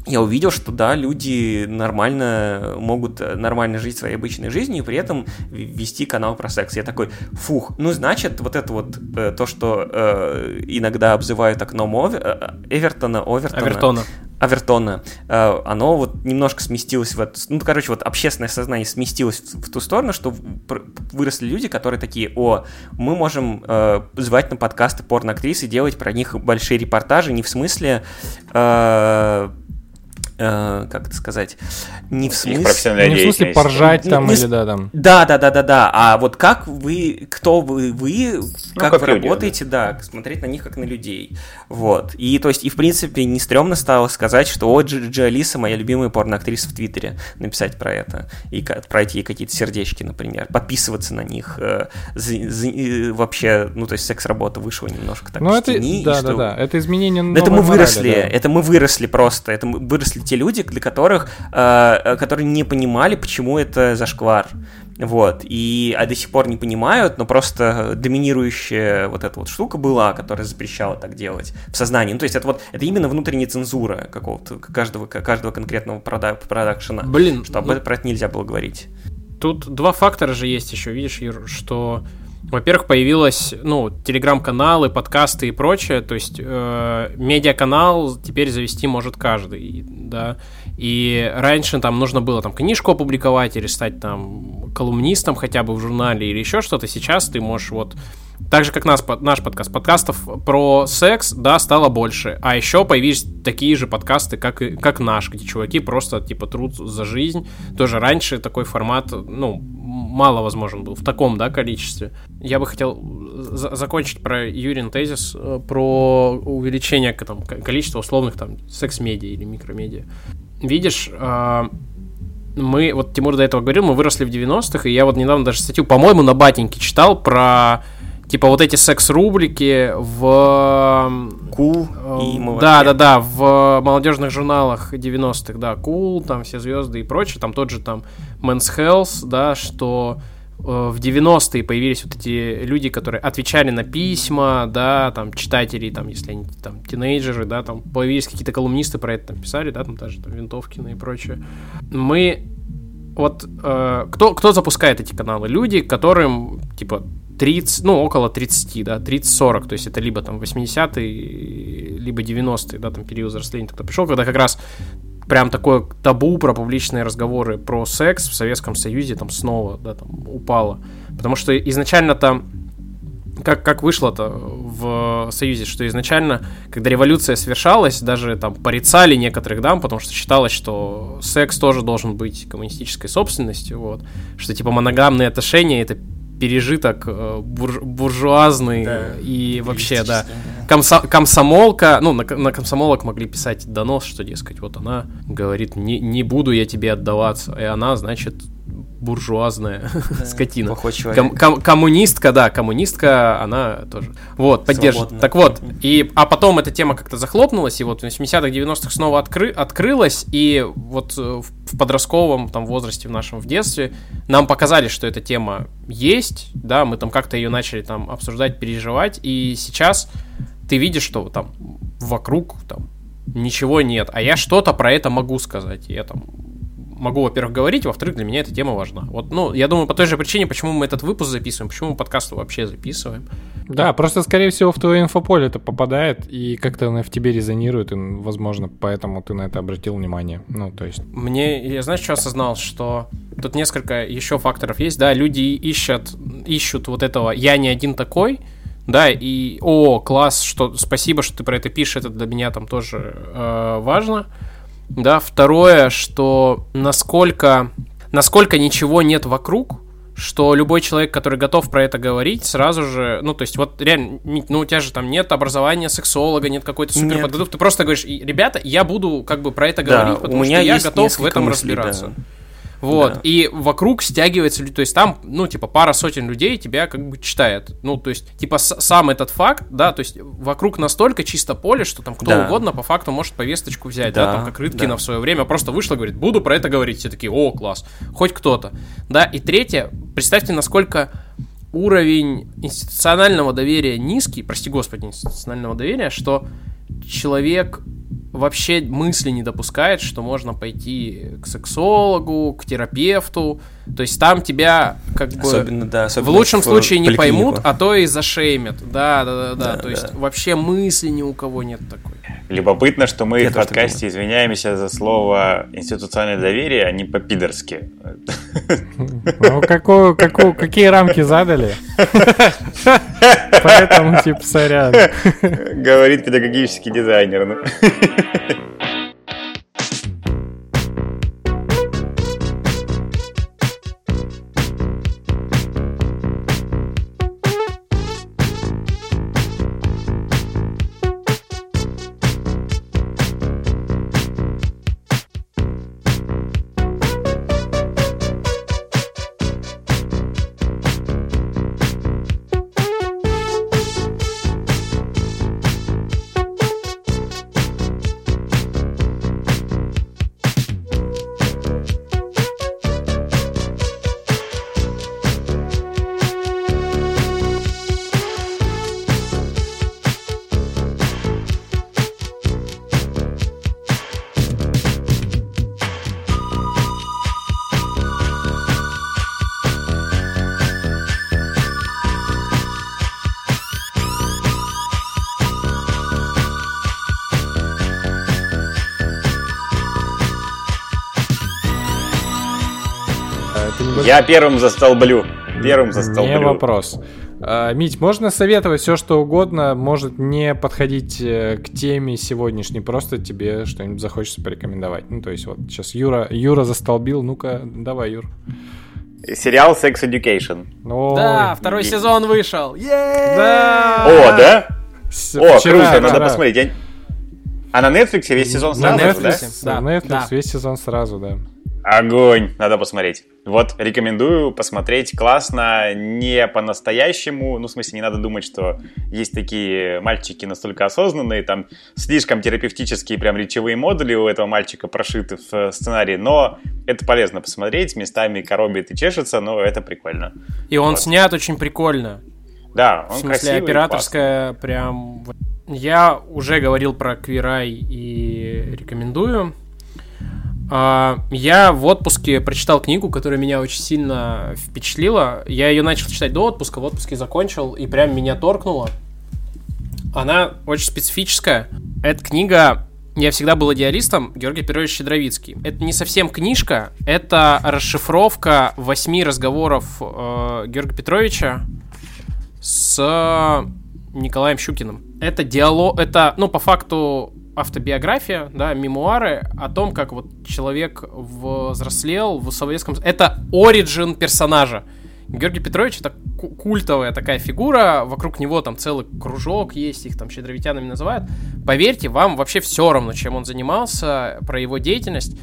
я увидел, что да, люди нормально могут э, нормально жить своей обычной жизнью и при этом вести канал про секс. Я такой, фух, ну значит, вот это вот э, то, что э, иногда обзывают окном Ове- э, Эвертона, Овертона, Авертона. Авертона, э, оно вот немножко сместилось в эту... Ну, короче, вот общественное сознание сместилось в, в ту сторону, что выросли люди, которые такие, о, мы можем э, звать на подкасты порноактрис и делать про них большие репортажи, не в смысле... э, э, как это сказать? Не в смысле... Не в смысле поржать Не- там не или да, там. Да, да, да, да, да. А вот как вы, кто вы, вы, как, как вы люди, работаете, да. смотреть на них как на людей. Вот. И то есть, и в принципе, не стрёмно стало сказать, что о, Джи, Джи Алиса, моя любимая порноактриса в Твиттере, написать про это. И отправить ей какие-то сердечки, например. Подписываться на них. э, за- за- э, вообще, ну, то есть, секс-работа вышла немножко так Ну, это, тени, и да, что- да, да, это изменение но это мы морали, выросли, да. это мы выросли просто, это мы выросли те люди, для которых, э, э, которые не понимали, почему это зашквар. Вот, и а до сих пор не понимают, но просто доминирующая вот эта вот штука была, которая запрещала так делать в сознании. Ну, то есть это вот, это именно внутренняя цензура какого-то, каждого, каждого конкретного прода- продакшена. Блин, Что об ну, этом- про это нельзя было говорить. Тут два фактора же есть еще, видишь, Юр, что, во-первых, появилось, ну, телеграм-каналы, подкасты и прочее, то есть э, медиаканал теперь завести может каждый, да, и раньше там нужно было там книжку опубликовать или стать там колумнистом хотя бы в журнале или еще что-то, сейчас ты можешь вот так же, как нас, наш подкаст. Подкастов про секс, да, стало больше. А еще появились такие же подкасты, как, и, как наш, где чуваки просто, типа, труд за жизнь. Тоже раньше такой формат, ну, мало возможен был в таком, да, количестве. Я бы хотел за- закончить про Юрин тезис, э, про увеличение там, количества условных там секс-медиа или микромедиа. Видишь, а, мы, вот Тимур до этого говорил, мы выросли в 90-х, и я вот недавно даже статью, по-моему, на Батеньке читал про, типа, вот эти секс-рублики в... Кул э, и мы Да, да, да, в молодежных журналах 90-х, да, Cool, там все звезды и прочее, там тот же там Men's Health, да, что э, в 90-е появились вот эти люди, которые отвечали на письма, да, там, читатели, там, если они там тинейджеры, да, там, появились какие-то колумнисты про это там писали, да, там даже там Винтовкина и прочее. Мы вот э, кто, кто запускает эти каналы? Люди, которым, типа, 30, ну, около 30, да, 30-40, то есть это либо там 80-е, либо 90-е, да, там период взросления тогда пришел, когда как раз прям такое табу про публичные разговоры про секс в Советском Союзе там снова, да, там упало. Потому что изначально там как, как вышло-то в Союзе, что изначально, когда революция совершалась, даже там порицали некоторых дам, потому что считалось, что секс тоже должен быть коммунистической собственностью, вот, что типа моногамные отношения это пережиток э, бур, буржуазный да, и вообще, да. Комсо, комсомолка, ну, на, на комсомолок могли писать донос, что, дескать, вот она говорит, не, не буду я тебе отдаваться, и она, значит, буржуазная да, скотина. Ком- ком- коммунистка, да, коммунистка, она тоже. Вот, поддержит. Так вот, и, а потом эта тема как-то захлопнулась, и вот в 80-х, 90-х снова откры- открылась, и вот э, в подростковом там возрасте в нашем, в детстве, нам показали, что эта тема есть, да, мы там как-то ее начали там обсуждать, переживать, и сейчас ты видишь, что там вокруг там ничего нет, а я что-то про это могу сказать, я там могу, во-первых, говорить, во-вторых, для меня эта тема важна. Вот, ну, я думаю, по той же причине, почему мы этот выпуск записываем, почему мы подкаст вообще записываем. Да, просто, скорее всего, в твое инфополе это попадает, и как-то оно в тебе резонирует, и, возможно, поэтому ты на это обратил внимание. Ну, то есть... Мне, я знаешь, что осознал, что тут несколько еще факторов есть, да, люди ищут, ищут вот этого «я не один такой», да, и о, класс, что спасибо, что ты про это пишешь, это для меня там тоже э, важно. Да, второе, что насколько, насколько ничего нет вокруг, что любой человек, который готов про это говорить, сразу же, ну, то есть, вот реально, ну, у тебя же там нет образования сексолога, нет какой-то супер подготовки, ты просто говоришь, ребята, я буду как бы про это да, говорить, потому у меня что я готов в этом мыслей, разбираться. Да. Вот, да. и вокруг стягивается, то есть там, ну, типа, пара сотен людей тебя как бы читает. Ну, то есть, типа, сам этот факт, да, то есть вокруг настолько чисто поле, что там кто да. угодно по факту может повесточку взять, да, да там, как Рыткина да. в свое время просто вышла, говорит, буду про это говорить. Все такие, о, класс, хоть кто-то. Да, и третье, представьте, насколько уровень институционального доверия низкий, прости господи, институционального доверия, что человек вообще мысли не допускает, что можно пойти к сексологу, к терапевту. То есть там тебя как бы особенно, да, особенно в лучшем в случае не поймут, а то и зашеймят. Да, да, да, да. да то да. есть вообще мысли ни у кого нет такой. Любопытно, что мы Я в подкасте извиняемся за слово институциональное доверие, а не по-пидорски. Ну, какую, какую, какие рамки задали? Поэтому, типа, сорян. Говорит педагогический дизайнер. Я первым застолблю. Первым застолблю. Не вопрос. А, Мить, можно советовать все, что угодно, может не подходить э, к теме сегодняшней, просто тебе что-нибудь захочется порекомендовать. Ну, то есть вот сейчас Юра, Юра застолбил, ну-ка, давай, Юр. Сериал Sex Education. Ой. Да, второй и... сезон вышел. Да! О, да? С- О, вчера, круто, вчера. надо посмотреть. Я... А на Netflix весь сезон сразу, на Netflix, да? Да, на Netflix да. весь сезон сразу, да. Огонь, надо посмотреть. Вот, рекомендую посмотреть классно, не по-настоящему, ну, в смысле, не надо думать, что есть такие мальчики настолько осознанные, там слишком терапевтические прям речевые модули у этого мальчика прошиты в сценарии, но это полезно посмотреть, местами коробит и чешется, но это прикольно. И он вот. снят очень прикольно. Да, он В смысле, красивый, операторская прям... Я уже говорил про Квирай и рекомендую. А, я в отпуске прочитал книгу, которая меня очень сильно впечатлила. Я ее начал читать до отпуска, в отпуске закончил, и прям меня торкнуло. Она очень специфическая. Эта книга я всегда был идеалистом Георгий Петрович Щедровицкий. Это не совсем книжка, это расшифровка восьми разговоров э, Георгия Петровича с Николаем Щукиным. Это диалог, это, ну, по факту автобиография, да, мемуары о том, как вот человек взрослел в Советском... Это оригин персонажа. Георгий Петрович это культовая такая фигура, вокруг него там целый кружок есть, их там щедровитянами называют. Поверьте, вам вообще все равно, чем он занимался, про его деятельность.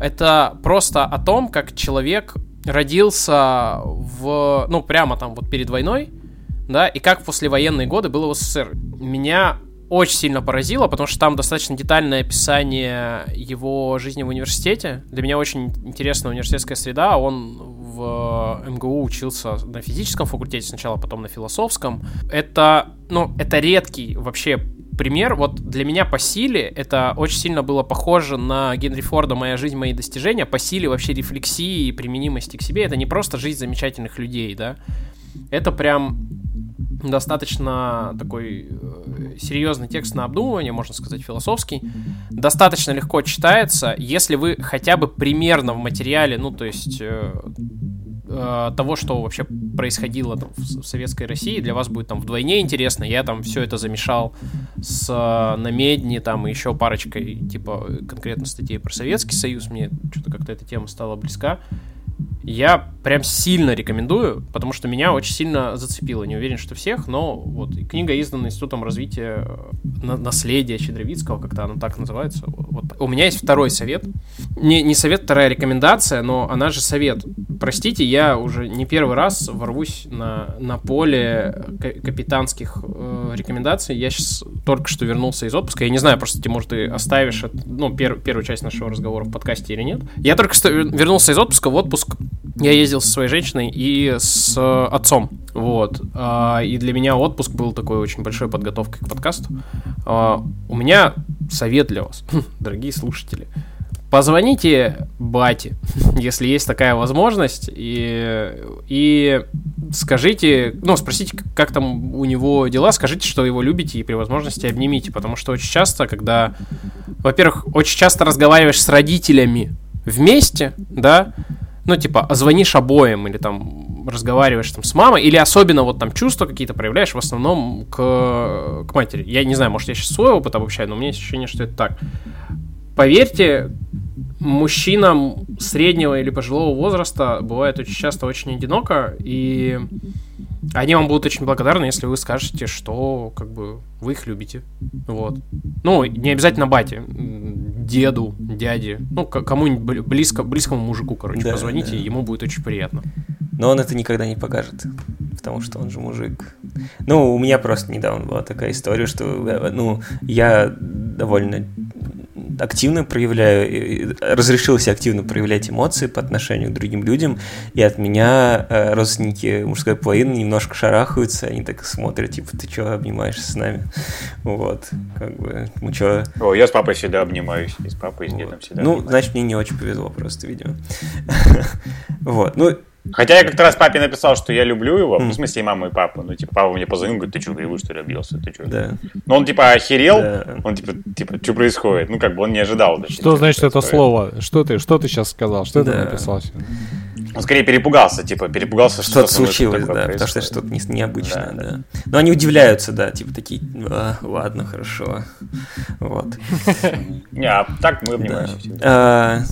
Это просто о том, как человек родился в, ну, прямо там вот перед войной, да, и как в послевоенные годы было в СССР. Меня очень сильно поразило, потому что там достаточно детальное описание его жизни в университете. Для меня очень интересная университетская среда. Он в МГУ учился на физическом факультете сначала, потом на философском. Это, ну, это редкий вообще пример. Вот для меня по силе это очень сильно было похоже на Генри Форда «Моя жизнь, мои достижения». По силе вообще рефлексии и применимости к себе. Это не просто жизнь замечательных людей, да. Это прям достаточно такой э, серьезный текст на обдумывание, можно сказать, философский. Достаточно легко читается, если вы хотя бы примерно в материале, ну, то есть э, э, того, что вообще происходило там, в, в советской России, для вас будет там вдвойне интересно. Я там все это замешал с э, намедни, там, и еще парочкой, типа, конкретно статей про Советский Союз. Мне что-то как-то эта тема стала близка. Я прям сильно рекомендую, потому что меня очень сильно зацепило. Не уверен, что всех, но вот книга издана Институтом развития э, наследия Щедровицкого, как-то она так называется. Вот. У меня есть второй совет. Не, не совет, вторая рекомендация, но она же совет. Простите, я уже не первый раз ворвусь на, на поле капитанских э, рекомендаций. Я сейчас только что вернулся из отпуска. Я не знаю, просто, Тимур, ты оставишь ну, пер, первую часть нашего разговора в подкасте или нет. Я только что вернулся из отпуска. В отпуск я ездил со своей женщиной и с отцом. Вот. А, и для меня отпуск был такой очень большой подготовкой к подкасту. А, у меня совет для вас, дорогие слушатели. Позвоните бате, если есть такая возможность, и, и скажите, ну, спросите, как там у него дела, скажите, что его любите, и при возможности обнимите, потому что очень часто, когда, во-первых, очень часто разговариваешь с родителями вместе, да, ну, типа, звонишь обоим или там разговариваешь там с мамой, или особенно вот там чувства какие-то проявляешь в основном к, к матери. Я не знаю, может, я сейчас свой опыт обобщаю, но у меня есть ощущение, что это так. Поверьте, мужчинам среднего или пожилого возраста бывает очень часто очень одиноко, и они вам будут очень благодарны, если вы скажете, что как бы вы их любите. Вот. Ну, не обязательно бате, деду, дяде, ну, кому-нибудь близко, близкому мужику, короче, да, позвоните, да. ему будет очень приятно. Но он это никогда не покажет, потому что он же мужик. Ну, у меня просто недавно была такая история, что, э, ну, я довольно активно проявляю, разрешился активно проявлять эмоции по отношению к другим людям, и от меня э, родственники мужской половины немножко шарахаются, они так смотрят, типа, ты что, обнимаешься с нами? Вот, как бы, мы что... О, я с папой всегда обнимаюсь, и с папой, и с вот. дедом всегда Ну, обнимаюсь. значит, мне не очень повезло просто, видимо. Вот, ну, Хотя я как-то раз папе написал, что я люблю его, mm. в смысле и маму, и папу. Ну, типа, папа мне позвонил, говорит, ты что, кривой, что ли, объелся? Ты что? Да. Ну, он, типа, охерел, да. он, типа, типа, что происходит? Ну, как бы он не ожидал. Что значит это слово? Что ты, что ты сейчас сказал? Что да. ты написал? Он скорее перепугался, типа, перепугался, что-то случилось, да, потому что что-то не, необычное, да, да. Но они удивляются, да, типа такие, а, ладно, хорошо, вот. Не, а так мы обнимаемся. А,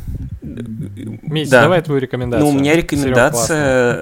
Митя, да. давай твою рекомендацию. Ну, у меня рекомендация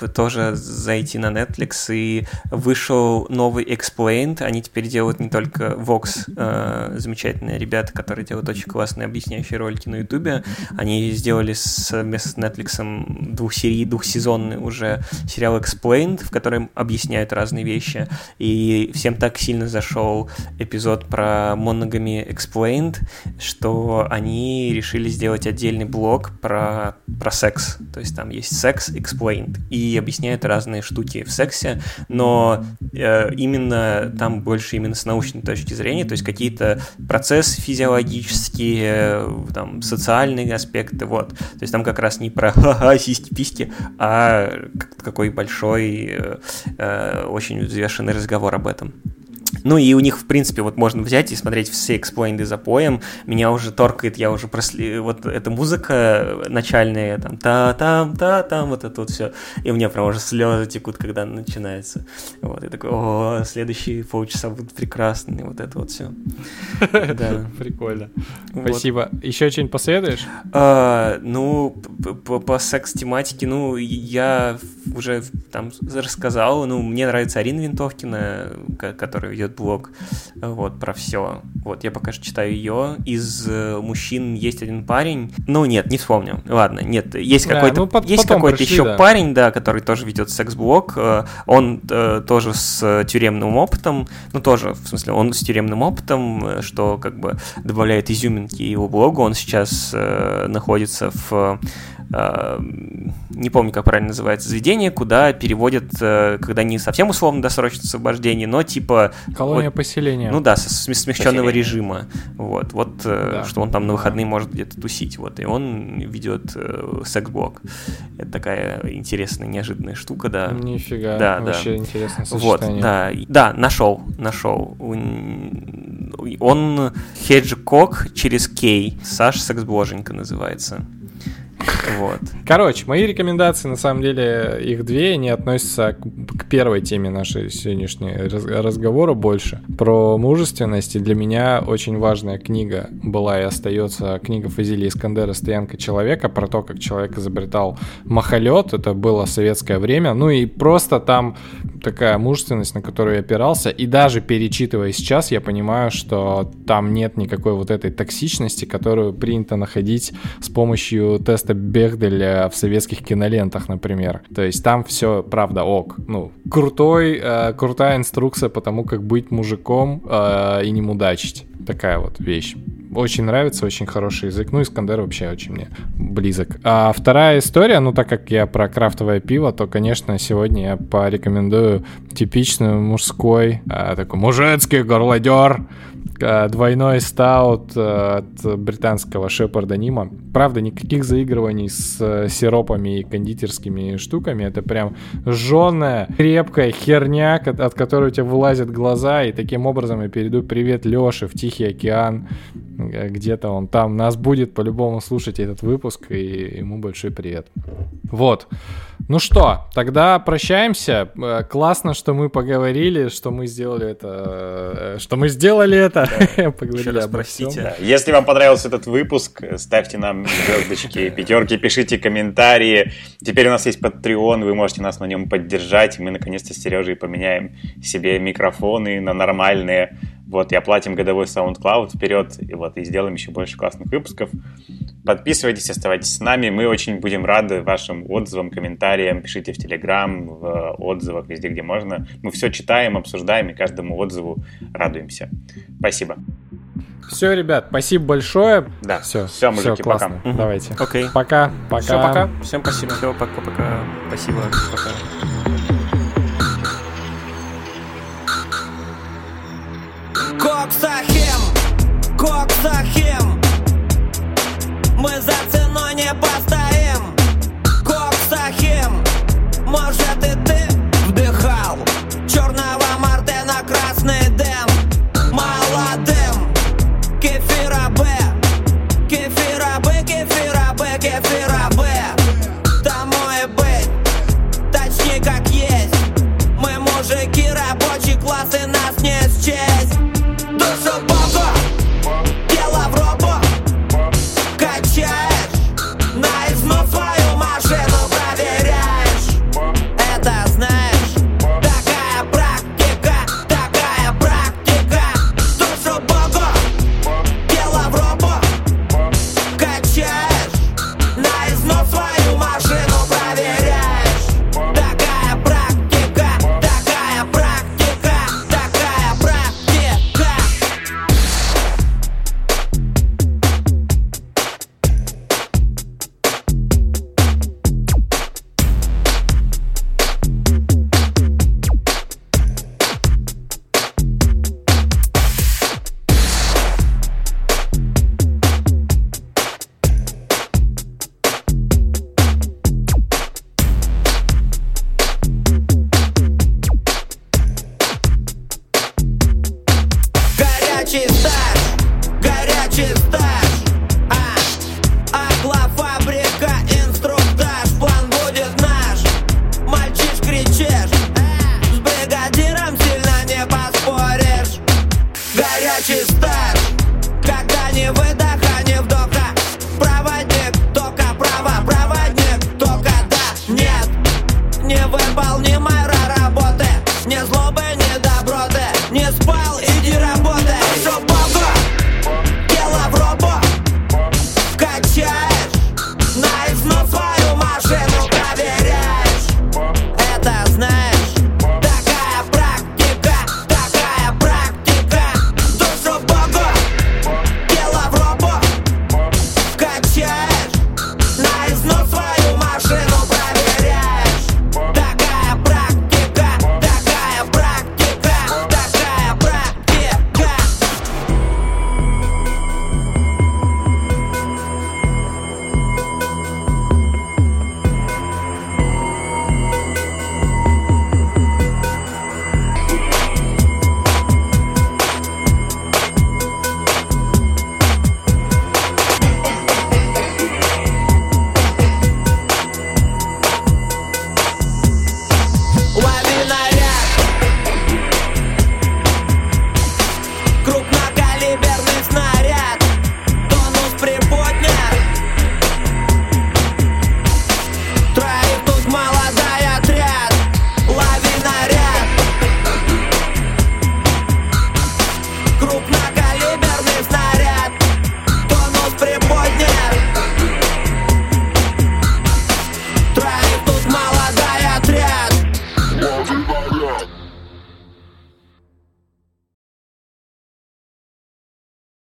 э, тоже зайти на Netflix, и вышел новый Explained. Они теперь делают не только Vox, э, замечательные ребята, которые делают очень классные объясняющие ролики на YouTube. Они сделали совместно с Netflix двухсерий, двухсезонный уже сериал Explained, в котором объясняют разные вещи. И всем так сильно зашел эпизод про Monogamy Explained, что они решили сделать отдельный блог про, про секс. То есть там есть секс explained. И объясняют разные штуки в сексе, но э, именно там больше именно с научной точки зрения, то есть какие-то процессы физиологические, там, социальные аспекты, вот. То есть там как раз не про ха-ха, сиськи-письки, а какой большой, э, э, очень взвешенный разговор об этом. Ну и у них, в принципе, вот можно взять и смотреть все эксплойнды за поем. Меня уже торкает, я уже просли... Вот эта музыка начальная, там, та-там, та-там, вот это вот все. И у меня прям уже слезы текут, когда она начинается. Вот, и такой, о, следующие полчаса будут прекрасные, вот это вот все. Да. Прикольно. Спасибо. Еще что-нибудь посоветуешь? А, ну, по секс-тематике, ну, я уже там рассказал, ну, мне нравится Арина Винтовкина, которая ведет блог вот, про все. Вот, я пока что читаю ее. Из э, мужчин есть один парень. Ну, нет, не вспомню. Ладно, нет, есть да, какой-то, ну, есть какой-то пришли, еще да. парень, да, который тоже ведет секс-блог. Э, он э, тоже с тюремным опытом. Ну, тоже, в смысле, он с тюремным опытом, э, что как бы добавляет изюминки его блогу. Он сейчас э, находится в не помню, как правильно называется, заведение, куда переводят, э, когда не совсем условно досрочное освобождение, но типа... Колония вот, поселения. Ну да, смягченного Поселение. режима. Вот, вот э, да. что он там на выходные может где-то тусить. Вот, и он ведет э, секс-блог. Это такая интересная, неожиданная штука, да. Нифига, да, вообще да. интересное сочетание. Вот, да, да, нашел, нашел. Он Хеджкок через Кей. Саш Секс-боженька называется. Вот. Короче, мои рекомендации, на самом деле, их две, они относятся к, к первой теме нашей сегодняшней раз, разговора больше. Про мужественность, и для меня очень важная книга была и остается книга Фазилия Искандера «Стоянка человека», про то, как человек изобретал махолет, это было советское время, ну и просто там такая мужественность, на которую я опирался, и даже перечитывая сейчас, я понимаю, что там нет никакой вот этой токсичности, которую принято находить с помощью теста Бехделя в советских кинолентах, например. То есть там все, правда, ок. Ну, крутой, э, крутая инструкция по тому, как быть мужиком э, и не мудачить. Такая вот вещь. Очень нравится, очень хороший язык. Ну, Искандер вообще очень мне близок. А вторая история, ну, так как я про крафтовое пиво, то, конечно, сегодня я порекомендую типичный мужской, а, такой мужицкий горлодер, двойной стаут а, от британского Шепарда Нима. Правда, никаких заигрываний с э, сиропами и кондитерскими штуками. Это прям жженая, крепкая херня, от которой у тебя вылазят глаза. И таким образом я перейду привет Леше в Тихий океан. Э, где-то он там нас будет по-любому слушать этот выпуск, и ему большой привет. Вот. Ну что, тогда прощаемся. Э, классно, что мы поговорили, что мы сделали это, э, что мы сделали это. Да. поговорили Еще раз простите. Да. Если вам понравился этот выпуск, ставьте нам звездочки, пятерки, пишите комментарии. Теперь у нас есть Patreon, вы можете нас на нем поддержать. Мы наконец-то с Сережей поменяем себе микрофоны на нормальные вот, и оплатим годовой SoundCloud вперед, и вот, и сделаем еще больше классных выпусков. Подписывайтесь, оставайтесь с нами. Мы очень будем рады вашим отзывам, комментариям. Пишите в Телеграм, в отзывах, везде, где можно. Мы все читаем, обсуждаем и каждому отзыву радуемся. Спасибо. Все, ребят, спасибо большое. Да. Все, все, мужики, все классно. пока. Давайте. Окей. Пока, пока. Все, пока. Всем спасибо. Все, пока-пока. Спасибо. Пока. Коксахем, Коксахем. Мы за ценой не постоим. Коксахем Может